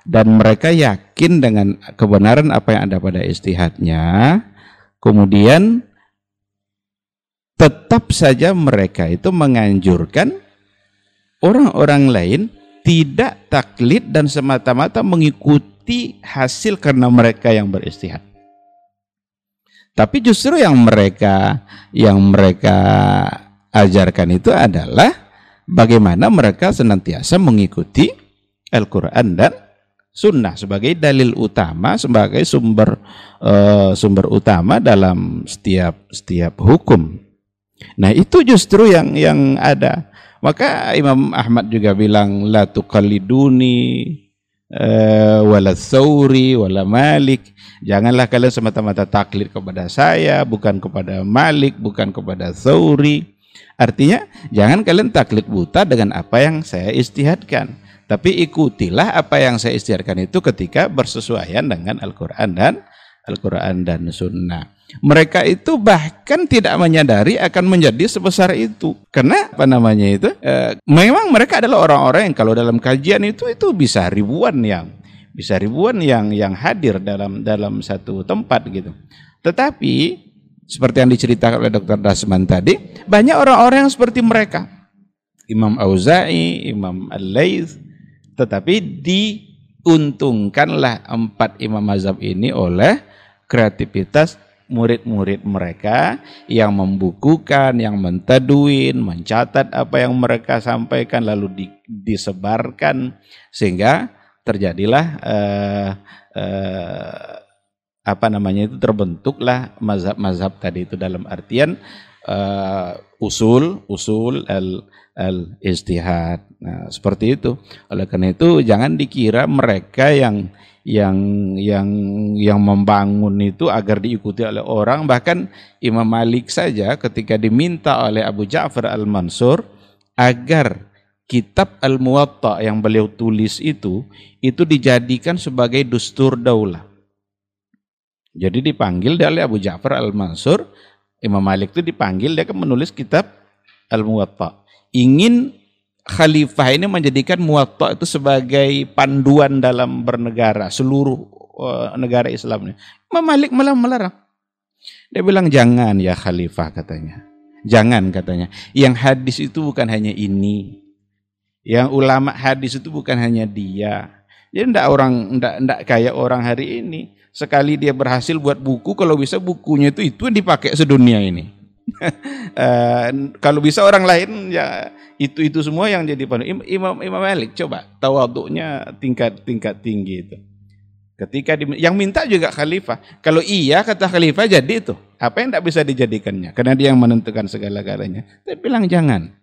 dan mereka yakin dengan kebenaran apa yang ada pada istihadnya. Kemudian tetap saja mereka itu menganjurkan orang-orang lain tidak taklid dan semata-mata mengikuti hasil karena mereka yang beristihad. Tapi justru yang mereka yang mereka ajarkan itu adalah bagaimana mereka senantiasa mengikuti Al-Quran dan Sunnah sebagai dalil utama, sebagai sumber uh, sumber utama dalam setiap setiap hukum. Nah itu justru yang yang ada. Maka Imam Ahmad juga bilang la tuqalliduni uh, wala thawri wala malik. Janganlah kalian semata-mata taklid kepada saya bukan kepada malik bukan kepada thawri. Artinya jangan kalian taklid buta dengan apa yang saya istihadkan tapi ikutilah apa yang saya istihadkan itu ketika bersesuaian dengan Al-Quran dan Al-Quran dan Sunnah. Mereka itu bahkan tidak menyadari akan menjadi sebesar itu. Karena apa namanya itu? E, memang mereka adalah orang-orang yang kalau dalam kajian itu itu bisa ribuan yang bisa ribuan yang yang hadir dalam dalam satu tempat gitu. Tetapi seperti yang diceritakan oleh Dr. Dasman tadi, banyak orang-orang yang seperti mereka. Imam Auza'i, Imam Al-Laits, tetapi diuntungkanlah empat imam mazhab ini oleh kreativitas murid-murid mereka yang membukukan, yang mentaduin, mencatat apa yang mereka sampaikan lalu di, disebarkan sehingga terjadilah uh, uh, apa namanya itu terbentuklah mazhab-mazhab tadi itu dalam artian uh, usul usul al al istihad. Nah, seperti itu. Oleh karena itu jangan dikira mereka yang yang yang yang membangun itu agar diikuti oleh orang bahkan Imam Malik saja ketika diminta oleh Abu Ja'far Al-Mansur agar kitab Al-Muwatta yang beliau tulis itu itu dijadikan sebagai dustur daulah. Jadi dipanggil oleh Abu Ja'far Al-Mansur, Imam Malik itu dipanggil dia kan menulis kitab Al-Muwatta. Ingin khalifah ini menjadikan muwatta itu sebagai panduan dalam bernegara seluruh uh, negara Islam ini. Imam Malik malah melarang. Dia bilang jangan ya khalifah katanya. Jangan katanya. Yang hadis itu bukan hanya ini. Yang ulama hadis itu bukan hanya dia. Jadi ndak orang ndak ndak kayak orang hari ini. Sekali dia berhasil buat buku, kalau bisa bukunya itu itu yang dipakai sedunia ini. Uh, kalau bisa orang lain ya itu itu semua yang jadi pandu. Imam Imam Malik coba tawaduknya tingkat tingkat tinggi itu. Ketika di, yang minta juga khalifah. Kalau iya kata khalifah jadi itu. Apa yang tidak bisa dijadikannya? Karena dia yang menentukan segala-galanya. Tapi bilang jangan.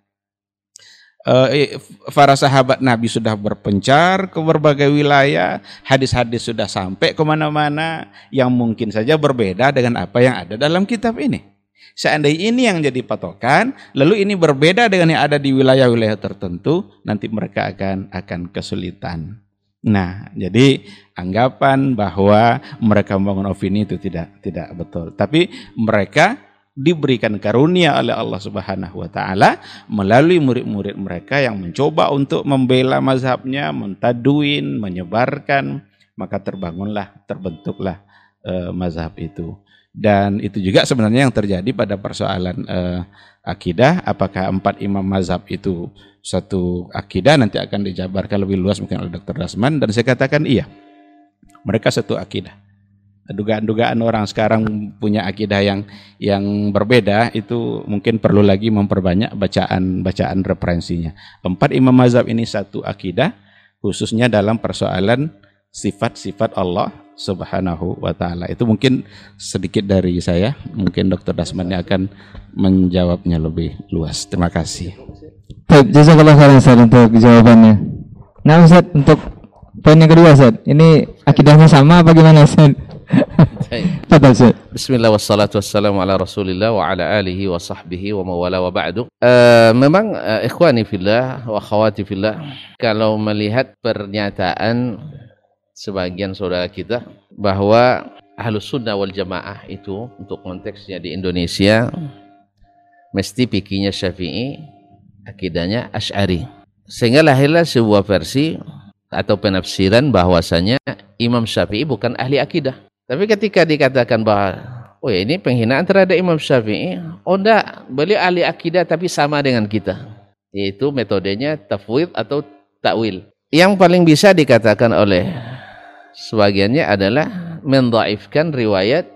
Uh, para sahabat Nabi sudah berpencar ke berbagai wilayah, hadis-hadis sudah sampai ke mana-mana, yang mungkin saja berbeda dengan apa yang ada dalam kitab ini. Seandainya ini yang jadi patokan, lalu ini berbeda dengan yang ada di wilayah-wilayah tertentu, nanti mereka akan akan kesulitan. Nah, jadi anggapan bahwa mereka membangun opini itu tidak tidak betul. Tapi mereka diberikan karunia oleh Allah Subhanahu wa taala melalui murid-murid mereka yang mencoba untuk membela mazhabnya, mentaduin, menyebarkan, maka terbangunlah, terbentuklah uh, mazhab itu. Dan itu juga sebenarnya yang terjadi pada persoalan uh, akidah. Apakah empat imam mazhab itu satu akidah nanti akan dijabarkan lebih luas mungkin oleh Dr. Rasman. Dan saya katakan iya, mereka satu akidah. Dugaan-dugaan orang sekarang punya akidah yang yang berbeda itu mungkin perlu lagi memperbanyak bacaan-bacaan referensinya. Empat imam mazhab ini satu akidah khususnya dalam persoalan sifat-sifat Allah Subhanahu wa taala. Itu mungkin sedikit dari saya. Mungkin Dr. Dasman akan menjawabnya lebih luas. Terima kasih. Baik, jazakallah khairan Ustaz untuk jawabannya. Nah Ustaz, untuk poin yang kedua Ustaz, ini akidahnya sama apa gimana Ustaz? Tafadhal Ustaz. Bismillah wassalatu wassalamu ala rasulillah wa ala alihi wa sahbihi wa mawala wa ba'du uh, Memang uh, ikhwani fillah wa khawati fillah Kalau melihat pernyataan sebagian saudara kita Bahwa ahlus sunnah wal jamaah itu untuk konteksnya di Indonesia Mesti pikinya syafi'i, akidahnya ash'ari Sehingga lahirlah sebuah versi atau penafsiran bahwasanya Imam Syafi'i bukan ahli akidah tapi ketika dikatakan bahwa oh ya ini penghinaan terhadap Imam Syafi'i, oh enggak, beliau ahli akidah tapi sama dengan kita. Yaitu metodenya tafwid atau takwil. Yang paling bisa dikatakan oleh sebagiannya adalah mendhaifkan riwayat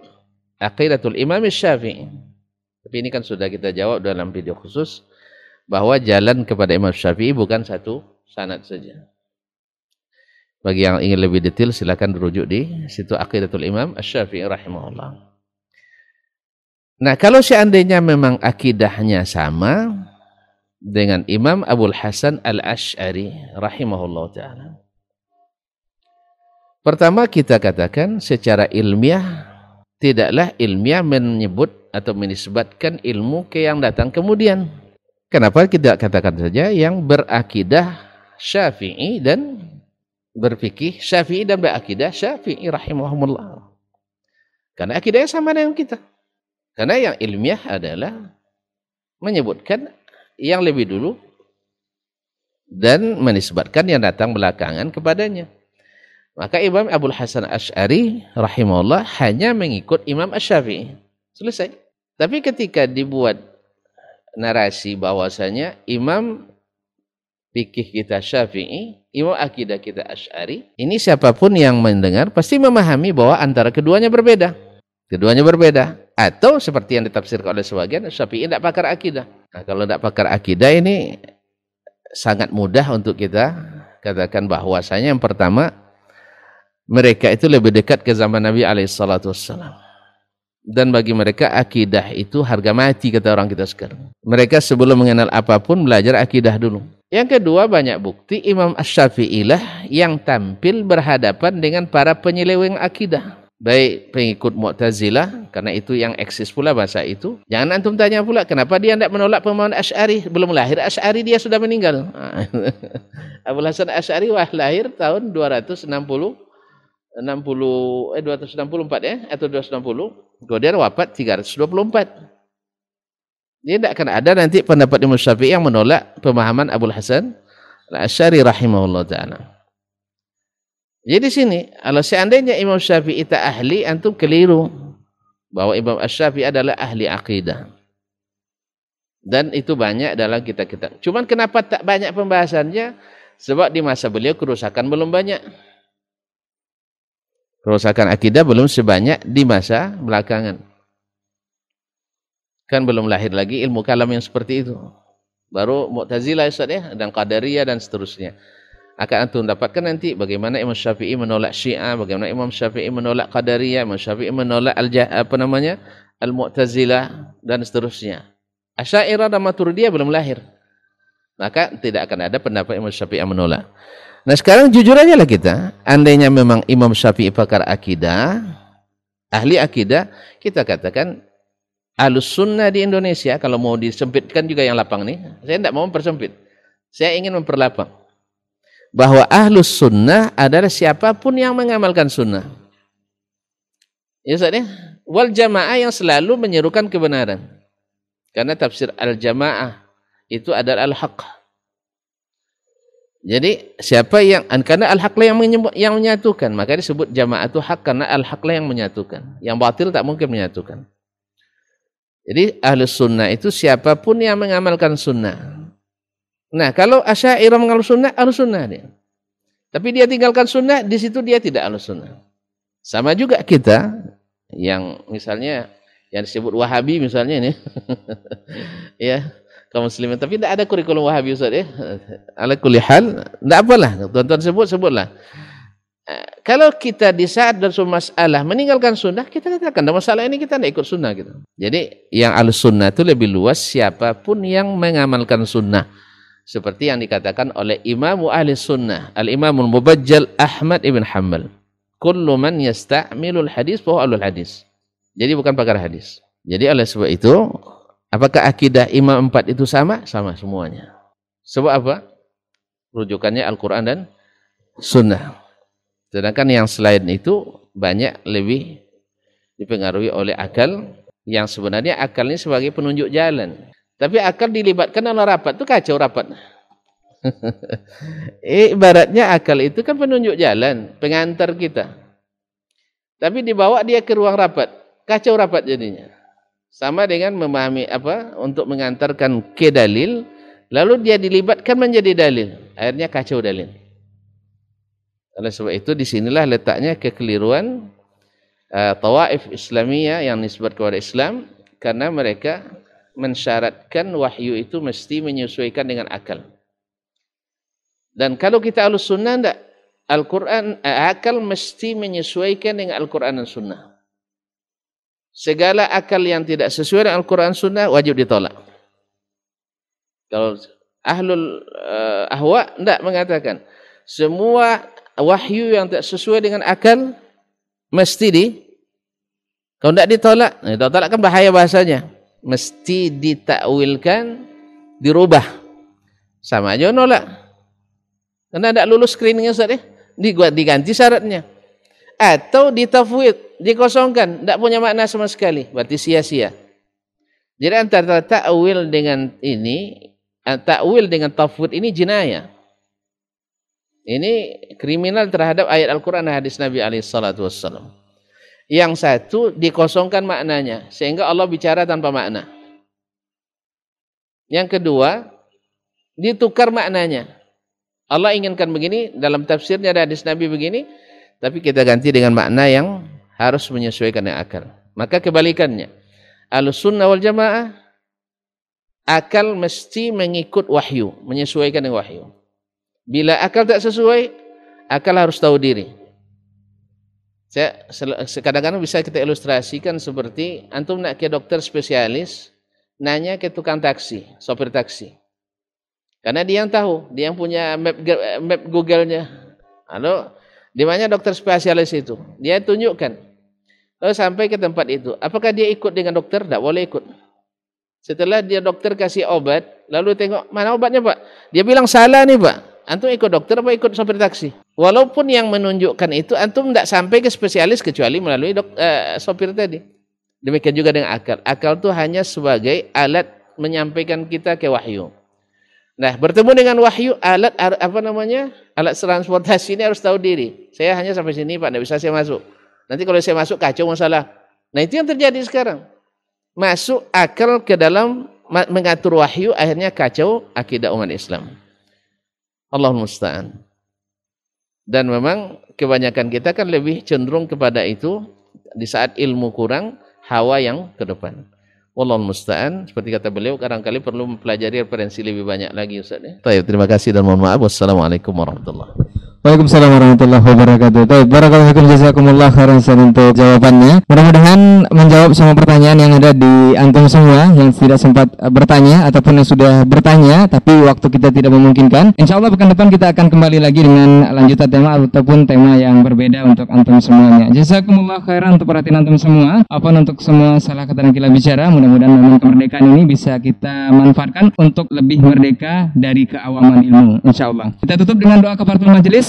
aqidatul Imam Syafi'i. Tapi ini kan sudah kita jawab dalam video khusus bahwa jalan kepada Imam Syafi'i bukan satu sanad saja. Bagi yang ingin lebih detail silakan dirujuk di situ Aqidatul Imam Asy-Syafi'i rahimahullah. Nah, kalau seandainya memang akidahnya sama dengan Imam Abdul Hasan Al-Asy'ari rahimahullah taala. Pertama kita katakan secara ilmiah tidaklah ilmiah menyebut atau menisbatkan ilmu ke yang datang kemudian. Kenapa kita katakan saja yang berakidah Syafi'i dan berfikih Syafi'i dan berakidah Syafi'i rahimahumullah. Karena akidahnya sama dengan kita. Karena yang ilmiah adalah menyebutkan yang lebih dulu dan menisbatkan yang datang belakangan kepadanya. Maka Imam Abdul Hasan Ash'ari rahimahullah hanya mengikut Imam Ash-Syafi'i. Selesai. Tapi ketika dibuat narasi bahwasanya Imam fikih kita Syafi'i, imam akidah kita Asy'ari, ini siapa pun yang mendengar pasti memahami bahwa antara keduanya berbeda. Keduanya berbeda. Atau seperti yang ditafsirkan oleh sebagian, Syafi'i tidak pakar akidah. Nah, kalau tidak pakar akidah ini sangat mudah untuk kita katakan bahwasanya yang pertama mereka itu lebih dekat ke zaman Nabi alaihissalatu wassalam. Dan bagi mereka akidah itu harga mati kata orang kita sekarang. Mereka sebelum mengenal apa pun belajar akidah dulu. Yang kedua banyak bukti Imam Ash-Syafi'i yang tampil berhadapan dengan para penyeleweng akidah. Baik pengikut Mu'tazilah, karena itu yang eksis pula bahasa itu. Jangan antum tanya pula, kenapa dia tidak menolak pemahaman Ash'ari? Belum lahir Ash'ari, dia sudah meninggal. Abu Hasan Ash'ari wah lahir tahun 260, 60, eh 264 ya, atau 260. Kemudian wafat 324. Dia tidak akan ada nanti pendapat Imam Syafi'i yang menolak pemahaman Abu Hasan Al-Asy'ari rahimahullah taala. Jadi di sini, kalau seandainya Imam Syafi'i tak ahli, antum keliru bahwa Imam Asy-Syafi'i adalah ahli akidah. Dan itu banyak dalam kitab-kitab. Cuman kenapa tak banyak pembahasannya? Sebab di masa beliau kerusakan belum banyak. Kerusakan akidah belum sebanyak di masa belakangan. Kan belum lahir lagi ilmu kalam yang seperti itu. Baru Mu'tazilah Ustaz ya dan Qadariyah dan seterusnya. Akan antum dapatkan nanti bagaimana Imam Syafi'i menolak Syiah, bagaimana Imam Syafi'i menolak Qadariyah, Imam Syafi'i menolak al apa namanya? Al-Mu'tazilah dan seterusnya. Asy'ariyah dan Maturidiyah belum lahir. Maka tidak akan ada pendapat Imam Syafi'i yang menolak. Nah sekarang jujur aja lah kita, andainya memang Imam Syafi'i pakar akidah, ahli akidah, kita katakan Alus sunnah di Indonesia, kalau mau disempitkan juga yang lapang nih, saya tidak mau mempersempit. Saya ingin memperlapang. Bahwa ahlus sunnah adalah siapa pun yang mengamalkan sunnah. Ya Ustaz ya? Wal jamaah yang selalu menyerukan kebenaran. Karena tafsir al-jamaah itu adalah al-haq. Jadi siapa yang karena al-haq yang yang menyatukan, maka disebut jamaah itu hak karena al-haq yang menyatukan. Yang batil tak mungkin menyatukan. Jadi ahli sunnah itu siapa pun yang mengamalkan sunnah. Nah kalau asyairah mengamalkan sunnah, ahli sunnah dia. Tapi dia tinggalkan sunnah, di situ dia tidak ahli sunnah. Sama juga kita yang misalnya yang disebut wahabi misalnya ini. ya kaum muslimin. Tapi tidak ada kurikulum wahabi Ustaz ya. Ala kulli hal, tidak apalah. Tuan-tuan sebut, sebutlah. Kalau kita di saat semua masalah meninggalkan sunnah, kita katakan dalam masalah ini kita tidak ikut sunnah gitu. Jadi yang al sunnah itu lebih luas siapa pun yang mengamalkan sunnah. Seperti yang dikatakan oleh Imam ahli sunnah, Al-Imamul Mubajjal Ahmad ibn Hanbal. kullu man yasta'milul hadis fa alul hadis. Jadi bukan pakar hadis. Jadi oleh sebab itu, apakah akidah imam empat itu sama? Sama semuanya. Sebab apa? Rujukannya Al-Quran dan Sunnah. Sedangkan yang selain itu banyak lebih dipengaruhi oleh akal yang sebenarnya akal ini sebagai penunjuk jalan. Tapi akal dilibatkan dalam rapat itu kacau rapat. eh, ibaratnya akal itu kan penunjuk jalan, pengantar kita. Tapi dibawa dia ke ruang rapat, kacau rapat jadinya. Sama dengan memahami apa untuk mengantarkan ke dalil, lalu dia dilibatkan menjadi dalil. Akhirnya kacau dalil. Oleh sebab itu di sinilah letaknya kekeliruan uh, tawaif Islamiyah yang nisbat kepada Islam karena mereka mensyaratkan wahyu itu mesti menyesuaikan dengan akal. Dan kalau kita alus sunnah tidak, Al-Quran, eh, akal mesti menyesuaikan dengan Al-Quran dan sunnah. Segala akal yang tidak sesuai dengan Al-Quran sunnah wajib ditolak. Kalau ahlul uh, ahwa tidak mengatakan semua wahyu yang tidak sesuai dengan akal mesti di kalau tidak ditolak, nah, ditolak kan bahaya bahasanya mesti ditakwilkan, dirubah. Sama aja nolak. Karena tidak lulus screening Ustaz ya. Diganti syaratnya. Atau ditafwid, dikosongkan, tidak punya makna sama sekali, berarti sia-sia. Jadi antara takwil dengan ini, eh, takwil dengan tafwid ini jinayah. Ini kriminal terhadap ayat Al-Quran dan hadis Nabi SAW. Yang satu dikosongkan maknanya sehingga Allah bicara tanpa makna. Yang kedua ditukar maknanya. Allah inginkan begini dalam tafsirnya ada hadis Nabi begini, tapi kita ganti dengan makna yang harus menyesuaikan dengan akal. Maka kebalikannya. Al-sunnah wal jamaah akal mesti mengikut wahyu, menyesuaikan dengan wahyu. Bila akal tak sesuai, akal harus tahu diri. Saya kadang-kadang bisa kita ilustrasikan seperti antum nak ke dokter spesialis, nanya ke tukang taksi, sopir taksi. Karena dia yang tahu, dia yang punya map, map Google-nya. Lalu di mana dokter spesialis itu? Dia tunjukkan. Lalu sampai ke tempat itu, apakah dia ikut dengan dokter? Tidak boleh ikut. Setelah dia dokter kasih obat, lalu tengok mana obatnya pak? Dia bilang salah nih pak. Antum ikut dokter apa ikut sopir taksi? Walaupun yang menunjukkan itu antum tidak sampai ke spesialis kecuali melalui dok, uh, sopir tadi. Demikian juga dengan akal. Akal itu hanya sebagai alat menyampaikan kita ke wahyu. Nah, bertemu dengan wahyu, alat apa namanya? Alat transportasi ini harus tahu diri. Saya hanya sampai sini, Pak, tidak bisa saya masuk. Nanti kalau saya masuk kacau masalah. Nah, itu yang terjadi sekarang. Masuk akal ke dalam mengatur wahyu akhirnya kacau akidah umat Islam. Allah musta'an. Dan memang kebanyakan kita kan lebih cenderung kepada itu di saat ilmu kurang, hawa yang ke depan. Wallahu musta'an. Seperti kata beliau, kadang-kali perlu mempelajari referensi lebih banyak lagi Ustaz ya. Terima kasih dan mohon maaf. Wassalamualaikum warahmatullahi wabarakatuh. Waalaikumsalam warahmatullahi wabarakatuh. Baik, barakallahu jazakumullah khairan untuk jawabannya. Mudah-mudahan menjawab semua pertanyaan yang ada di antum semua yang tidak sempat eh, bertanya ataupun yang sudah bertanya tapi waktu kita tidak memungkinkan. Insya Allah pekan depan kita akan kembali lagi dengan lanjutan tema ataupun tema yang berbeda untuk antum semuanya. Jazakumullah khairan untuk perhatian antum semua. Apa untuk semua salah kata dan kita bicara, mudah-mudahan memang kemerdekaan ini bisa kita manfaatkan untuk lebih merdeka dari keawaman ilmu. Insya Allah. Kita tutup dengan doa kafaratul majelis.